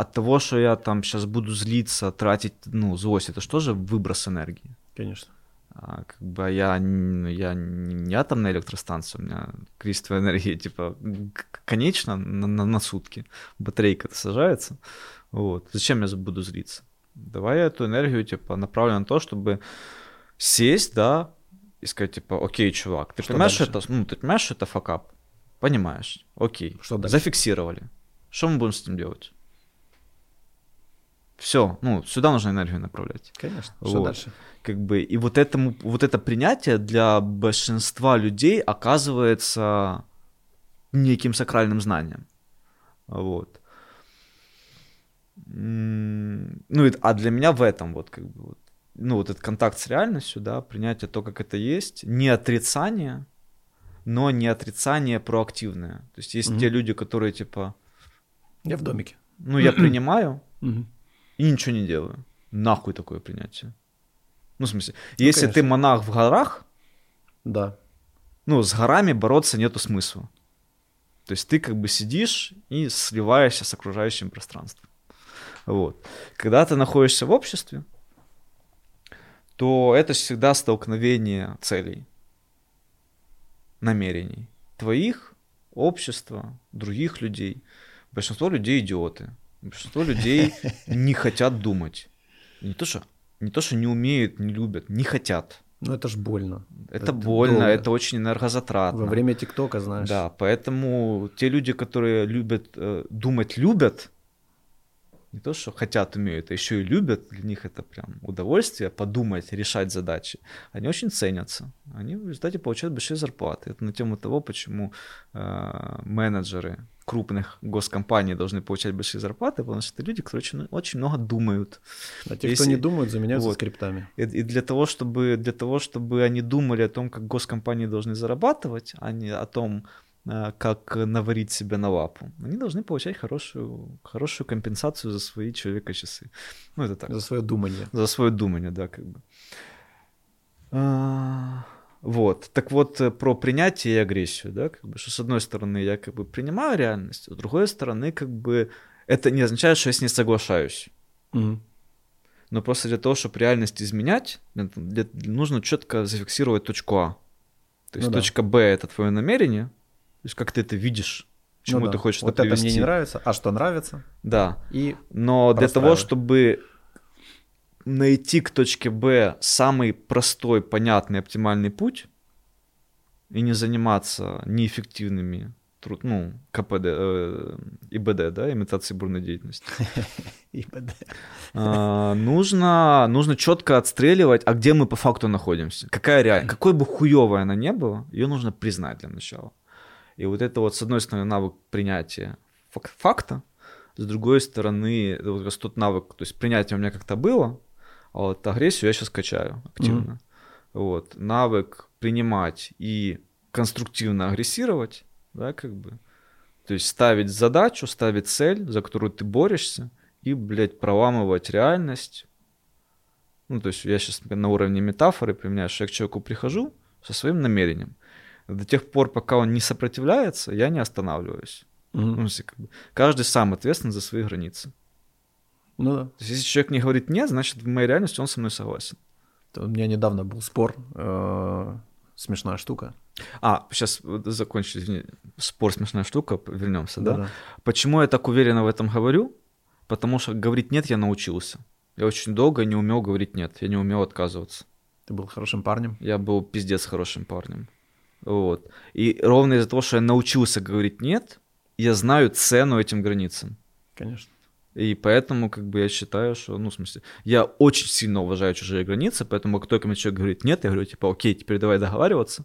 от того, что я там сейчас буду злиться, тратить, ну, злость, это что же выброс энергии? Конечно. А, как бы я, я не атомная электростанция, у меня количество энергии, *laughs* типа, конечно, на, на, на сутки. Батарейка сажается. Вот. Зачем я буду злиться? Давай я эту энергию, типа, направлю на то, чтобы сесть, да, и сказать, типа, окей, чувак, ты что понимаешь, это, ну, ты понимаешь, что это факап? Понимаешь, окей. Что дальше? Зафиксировали. Что мы будем с этим делать? Все, ну, сюда нужно энергию направлять. Конечно. Вот. Что дальше? Как бы, и вот, этому, вот это принятие для большинства людей оказывается неким сакральным знанием. Вот. Ну, а для меня в этом вот как бы вот, ну, вот этот контакт с реальностью, да, принятие то, как это есть, не отрицание, но не отрицание проактивное. То есть есть mm-hmm. те люди, которые типа... Я в домике. Ну, я *clears throat* принимаю, mm-hmm и ничего не делаю. Нахуй такое принятие. Ну, в смысле, ну, если конечно. ты монах в горах, да. ну, с горами бороться нету смысла. То есть ты как бы сидишь и сливаешься с окружающим пространством. Вот. Когда ты находишься в обществе, то это всегда столкновение целей, намерений. Твоих, общества, других людей. Большинство людей идиоты. Большинство людей *laughs* не хотят думать. Не то, что, не то, что не умеют, не любят, не хотят. Ну это ж больно. Это, это больно, долго. это очень энергозатратно. Во время ТикТока, знаешь. Да, поэтому те люди, которые любят э, думать, любят, не то, что хотят, умеют, а еще и любят, для них это прям удовольствие подумать, решать задачи, они очень ценятся. Они в результате получают большие зарплаты. Это на тему того, почему э, менеджеры крупных госкомпаний должны получать большие зарплаты, потому что это люди, которые очень, очень много думают. А те, Если... кто не думают, заменяются вот. скриптами. И, и для, того, чтобы, для того, чтобы они думали о том, как госкомпании должны зарабатывать, а не о том, а, как наварить себя на лапу. Они должны получать хорошую, хорошую компенсацию за свои человека-часы. Ну, это так. За свое думание. За свое думание, да, как бы. А, вот. Так вот, э, про принятие и агрессию, да, как бы, что с одной стороны я как бы принимаю реальность, с другой стороны, как бы, это не означает, что я с ней соглашаюсь. Угу. Но просто для того, чтобы реальность изменять, для, нужно четко зафиксировать точку А. То есть ну, точка да. Б это твое намерение, то есть как ты это видишь, к чему ну, да. ты хочешь вот это привести. мне не нравится, а что нравится. Да. И Но для того, чтобы найти к точке Б самый простой, понятный, оптимальный путь и не заниматься неэффективными труд, ну, КПД, э, ИБД, да, имитации бурной деятельности. *laughs* ИБД. А, нужно, нужно четко отстреливать, а где мы по факту находимся. Какая реальность, какой бы хуевая она не была, ее нужно признать для начала. И вот это вот, с одной стороны, навык принятия факта, с другой стороны, вот тот навык, то есть принятие у меня как-то было, а вот агрессию я сейчас качаю активно. Mm-hmm. Вот. Навык принимать и конструктивно агрессировать, да, как бы. То есть ставить задачу, ставить цель, за которую ты борешься, и, блядь, проламывать реальность. Ну, то есть я сейчас на уровне метафоры применяю, что я к человеку прихожу со своим намерением. До тех пор, пока он не сопротивляется, я не останавливаюсь. Мгм. Ну, каждый сам ответственен за свои границы. Ну да. То есть, если человек не говорит нет, значит, в моей реальности он со мной согласен. У меня недавно был спор, э, смешная штука. А, сейчас закончу, извини, спор смешная штука, вернемся, да? Да-да. Почему я так уверенно в этом говорю? Потому что говорить нет я научился. Я очень долго не умел говорить нет, я не умел отказываться. Ты был хорошим парнем. Я был пиздец хорошим парнем. Вот. И ровно из-за того, что я научился говорить нет, я знаю цену этим границам. Конечно. И поэтому, как бы, я считаю, что, ну, в смысле, я очень сильно уважаю чужие границы, поэтому, как только мне человек говорит нет, я говорю, типа, окей, теперь давай договариваться.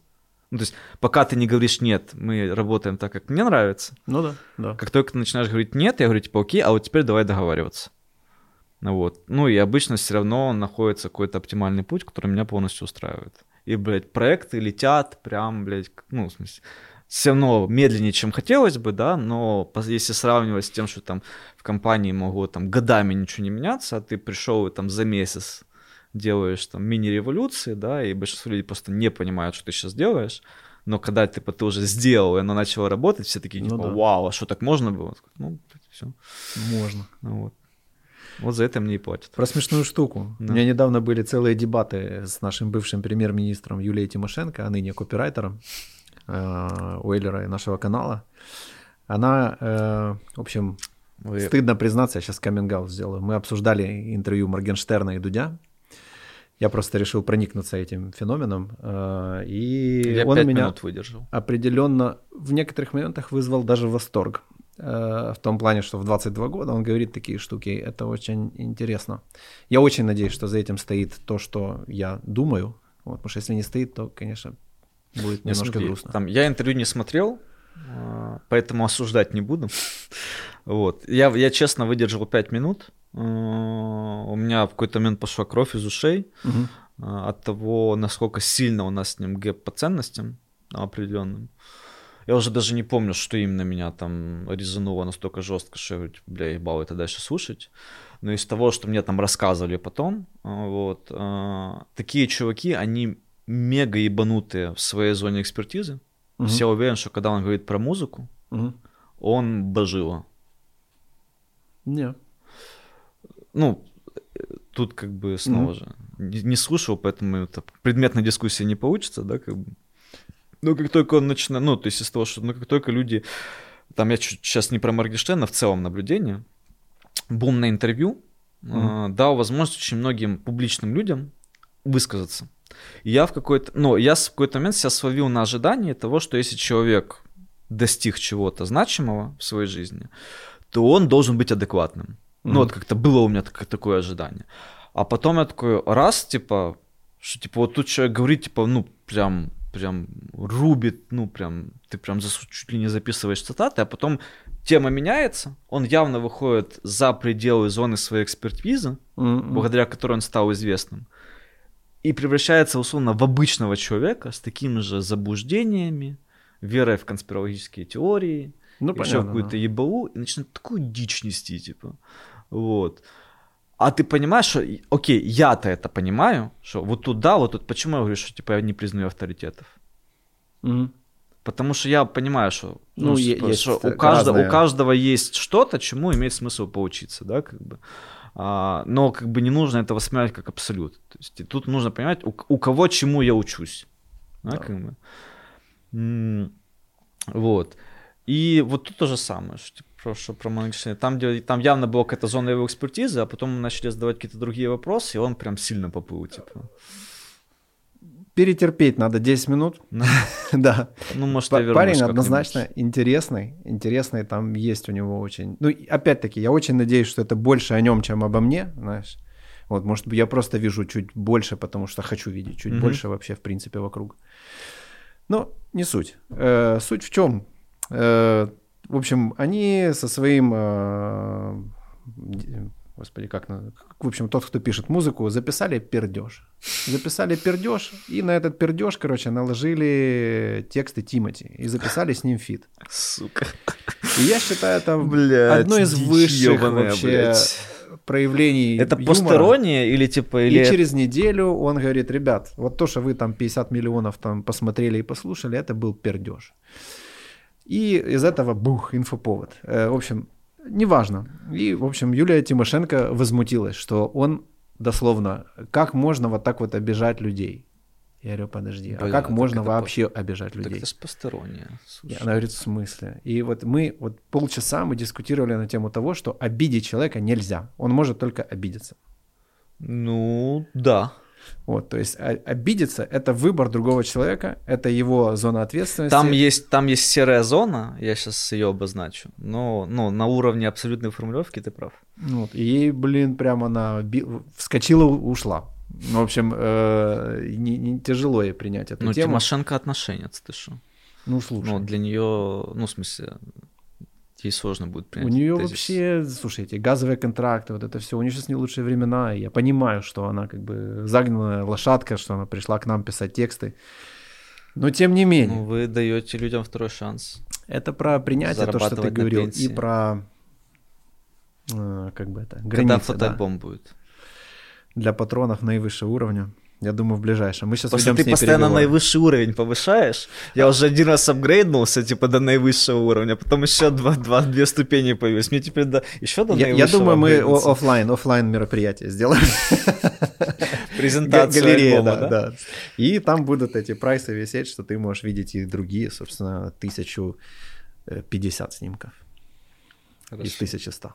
Ну, то есть, пока ты не говоришь нет, мы работаем так, как мне нравится. Ну да, да. Как только ты начинаешь говорить нет, я говорю, типа, окей, а вот теперь давай договариваться. Ну вот. Ну и обычно все равно находится какой-то оптимальный путь, который меня полностью устраивает. И, блядь, проекты летят прям, блядь, ну, в смысле, все равно медленнее, чем хотелось бы, да, но если сравнивать с тем, что там в компании могло там годами ничего не меняться, а ты пришел и там за месяц делаешь там мини-революции, да, и большинство людей просто не понимают, что ты сейчас делаешь, но когда типа, ты уже сделал, и оно начало работать, все такие, Ну типа, да. вау, а что так можно было? Ну, все. Можно. Ну, вот. вот за это мне и платят. Про смешную штуку. Да. У меня недавно были целые дебаты с нашим бывшим премьер-министром Юлией Тимошенко, а ныне копирайтером э, Уэйлера и нашего канала. Она, э, в общем, Вы- стыдно признаться, я сейчас каминг сделаю. Мы обсуждали интервью Моргенштерна и Дудя. Я просто решил проникнуться этим феноменом. э, И Я он меня выдержал. определенно в некоторых моментах вызвал даже восторг. Э, В том плане, что в 22 года он говорит такие штуки. Это очень интересно. Я очень надеюсь, что за этим стоит то, что я думаю. Вот, потому что если не стоит, то, конечно, будет Не, немножко смотри, грустно. Там, я интервью не смотрел, а, поэтому осуждать не буду. Вот. Я, я честно выдержал 5 минут. А, У меня в какой-то момент пошла кровь из ушей а, от того, насколько сильно у нас с ним гэп по ценностям определенным. Я уже даже не помню, что именно меня там резануло настолько жестко, что я говорю, типа, бля, ебал это дальше слушать. Но из того, что мне там рассказывали потом, вот, такие чуваки, они мега ебанутые в своей зоне экспертизы. Мгм. Я уверен, что когда он говорит про музыку, Мгм. он божила. Не. Ну, тут как бы снова Мгм. же не, не слушал, поэтому это предметной дискуссии не получится, да, как бы. Но как только он начинает, ну, то есть из того, что, ну, как только люди, там я чуть сейчас не про Моргенштерна, в целом наблюдение, бум на интервью Мгм. э, дал возможность очень многим публичным людям высказаться. Я в какой-то, ну, я в какой-то момент себя словил на ожидании того, что если человек достиг чего-то значимого в своей жизни, то он должен быть адекватным. Ну, Мгм. вот как-то было у меня так- такое ожидание. А потом я такой, раз, типа, что, типа, вот тут человек говорит, типа, ну, прям, прям рубит, ну, прям, ты прям засу- чуть ли не записываешь цитаты, а потом тема меняется, он явно выходит за пределы зоны своей экспертизы, Мгм. благодаря которой он стал известным, и превращается, условно, в обычного человека с такими же заблуждениями, верой в конспирологические теории, Ну, еще какую-то да. ебалу, и начинает такую дичь нести, типа. Вот. А ты понимаешь, что, окей, я-то это понимаю, что вот тут да, вот тут почему я говорю, что типа я не признаю авторитетов? Мгм. Потому что я понимаю, что, Ну, ну, что- есть что у, каждого, у каждого есть что-то, чему имеет смысл поучиться, да, как бы. А, но как бы не нужно это воспринимать как абсолют. То есть и тут нужно понимать, у, у кого чему я учусь. Да, Да. как бы. М, Вот. И вот тут то же самое, что, типа, про, что про Моргенштерна. Там, где, там явно была какая-то зона его экспертизы, а потом мы начали задавать какие-то другие вопросы, и он прям сильно поплыл, типа. Перетерпеть надо 10 минут. *laughs* Да. Ну, может, я Парень однозначно интересный, интересный, там есть у него очень... Ну, опять-таки, я очень надеюсь, что это больше о нем, чем обо мне, знаешь. Вот, может я просто вижу чуть больше, потому что хочу видеть чуть больше вообще, в принципе, вокруг. Но не суть. Э, суть в чем? Э, в общем, они со своим э, господи, как, в общем, тот, кто пишет музыку, записали пердеж. Записали пердеж, и на этот пердеж, короче, наложили тексты Тимати и записали с ним фит. Сука. И я считаю, это Блядь, одно из высших ёбаная, вообще блядь. проявлений Это юмора. постороннее или типа... Или... И через неделю он говорит, ребят, вот то, что вы там 50 миллионов там посмотрели и послушали, это был пердеж. И из этого бух, инфоповод. Э, В общем, неважно. И, в общем, Юлия Тимошенко возмутилась, что он дословно, как можно вот так вот обижать людей? Я говорю, подожди, а Бля, как так можно это вообще обижать Так людей? это ж постороннее. Слушай. она говорит, в смысле? И вот мы вот полчаса мы дискутировали на тему того, что обидеть человека нельзя. Он может только обидеться. Ну, да. Вот, то есть а- обидеться – это выбор другого человека, это его зона ответственности. Там есть, там есть серая зона, я сейчас ее обозначу. Но ну, на уровне абсолютной формулировки ты прав. Вот, и ей, блин, прям она би- вскочила, ушла. Ну, В общем, э, не, не тяжело ей принять эту Ну, тему. Тимошенко отношенец, ты что? Ну, слушай, Ну, для нее, ну, в смысле, ей сложно будет у принять. нее тезис. вообще, слушайте, газовые контракты, вот это все, у нее сейчас не лучшие времена, и я понимаю, что она как бы загнанная лошадка, что она пришла к нам писать тексты. Но тем не менее, Ну, вы даете людям второй шанс. это про принятие, то, что ты говорил, и про, э, как бы это, Когда границы, да. будет? для патронов наивысшего уровня. Я думаю, в ближайшем. Мы сейчас Просто ведем ты постоянно переговоры. наивысший уровень повышаешь. Я уже один раз апгрейднулся, типа, до наивысшего уровня, потом еще два, два, две ступени появились. Мне теперь до... еще до Я, я думаю, мы апгрейднуться. о- оффлайн, оффлайн мероприятие сделаем. *laughs* Презентацию Галерея, альбома, да, да? да. И там будут эти прайсы висеть, что ты можешь видеть и другие, собственно, 1050 снимков из Хорошо.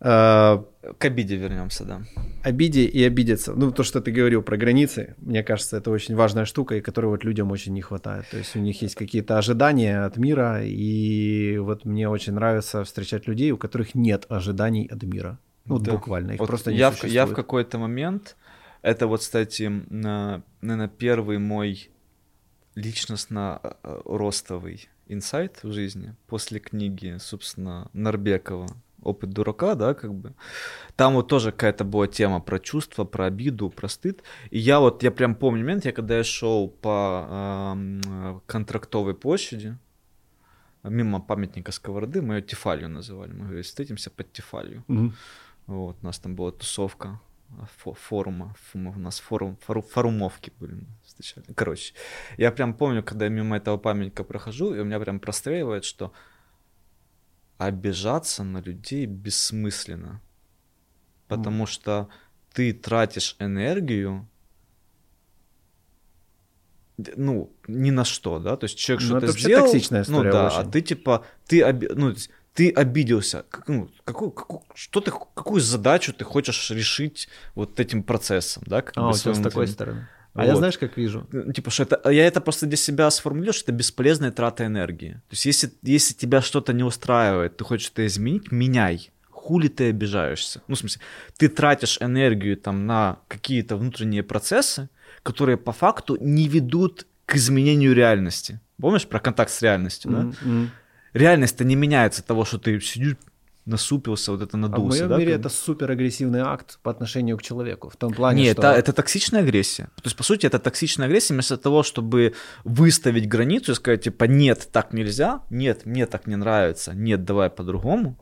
1100. Э, К обиде вернемся, да. обиде и обидеться. Ну, то, что ты говорил про границы, мне кажется, это очень важная штука, и которой вот людям очень не хватает. То есть у них есть какие-то ожидания от мира, и вот мне очень нравится встречать людей, у которых нет ожиданий от мира. Ну, вот Да. буквально, их Вот просто не я, в, существует. я в какой-то момент, это вот, кстати, на, наверное, первый мой личностно-ростовый инсайт в жизни после книги, собственно, Нарбекова «Опыт дурака», да, как бы. Там вот тоже какая-то была тема про чувства, про обиду, про стыд. И я вот, я прям помню момент, я когда я шел по э, контрактовой площади, мимо памятника Сковороды, мы ее Тефалью называли. Мы говорили, встретимся под Тефалью. Мгм. Вот, у нас там была тусовка фо- форума, у нас форум, фору- форумовки были, мы встречали. Короче, я прям помню, когда я мимо этого памятника прохожу, и у меня прям простреливает, что обижаться на людей бессмысленно, потому что ты тратишь энергию ну, ни на что, да, то есть человек Ну, что-то это сделал, токсичная ну да, очень. а ты типа, ты, оби- ну, ты обиделся, как, ну, какую, какую, что ты, какую задачу ты хочешь решить вот этим процессом, да, как А, бы у тебя с такой стороны. А я Вот. знаешь, как вижу? Ну, Типа, что это, я это просто для себя сформулировал, что это бесполезная трата энергии. То есть, если, если тебя что-то не устраивает, ты хочешь это изменить, меняй. Хули ты обижаешься? Ну, в смысле, ты тратишь энергию там на какие-то внутренние процессы, которые по факту не ведут к изменению реальности. Помнишь про контакт с реальностью, да? М. Реальность-то не меняется от того, что ты сидишь, насупился, вот это А в надулся, моем да? мире как это супер агрессивный акт по отношению к человеку. В том плане, Нет, что... это, это токсичная агрессия. То есть, по сути, это токсичная агрессия вместо того, чтобы выставить границу и сказать, типа, нет, так нельзя, нет, мне так не нравится, нет, давай по-другому.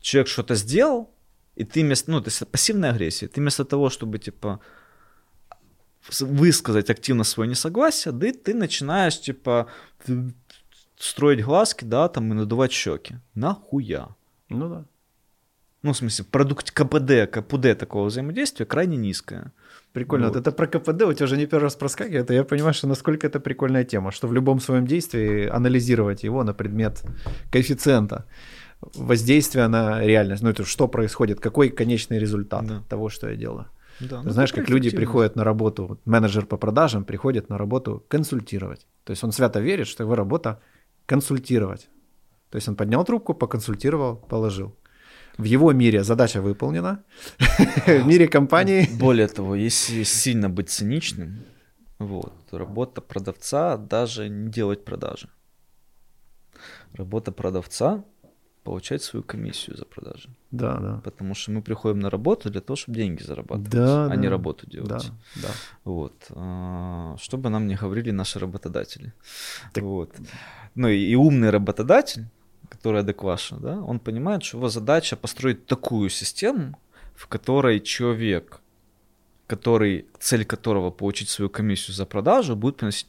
Человек что-то сделал, и ты вместо, ну, то есть пассивная агрессия, ты вместо того, чтобы, типа, высказать активно свое несогласие, да и ты начинаешь, типа, строить глазки, да, там, и надувать щеки. Нахуя? Ну да. Ну, в смысле, продукт КПД, КПД такого взаимодействия крайне низкая. Прикольно. Вот. Вот. это про КПД у тебя уже не первый раз проскакивает, и я понимаю, что насколько это прикольная тема, что в любом своем действии анализировать его на предмет коэффициента воздействия на реальность. Ну, это что происходит, какой конечный результат Да. того, что я делаю. Да, Ты знаешь, как люди приходят на работу, вот менеджер по продажам приходит на работу консультировать. То есть он свято верит, что его работа консультировать. То есть он поднял трубку, поконсультировал, положил. В его мире задача выполнена, *laughs* в мире компании Более того, если сильно быть циничным, вот, работа продавца даже не делать продажи. Работа продавца получать свою комиссию за продажи. Да, да. Потому что мы приходим на работу для того, чтобы деньги зарабатывать, Да, а да. не работу делать. Да, да. Вот. А, Что бы нам не говорили наши работодатели. Так- Вот. Ну и, и умный работодатель, который адекватен, да, он понимает, что его задача построить такую систему, в которой человек, который, цель которого получить свою комиссию за продажу, будет приносить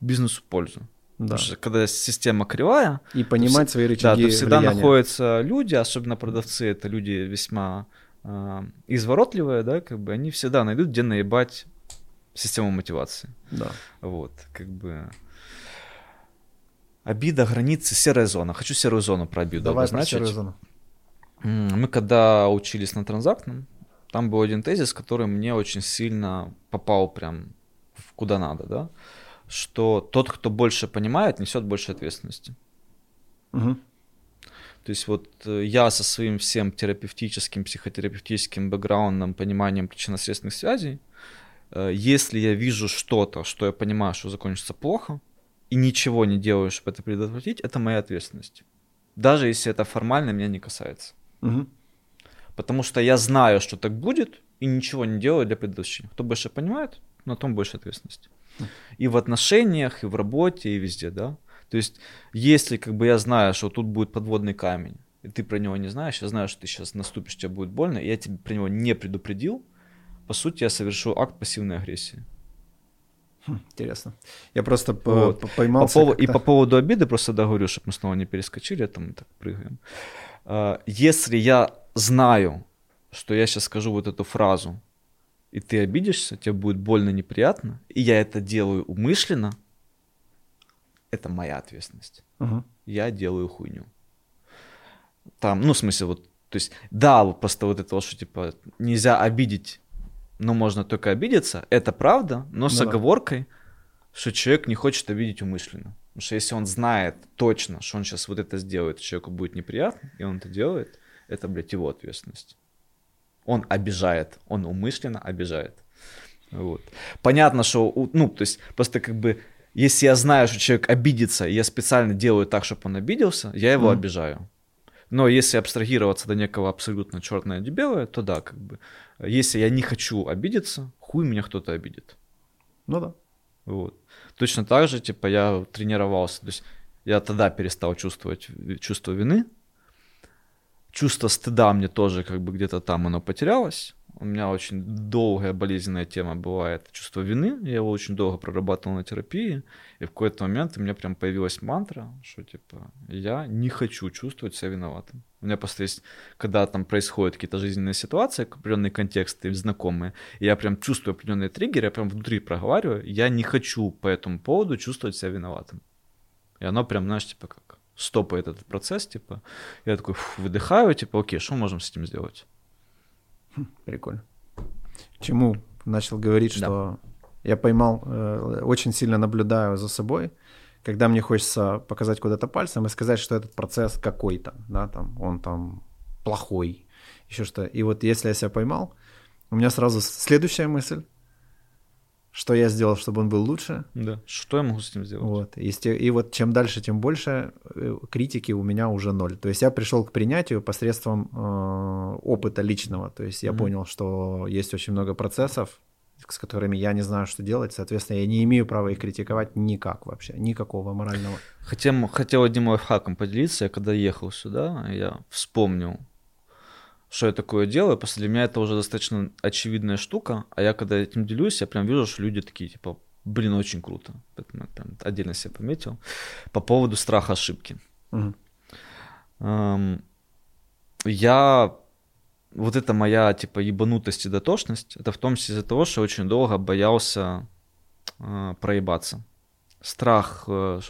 бизнесу пользу. да. Потому что когда система кривая, И понимать свои да, рычаги то всегда влияния. находятся люди, особенно продавцы, это люди весьма а, изворотливые, да, как бы они всегда найдут, где наебать систему мотивации. Да. Вот, как бы обида, границы, серая зона. Хочу серую зону про обиду Давай про обозначить. серую зону. Мы когда учились на транзактном, там был один тезис, который мне очень сильно попал прям в куда надо, да, что тот, кто больше понимает, несет больше ответственности. Мгм. То есть вот э, я со своим всем терапевтическим, психотерапевтическим бэкграундом, пониманием причинно-следственных связей, э, если я вижу что-то, что я понимаю, что закончится плохо, и ничего не делаю, чтобы это предотвратить, это моя ответственность. Даже если это формально меня не касается. Мгм. Потому что я знаю, что так будет, и ничего не делаю для предотвращения. Кто больше понимает, на том больше ответственности. И в отношениях, и в работе, и везде, да. То есть, если как бы я знаю, что тут будет подводный камень, и ты про него не знаешь, я знаю, что ты сейчас наступишь, тебе будет больно, и я тебе про него не предупредил, по сути, я совершу акт пассивной агрессии. Хм, Интересно. Я просто Вот. по- По поймался. поводу- и по поводу обиды просто договорю, чтобы мы снова не перескочили, а то мы так прыгаем. А, Если я знаю, что я сейчас скажу вот эту фразу, и ты обидишься, тебе будет больно, неприятно, и я это делаю умышленно, это моя ответственность. Мгм. Я делаю хуйню. Там, ну, в смысле, вот, то есть, да, вот просто вот это вот, что, типа, нельзя обидеть, но можно только обидеться, это правда, но с Ну да. оговоркой, что человек не хочет обидеть умышленно. Потому что если он знает точно, что он сейчас вот это сделает, человеку будет неприятно, и он это делает, это, блядь, его ответственность. Он обижает, он умышленно обижает. Вот. Понятно, что, ну, то есть, просто как бы, если я знаю, что человек обидится, и я специально делаю так, чтобы он обиделся, я его Мгм. обижаю. Но если абстрагироваться до некого абсолютно черное и белое, то да, как бы. Если я не хочу обидеться, хуй меня кто-то обидит. Ну да. Вот. Точно так же, типа, я тренировался. То есть я тогда перестал чувствовать чувство вины. Чувство стыда мне тоже как бы где-то там оно потерялось. У меня очень долгая болезненная тема была это чувство вины. Я его очень долго прорабатывал на терапии. И в какой-то момент у меня прям появилась мантра, что типа я не хочу чувствовать себя виноватым. У меня просто есть, когда там происходят какие-то жизненные ситуации, определенные контексты знакомые, я прям чувствую определенные триггеры, я прям внутри проговариваю, я не хочу по этому поводу чувствовать себя виноватым. И оно прям, знаешь, типа как стопает этот процесс, типа, я такой фу, выдыхаю, типа, окей, что можем с этим сделать? Прикольно. Чему начал говорить, Да. что я поймал, э, очень сильно наблюдаю за собой, когда мне хочется показать куда-то пальцем и сказать, что этот процесс какой-то, да, там, он там плохой, еще что. И вот если я себя поймал, у меня сразу следующая мысль, что я сделал, чтобы он был лучше, Да. Что я могу с этим сделать? вот. И, и вот чем дальше, тем больше э, критики у меня уже ноль. То есть я пришел к принятию посредством э, опыта личного. То есть я Мгм. понял, что есть очень много процессов, с которыми я не знаю, что делать. Соответственно, я не имею права их критиковать никак вообще, никакого морального. Хотел, хотел одним лайфхаком поделиться. Я когда ехал сюда, я вспомнил, что я такое делаю. Просто для меня это уже достаточно очевидная штука. А я когда этим делюсь, я прям вижу, что люди такие, типа, блин, очень круто. Поэтому я прям отдельно себе пометил. По поводу страха ошибки. Мгм. Эм, я вот это моя типа ебанутость и дотошность, это в том числе из-за того, что очень долго боялся э, проебаться. Страх э,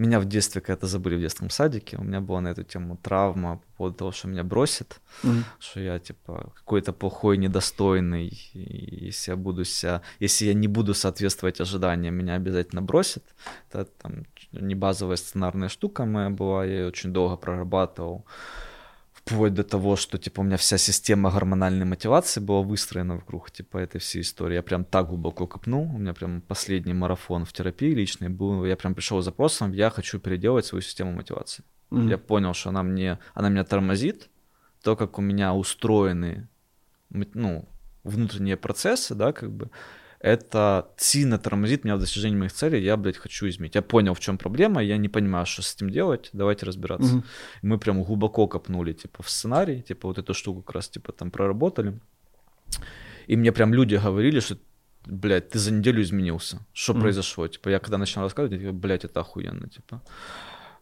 меня в детстве, когда-то забыли в детском садике, у меня была на эту тему травма по поводу того, что меня бросят, Мгм. что я типа какой-то плохой, недостойный, и если я буду себя, если я не буду соответствовать ожиданиям, меня обязательно бросят. Это там не базовая сценарная штука моя была, я ее очень долго прорабатывал. Вплоть до того, что типа у меня вся система гормональной мотивации была выстроена вокруг типа этой всей истории. Я прям так глубоко копнул. У меня прям последний марафон в терапии личной был. Я прям пришел с запросом, я хочу переделать свою систему мотивации. Mm. Я понял, что она мне, она меня тормозит, то, как у меня устроены, ну, внутренние процессы, да, как бы, это сильно тормозит меня в достижении моих целей, я, блядь, хочу изменить. Я понял, в чем проблема, я не понимаю, что с этим делать, давайте разбираться. Mm-hmm. мы прям глубоко копнули, типа, в сценарий, типа, вот эту штуку как раз, типа, там проработали. И мне прям люди говорили, что блядь, ты за неделю изменился. Что mm. произошло? Типа, я когда начал рассказывать, я типа, блядь, это охуенно, типа.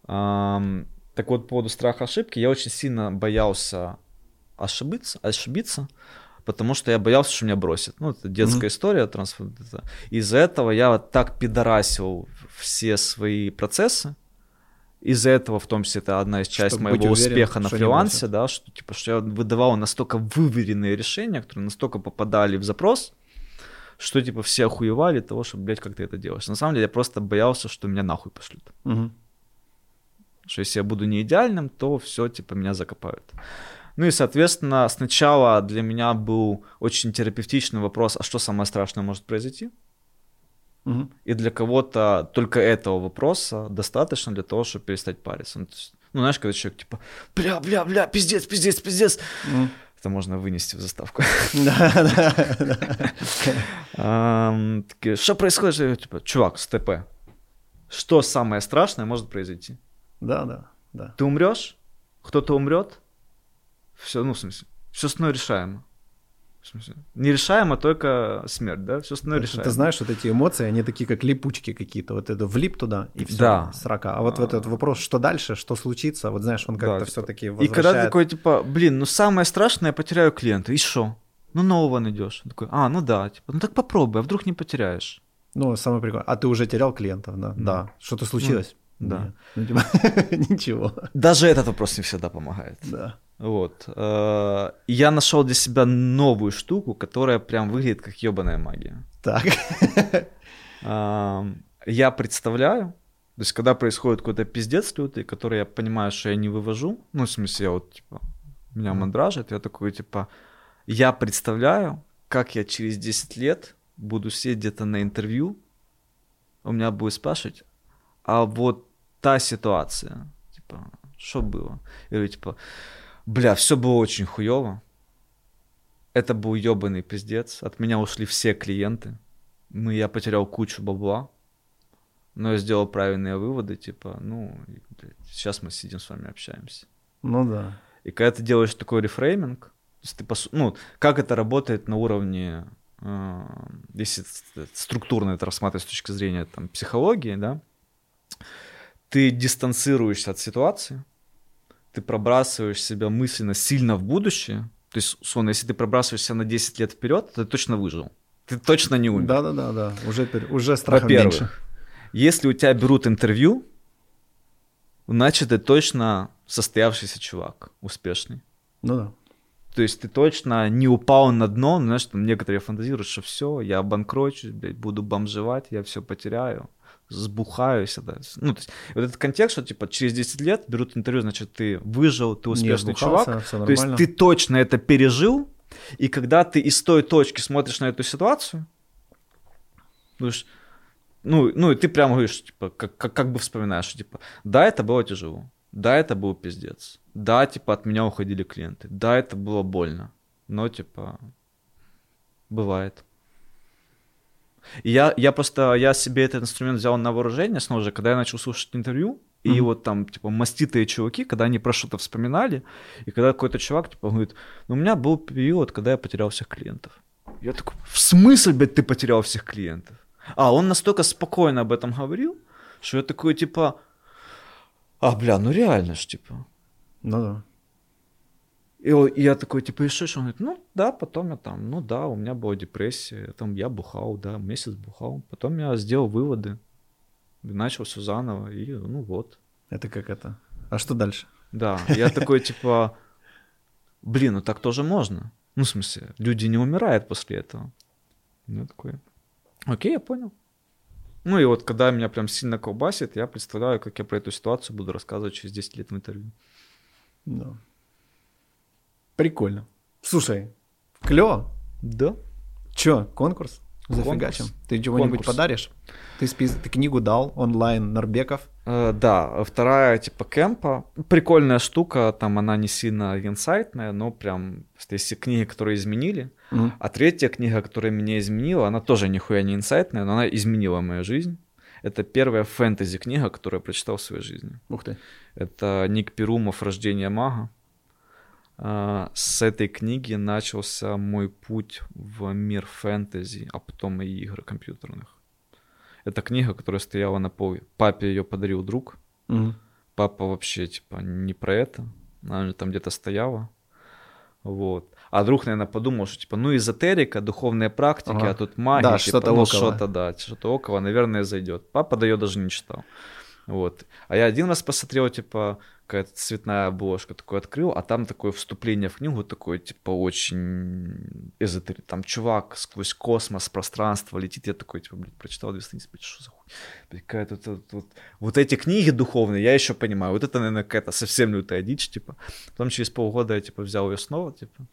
Um, так вот, по поводу страха ошибки, я очень сильно боялся ошибиться, ошибиться, потому что я боялся, что меня бросят. Ну, это детская mm-hmm. история. Трансфер... Из-за этого я вот так пидорасил все свои процессы. Из-за этого, в том числе, это одна из частей моего уверен, успеха на фрилансе, да, что, типа, что я выдавал настолько выверенные решения, которые настолько попадали в запрос, что типа все охуевали того, что, блядь, как ты это делаешь. На самом деле я просто боялся, что меня нахуй пошлют. Угу. Что если я буду не идеальным, то все, типа, меня закопают. Ну и, соответственно, сначала для меня был очень терапевтичный вопрос, а что самое страшное может произойти? Угу. И для кого-то только этого вопроса достаточно для того, чтобы перестать париться. Ну, есть, ну знаешь, когда человек типа, бля, бля, бля, пиздец, пиздец, пиздец. Угу. Это можно вынести в заставку. Что происходит? Типа, чувак, с ТП. Что самое страшное может произойти? Да, да, да. Ты умрешь, кто-то умрет, все, ну, в смысле, все остальное решаемо. Нерешаемо только смерть, да? Все остальное решаемо. Ты знаешь, вот эти эмоции, они такие, как липучки какие-то. Вот это влип туда, и все, да. срака. А вот, вот этот вопрос, что дальше, что случится, вот знаешь, он как-то да, все-таки возвращает... И когда ты такой, типа, блин, ну самое страшное, я потеряю клиента, и что? Ну нового найдешь. Он такой, а, ну да, типа, ну так попробуй, а вдруг не потеряешь. Ну, самое прикольное. А ты уже терял клиентов, да? Mm. Да. Что-то случилось? Mm. Да. Ну, типа, *laughs* ничего. Даже этот вопрос не всегда помогает. Да. Вот. Э, я нашел для себя новую штуку, которая прям выглядит как ебаная магия. Так. Я представляю, то есть, когда происходит какой-то пиздец лютый, который я понимаю, что я не вывожу, ну, в смысле, я вот, типа, меня мандражит, я такой, типа, я представляю, как я через 10 лет буду сидеть где-то на интервью, у меня будет спрашивать, а вот та ситуация, типа, что было? Я говорю, типа, Бля, все было очень хуево. Это был ебаный пиздец. От меня ушли все клиенты. Мы, я потерял кучу бабла. Но я сделал правильные выводы, типа, ну, блядь, сейчас мы сидим с вами общаемся. Ну да. И когда ты делаешь такой рефрейминг, то есть ты пос... ну, как это работает на уровне, э, если структурно это рассматривать с точки зрения там, психологии, да, ты дистанцируешься от ситуации, ты пробрасываешь себя мысленно сильно в будущее, то есть, условно, если ты пробрасываешься на 10 лет вперед, ты точно выжил. Ты точно не умер. Да, да, да, да. Уже, уже страха меньше. Если у тебя берут интервью, значит, ты точно состоявшийся чувак, успешный. Ну да. То есть ты точно не упал на дно, знаешь, там некоторые фантазируют, что все, я обанкрочусь, блядь, буду бомжевать, я все потеряю сбухаюсь. Да. Ну, то есть, вот этот контекст, что типа через 10 лет берут интервью, значит, ты выжил, ты успешный чувак. То есть ты точно это пережил, и когда ты из той точки смотришь на эту ситуацию, думаешь, ну, ну, и ты прямо говоришь, типа, как, как, как бы вспоминаешь, типа, да, это было тяжело, да, это был пиздец, да, типа, от меня уходили клиенты, да, это было больно, но, типа, бывает. И я, я просто, я себе этот инструмент взял на вооружение снова же, когда я начал слушать интервью, и mm-hmm. вот там, типа, маститые чуваки, когда они про что-то вспоминали, и когда какой-то чувак, типа, говорит, ну, у меня был период, когда я потерял всех клиентов. Я такой, в смысле, блядь, ты потерял всех клиентов? А, он настолько спокойно об этом говорил, что я такой, типа, а, бля, ну реально ж, типа. Ну да. И, я такой, типа, и что? Он говорит, ну да, потом я там, ну да, у меня была депрессия, там я бухал, да, месяц бухал. Потом я сделал выводы, начал все заново, и ну вот. Это как это? А что дальше? Да, я такой, типа, блин, ну так тоже можно. Ну, в смысле, люди не умирают после этого. Ну, такой, окей, я понял. Ну и вот, когда меня прям сильно колбасит, я представляю, как я про эту ситуацию буду рассказывать через 10 лет в интервью. Да. Прикольно. Слушай, клево. Да. Че, конкурс? Зафигачим. Ты чего-нибудь подаришь? Ты, спис... ты книгу дал онлайн Нарбеков. Э, да, вторая типа кемпа. Прикольная штука, там она не сильно инсайтная, но прям если книги, которые изменили. Mm. А третья книга, которая меня изменила, она тоже нихуя не инсайтная, но она изменила мою жизнь. Это первая фэнтези книга, которую я прочитал в своей жизни. Ух ты. Это Ник Перумов «Рождение мага». А, с этой книги начался мой путь в мир фэнтези, а потом и игры компьютерных. Это книга, которая стояла на поле. Папе ее подарил друг. Угу. Папа вообще, типа, не про это. Она там где-то стояла. Вот. А друг, наверное, подумал, что, типа, ну, эзотерика, духовные практики, ага. а тут магия. Да, типа, что-то ну, около. Что-то, да, что-то около, наверное, зайдет. Папа да ее даже не читал. Вот. А я один раз посмотрел, типа, какая-то цветная обложка, такой открыл, а там такое вступление в книгу, такое, типа, очень эзотерик. Там чувак сквозь космос, пространство летит. Я такой, типа, блядь, прочитал две страницы, блядь, что за хуй? Какая-то вот, вот, вот эти книги духовные, я еще понимаю. Вот это, наверное, какая-то совсем лютая дичь, типа. Потом через полгода я, типа, взял ее снова, типа,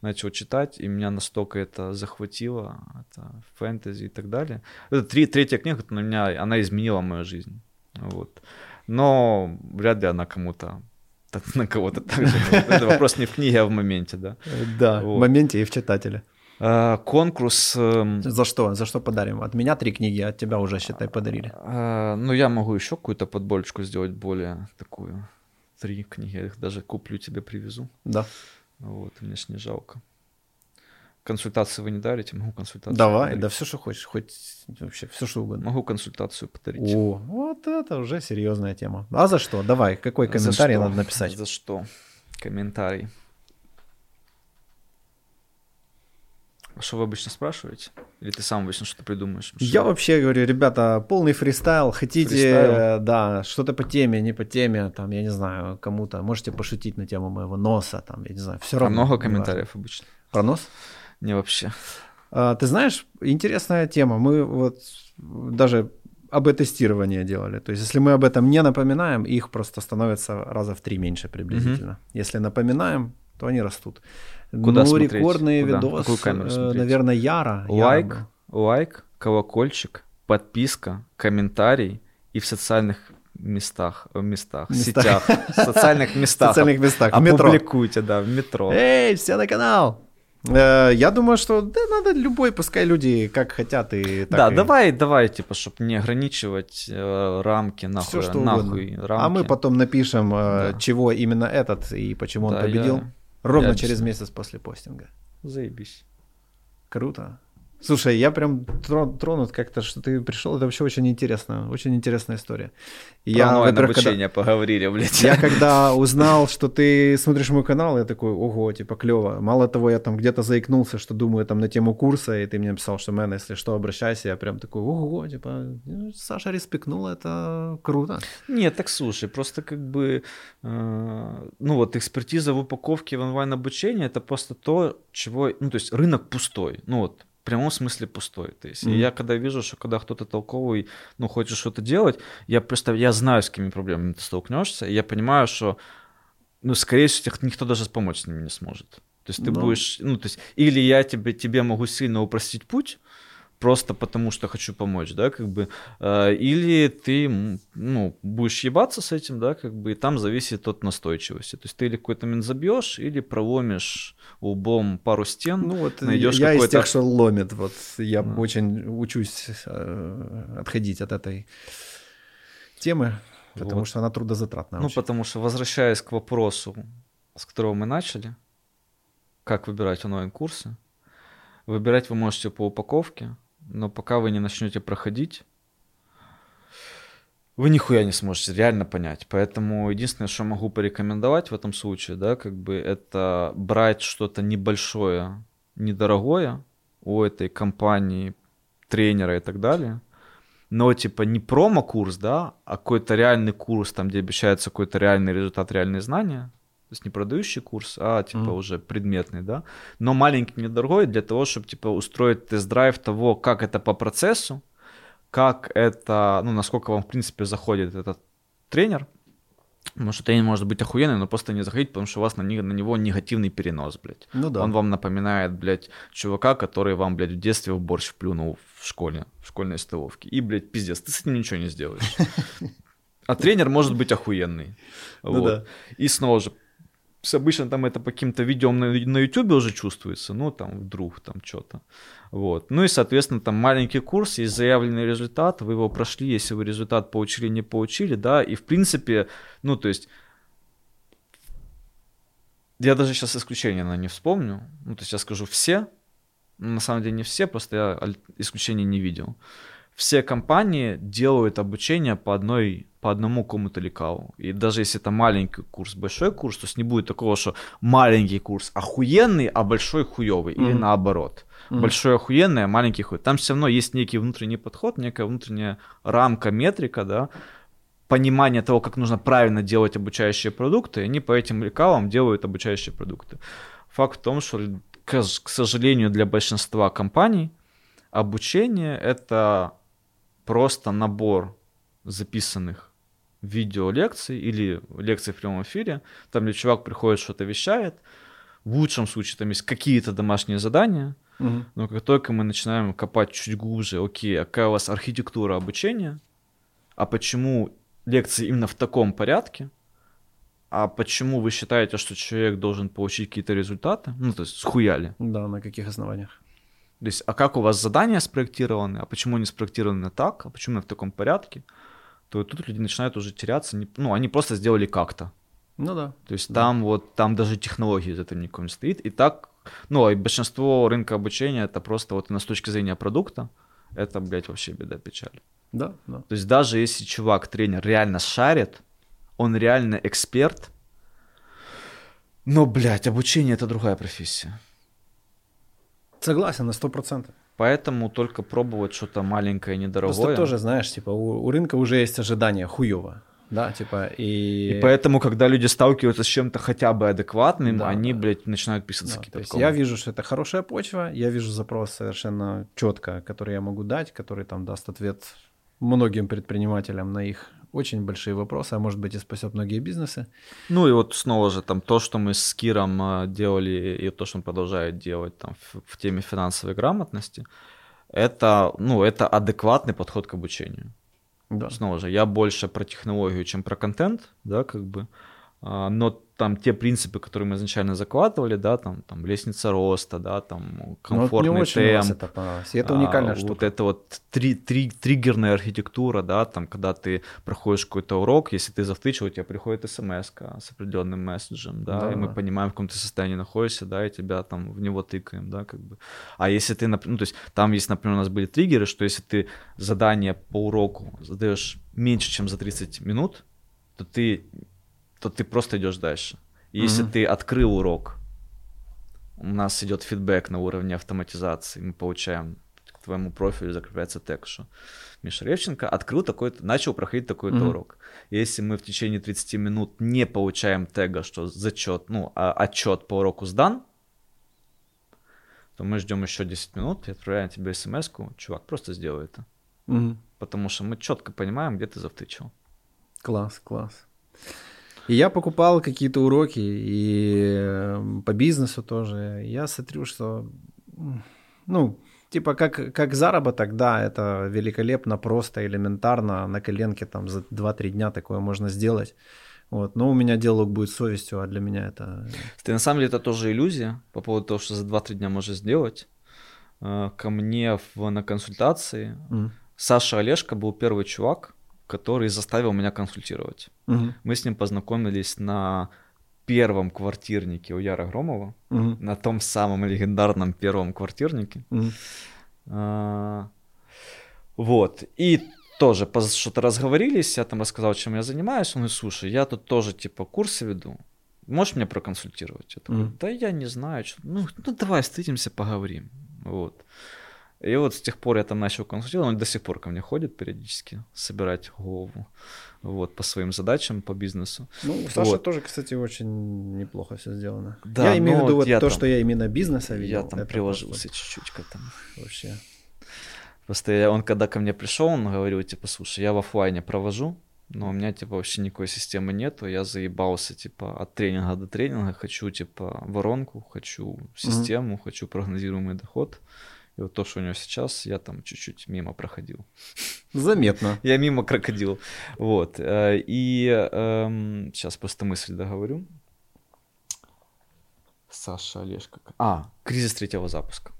начал читать, и меня настолько это захватило, это фэнтези и так далее. Это три, третья книга, на меня, она изменила мою жизнь. Вот. Но вряд ли она кому-то *laughs* на кого-то так же. Это вопрос не в книге, а в моменте, да. Да, вот. в моменте и в читателе. А, конкурс... Эм, За что? За что подарим? От меня три книги, от тебя уже, считай, подарили. А, ну, я могу еще какую-то подборочку сделать более такую. Три книги, я их даже куплю, тебе привезу. Да. Вот, мне ж не жалко. Консультации вы не дарите, могу консультацию. Давай, подарить. да все, что хочешь, хоть вообще все, что угодно. Могу консультацию подарить. О, вот это уже серьезная тема. А за что? Давай, какой комментарий надо написать? За что? Комментарий. Что вы обычно спрашиваете? Или ты сам обычно что-то придумаешь? Что? Я вообще говорю, ребята, полный фристайл. Хотите, фристайл? да, что-то по теме, не по теме, там, я не знаю, кому-то. Можете пошутить на тему моего носа, там, я не знаю, все равно. А много комментариев обычно? Про нос? Не вообще. А, ты знаешь, интересная тема. Мы вот даже об тестировании делали. То есть, если мы об этом не напоминаем, их просто становится раза в три меньше приблизительно. Угу. Если напоминаем, то они растут. Куда ну, смотреть? рекордный Куда? видос, Какую камеру э, наверное, Яра. Лайк, Яра лайк, колокольчик, подписка, комментарий и в социальных местах, в местах, Места. сетях, социальных *laughs* местах. социальных местах, в метро. Опубликуйте, да, в метро. Эй, все на канал! Э, я думаю, что да, надо любой, пускай люди как хотят и так Да, и... давай, давай, типа, чтобы не ограничивать э, рамки, нахуй, Все, что нахуй рамки. А мы потом напишем, э, да. чего именно этот и почему он да, победил. Я... Ровно я через месяц после постинга. Заебись. Круто. Слушай, я прям тронут как-то, что ты пришел. Это вообще очень интересно, очень интересная история. И я, обучение когда... поговорили, блядь. Я когда узнал, что ты смотришь мой канал, я такой, ого, типа клево. Мало того, я там где-то заикнулся, что думаю там на тему курса, и ты мне написал, что, мэн, если что, обращайся. Я прям такой, ого, типа, ну, Саша респектнул, это круто. Нет, так слушай, просто как бы, э, ну вот экспертиза в упаковке в онлайн-обучении, это просто то, чего, ну то есть рынок пустой. Ну вот, в прямом смысле пустой. То есть mm-hmm. я когда вижу, что когда кто-то толковый, ну, хочет что-то делать, я просто, я знаю, с какими проблемами ты столкнешься, и я понимаю, что, ну, скорее всего, никто даже помочь с ними не сможет. То есть ты. Ну. будешь, ну, то есть, или я тебе, тебе могу сильно упростить путь, просто потому что хочу помочь, да, как бы, э, или ты, ну, будешь ебаться с этим, да, как бы, и там зависит от настойчивости. То есть ты или какой-то момент забьешь, или проломишь лбом пару стен, ну, вот найдешь я из тех, что ломит, вот я mm. очень учусь э, отходить от этой темы, потому вот. что она трудозатратная. Ну, очень. потому что, возвращаясь к вопросу, с которого мы начали, как выбирать онлайн-курсы, выбирать вы можете по упаковке, но пока вы не начнете проходить, вы нихуя не сможете реально понять. Поэтому единственное, что могу порекомендовать в этом случае, да, как бы это брать что-то небольшое, недорогое у этой компании, тренера и так далее. Но типа не промо-курс, да, а какой-то реальный курс, там, где обещается какой-то реальный результат, реальные знания, то есть не продающий курс, а типа mm. уже предметный, да, но маленький, недорогой для того, чтобы типа устроить тест-драйв того, как это по процессу, как это, ну, насколько вам, в принципе, заходит этот тренер, Потому что тренер может быть охуенный, но просто не заходить, потому что у вас на, на него негативный перенос, блядь. Ну да. Он вам напоминает, блядь, чувака, который вам, блядь, в детстве в борщ плюнул в школе, в школьной столовке. И, блядь, пиздец, ты с этим ничего не сделаешь. *laughs* А тренер может быть охуенный. Ну Вот. да. И снова же, обычно там это по каким-то видео на, на YouTube уже чувствуется, ну там вдруг там что-то. Вот. Ну и, соответственно, там маленький курс, есть заявленный результат, вы его прошли, если вы результат получили, не получили, да, и в принципе, ну то есть, я даже сейчас исключения наверное, не вспомню, ну то есть я скажу все, на самом деле не все, просто я исключений не видел. Все компании делают обучение по одной по одному какому-то лекалу. И даже если это маленький курс, большой курс, то есть не будет такого, что маленький курс охуенный, а большой хуёвый. Или Мгм. наоборот. Мгм. Большой охуенный, а маленький хуй. Там все равно есть некий внутренний подход, некая внутренняя рамка, метрика, да, понимание того, как нужно правильно делать обучающие продукты, и они по этим лекалам делают обучающие продукты. Факт в том, что, к, к сожалению, для большинства компаний обучение — это просто набор записанных видеолекций или лекций в прямом эфире, там, где чувак приходит, что-то вещает, в лучшем случае там есть какие-то домашние задания, Мгм. но как только мы начинаем копать чуть глубже, окей, а какая у вас архитектура обучения, а почему лекции именно в таком порядке, а почему вы считаете, что человек должен получить какие-то результаты, ну, то есть схуяли. Да, на каких основаниях? То есть, а как у вас задания спроектированы, а почему они спроектированы так, а почему в таком порядке, то тут люди начинают уже теряться, не- ну, они просто сделали как-то. Ну да. То есть Да. там вот, там даже технологии за этим никакой не стоит. И так, ну, и большинство рынка обучения это просто вот с точки зрения продукта, это, блядь, вообще беда, печаль. Да, да. То есть даже если чувак, тренер, реально шарит, он реально эксперт, но, блядь, обучение это другая профессия. Согласен на сто процентов. Поэтому только пробовать что-то маленькое, недорогое. Просто тоже, знаешь, типа у, у рынка уже есть ожидания хуево, да, типа и... И поэтому, когда люди сталкиваются с чем-то хотя бы адекватным, Да, они, да. блядь, начинают писаться Да, приколы. я вижу, что это хорошая почва, я вижу запрос совершенно четко, который я могу дать, который там даст ответ многим предпринимателям на их очень большие вопросы, а может быть и спасет многие бизнесы. Ну и вот снова же там то, что мы с Киром а, делали, и то, что он продолжает делать там в, в теме финансовой грамотности, это, ну, это адекватный подход к обучению. Да. Снова же, я больше про технологию, чем про контент, да, как бы. А, Но там те принципы, которые мы изначально закладывали, да, там, там лестница роста, да, там вот комфортный мне очень у вас темп, это понравилось. И это уникальная а, штука. Вот это вот три, три, триггерная архитектура, да, там, когда ты проходишь какой-то урок, если ты завтычил, у тебя приходит смс с определенным месседжем, да, и мы Да. понимаем, в каком ты состоянии находишься, да, и тебя там в него тыкаем, да, как бы. А если ты, ну, то есть там есть, например, у нас были триггеры, что если ты задание по уроку задаешь меньше, чем за 30 минут, то ты, то ты просто идешь дальше. Если Мгм. ты открыл урок, у нас идет фидбэк на уровне автоматизации, мы получаем к твоему профилю закрепляется тег, что Миша Ревченко открыл такой-то, начал проходить такой-то Мгм. урок. Если мы в течение 30 минут не получаем тега, что зачет, ну, а, отчет по уроку сдан, то мы ждем еще 10 минут и отправляем тебе смс чувак, просто сделай это. Мгм. Потому что мы четко понимаем, где ты завтычил. Класс, класс. И я покупал какие-то уроки и э, по бизнесу тоже. Я смотрю, что, ну, типа как, как заработок, да, это великолепно, просто, элементарно, на коленке там за 2-3 дня такое можно сделать. Вот. Но у меня диалог будет с совестью, а для меня это... Ты, на самом деле это тоже иллюзия по поводу того, что за 2-3 дня можешь сделать. Э, Ко мне в, на консультации М. Саша Олешко был первый чувак, который заставил меня консультировать. Мгм. Мы с ним познакомились на первом квартирнике у Яра Громова, Мгм. на том самом легендарном первом квартирнике. Мгм. А, Вот. И тоже что-то разговорились, я там рассказал, чем я занимаюсь. Он говорит, слушай, я тут тоже типа курсы веду. Можешь меня проконсультировать? Я такой, Мгм. да я не знаю. чё- Ну, ну давай встретимся, поговорим. Вот. И вот с тех пор я там начал консультировать, он до сих пор ко мне ходит периодически, собирать голову вот, по своим задачам, по бизнесу. Ну, у Саши Вот. тоже, кстати, очень неплохо все сделано. Да, я имею в виду вот то, там- что я именно бизнеса видел. я там приложился чуть-чуть к этому. Вообще. Просто я- он когда ко мне пришел, он говорил, типа, слушай, я в оффлайне провожу, но у меня, типа, вообще никакой системы нету, я заебался, типа, от тренинга до тренинга, хочу, типа, воронку, хочу систему, хочу прогнозируемый доход, И вот то, что у него сейчас, я там чуть-чуть мимо проходил. *laughs* Заметно. Я мимо крокодил. Вот. Э, и эм, сейчас просто мысль договорю. Саша, Олежка. А, кризис третьего запуска.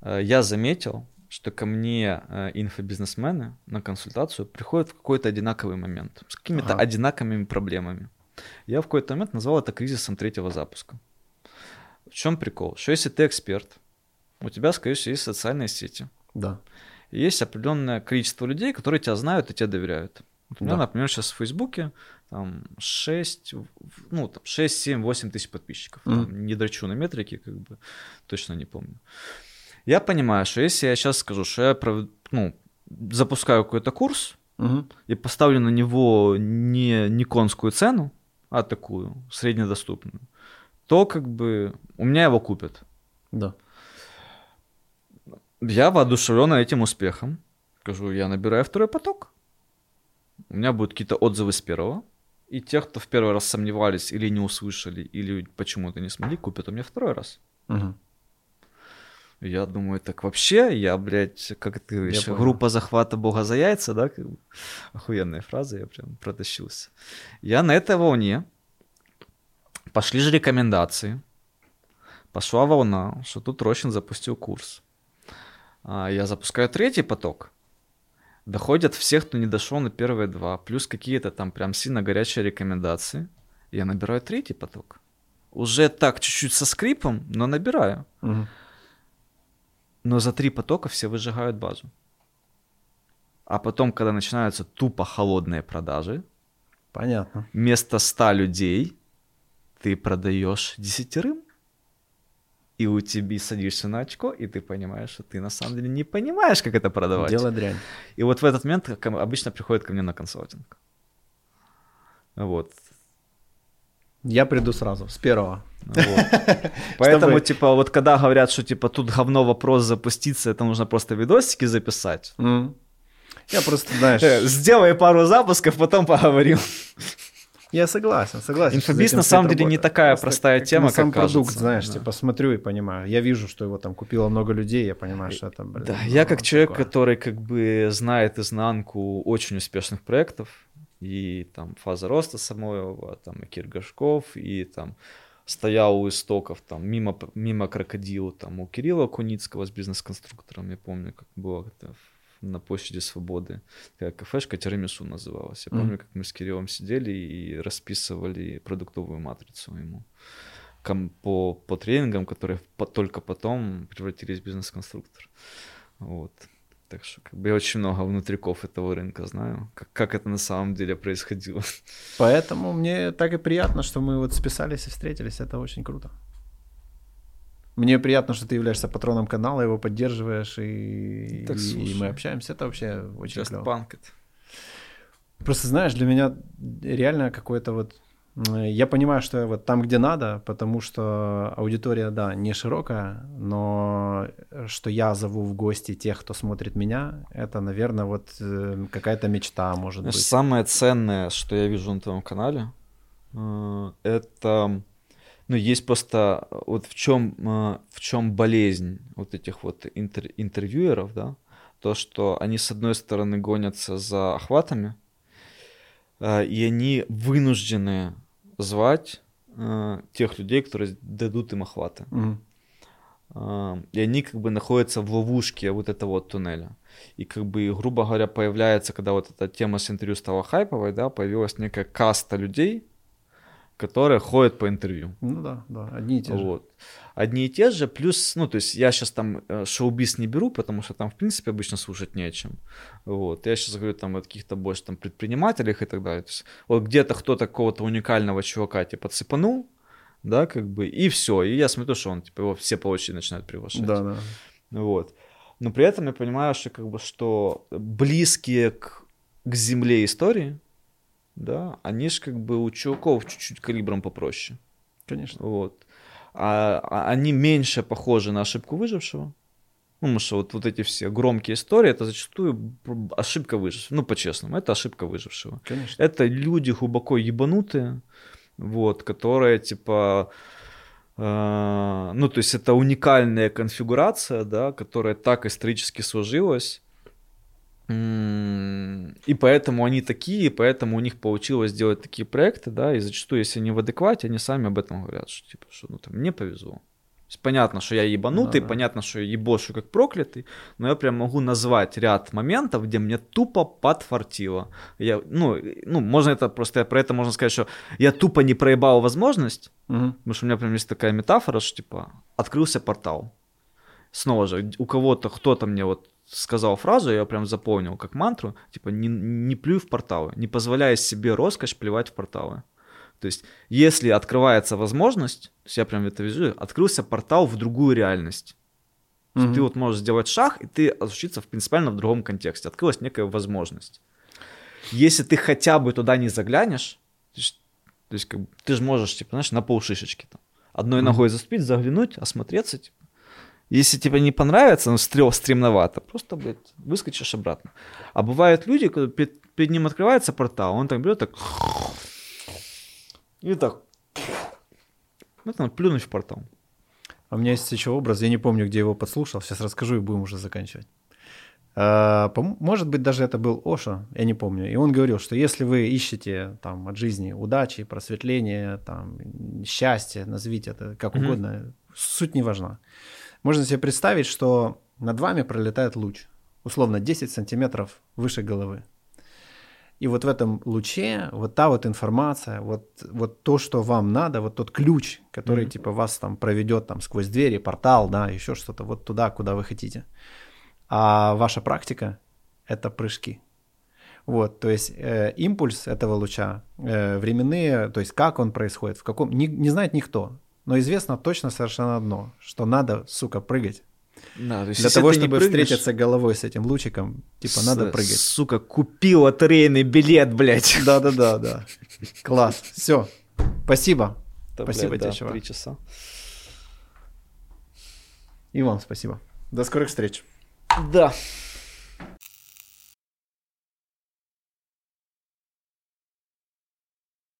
Э, я заметил, что ко мне э, инфобизнесмены на консультацию приходят в какой-то одинаковый момент с какими-то ага. одинаковыми проблемами. Я в какой-то момент назвал это кризисом третьего запуска. В чем прикол? Что если ты эксперт, у тебя, скорее всего, есть социальные сети. Да. И есть определенное количество людей, которые тебя знают и тебе доверяют. Вот у меня, да. например, сейчас в Фейсбуке там 6, ну, там 6, 7, 8 тысяч подписчиков. Mm. Там, не драчу на метрике, как бы, точно не помню. Я понимаю, что если я сейчас скажу, что я ну, запускаю какой-то курс угу. и поставлю на него не, не конскую цену, а такую, среднедоступную, то как бы у меня его купят. Да. Я воодушевлен этим успехом. Скажу, я набираю второй поток. У меня будут какие-то отзывы с первого. И тех, кто в первый раз сомневались или не услышали, или почему-то не смогли, купят у меня второй раз. Угу. Я думаю, так вообще, я, блядь, как ты говоришь, группа захвата бога за яйца, да? Охуенная фраза, я прям протащился. Я на этой волне. Пошли же рекомендации. Пошла волна, что тут Рощин запустил курс. А я запускаю третий поток. Доходят всех, кто не дошел на первые два, плюс какие-то там прям сильно горячие рекомендации. Я набираю третий поток. Уже так чуть-чуть со скрипом, но набираю. Угу но за три потока все выжигают базу. А потом, когда начинаются тупо холодные продажи, Понятно. вместо 100 людей ты продаешь десятерым, и у тебя садишься на очко, и ты понимаешь, что ты на самом деле не понимаешь, как это продавать. Дело дрянь. И вот в этот момент обычно приходит ко мне на консалтинг. Вот. Я приду сразу, с первого. Вот. *laughs* Поэтому, типа, вот когда говорят, что, типа, тут говно вопрос запуститься, это нужно просто видосики записать. Я просто, знаешь... *laughs* Сделай пару запусков, потом поговорим. Я согласен, согласен. Инфобиз на самом деле не такая Просто простая тема, как сам кажется. продукт, знаешь, да. типа смотрю и понимаю. Я вижу, что его там купило много людей, я понимаю, что это, блин, Да, ну, я как человек, такое. который как бы знает изнанку очень успешных проектов, и там фаза роста Самойлова, там и Киргашков, и там стоял у истоков, там, мимо, мимо крокодила, там, у Кирилла Куницкого с бизнес-конструктором, я помню, как было это на площади Свободы, такая кафешка Тирамису называлась. Я помню, mm-hmm. как мы с Кириллом сидели и расписывали продуктовую матрицу ему по, по тренингам, которые по, только потом превратились в бизнес-конструктор. Вот. Так что как бы я очень много внутриков этого рынка знаю, как, как это на самом деле происходило. Поэтому мне так и приятно, что мы вот списались и встретились, это очень круто. Мне приятно, что ты являешься патроном канала, его поддерживаешь, и, так, и, и мы общаемся. Это вообще очень Just клево. Просто знаешь, для меня реально какое-то вот я понимаю, что вот там, где надо, потому что аудитория, да, не широкая, но что я зову в гости тех, кто смотрит меня, это, наверное, вот э, какая-то мечта, может быть. Самое ценное, что я вижу на твоем канале, э, это, ну, есть просто вот в чем, э, в чем болезнь вот этих вот интер- интервьюеров, да, то, что они, с одной стороны, гонятся за охватами, и они вынуждены звать э, тех людей, которые дадут им охваты. Угу. Э, и они как бы находятся в ловушке вот этого вот туннеля. И как бы, грубо говоря, появляется, когда вот эта тема с интервью стала хайповой, да, появилась некая каста людей, которые ходят по интервью. Ну да, да, одни и те же. Вот. Одни и те же, плюс, ну, то есть я сейчас там э, шоу-биз не беру, потому что там, в принципе, обычно слушать не о чем. Вот. Я сейчас говорю там о каких-то больше там предпринимателях и так далее. То есть вот где-то кто-то какого-то уникального чувака типа цепанул, да, как бы, и все. И я смотрю, что он, типа, его все по очереди начинают приглашать. Да, да. Вот. Но при этом я понимаю, что как бы, что близкие к, к земле истории, да, они же как бы у чуваков чуть-чуть калибром попроще. Конечно. Вот. А, а они меньше похожи на ошибку выжившего. Ну, потому что вот, вот эти все громкие истории, это зачастую ошибка выжившего. Ну, по-честному, это ошибка выжившего. Конечно. Это люди глубоко ебанутые, вот, которые, типа, Э, ну, то есть это уникальная конфигурация, да, которая так исторически сложилась. И поэтому они такие, и поэтому у них получилось сделать такие проекты, да, и зачастую, если они в адеквате, они сами об этом говорят, что типа, что ну там мне повезло понятно, что я ебанутый, да, понятно, что я ебошу как проклятый, но я прям могу назвать ряд моментов, где мне тупо подфартило. Я, ну, ну, можно это просто, про это можно сказать, что я тупо не проебал возможность, угу. потому что у меня прям есть такая метафора, что типа открылся портал. Снова же, у кого-то, кто-то мне вот сказал фразу, я прям запомнил как мантру, типа не, не плюй в порталы, не позволяя себе роскошь плевать в порталы. То есть, если открывается возможность, то есть я прям это вижу, открылся портал в другую реальность. Mm-hmm. Ты вот можешь сделать шаг, и ты очутиться в принципиально в другом контексте. Открылась некая возможность. Если ты хотя бы туда не заглянешь, то есть, то есть как ты же можешь, типа, знаешь, на полшишечки там. Одной mm-hmm. ногой заступить, заглянуть, осмотреться, типа. Если тебе не понравится, ну, стрел стремновато, просто, блядь, выскочишь обратно. А бывают люди, когда перед, перед ним открывается портал, он так берет, так и так. Ну, там, плюнуть в портал. А у меня есть еще образ, я не помню, где его подслушал, сейчас расскажу и будем уже заканчивать. А, может быть, даже это был Ошо, я не помню. И он говорил, что если вы ищете там, от жизни удачи, просветления, там, счастья, назовите это как mm-hmm. угодно, суть не важна. Можно себе представить, что над вами пролетает луч, условно 10 сантиметров выше головы. И вот в этом луче вот та вот информация, вот, вот то, что вам надо, вот тот ключ, который mm-hmm. типа вас там проведет там сквозь двери, портал, да, еще что-то, вот туда, куда вы хотите. А ваша практика — это прыжки. Вот, то есть э, импульс этого луча, э, временные, то есть как он происходит, в каком, не, не знает никто, но известно точно совершенно одно, что надо, сука, прыгать. Да, то есть, Для того, чтобы прыгнешь... встретиться головой с этим лучиком, типа, надо прыгать. Сука, купил лотерейный билет, блядь. *laughs* Да-да-да, да. Класс. Все. Спасибо. Да, спасибо блядь, тебе, да, чувак. Три часа. И вам спасибо. До скорых встреч. Да.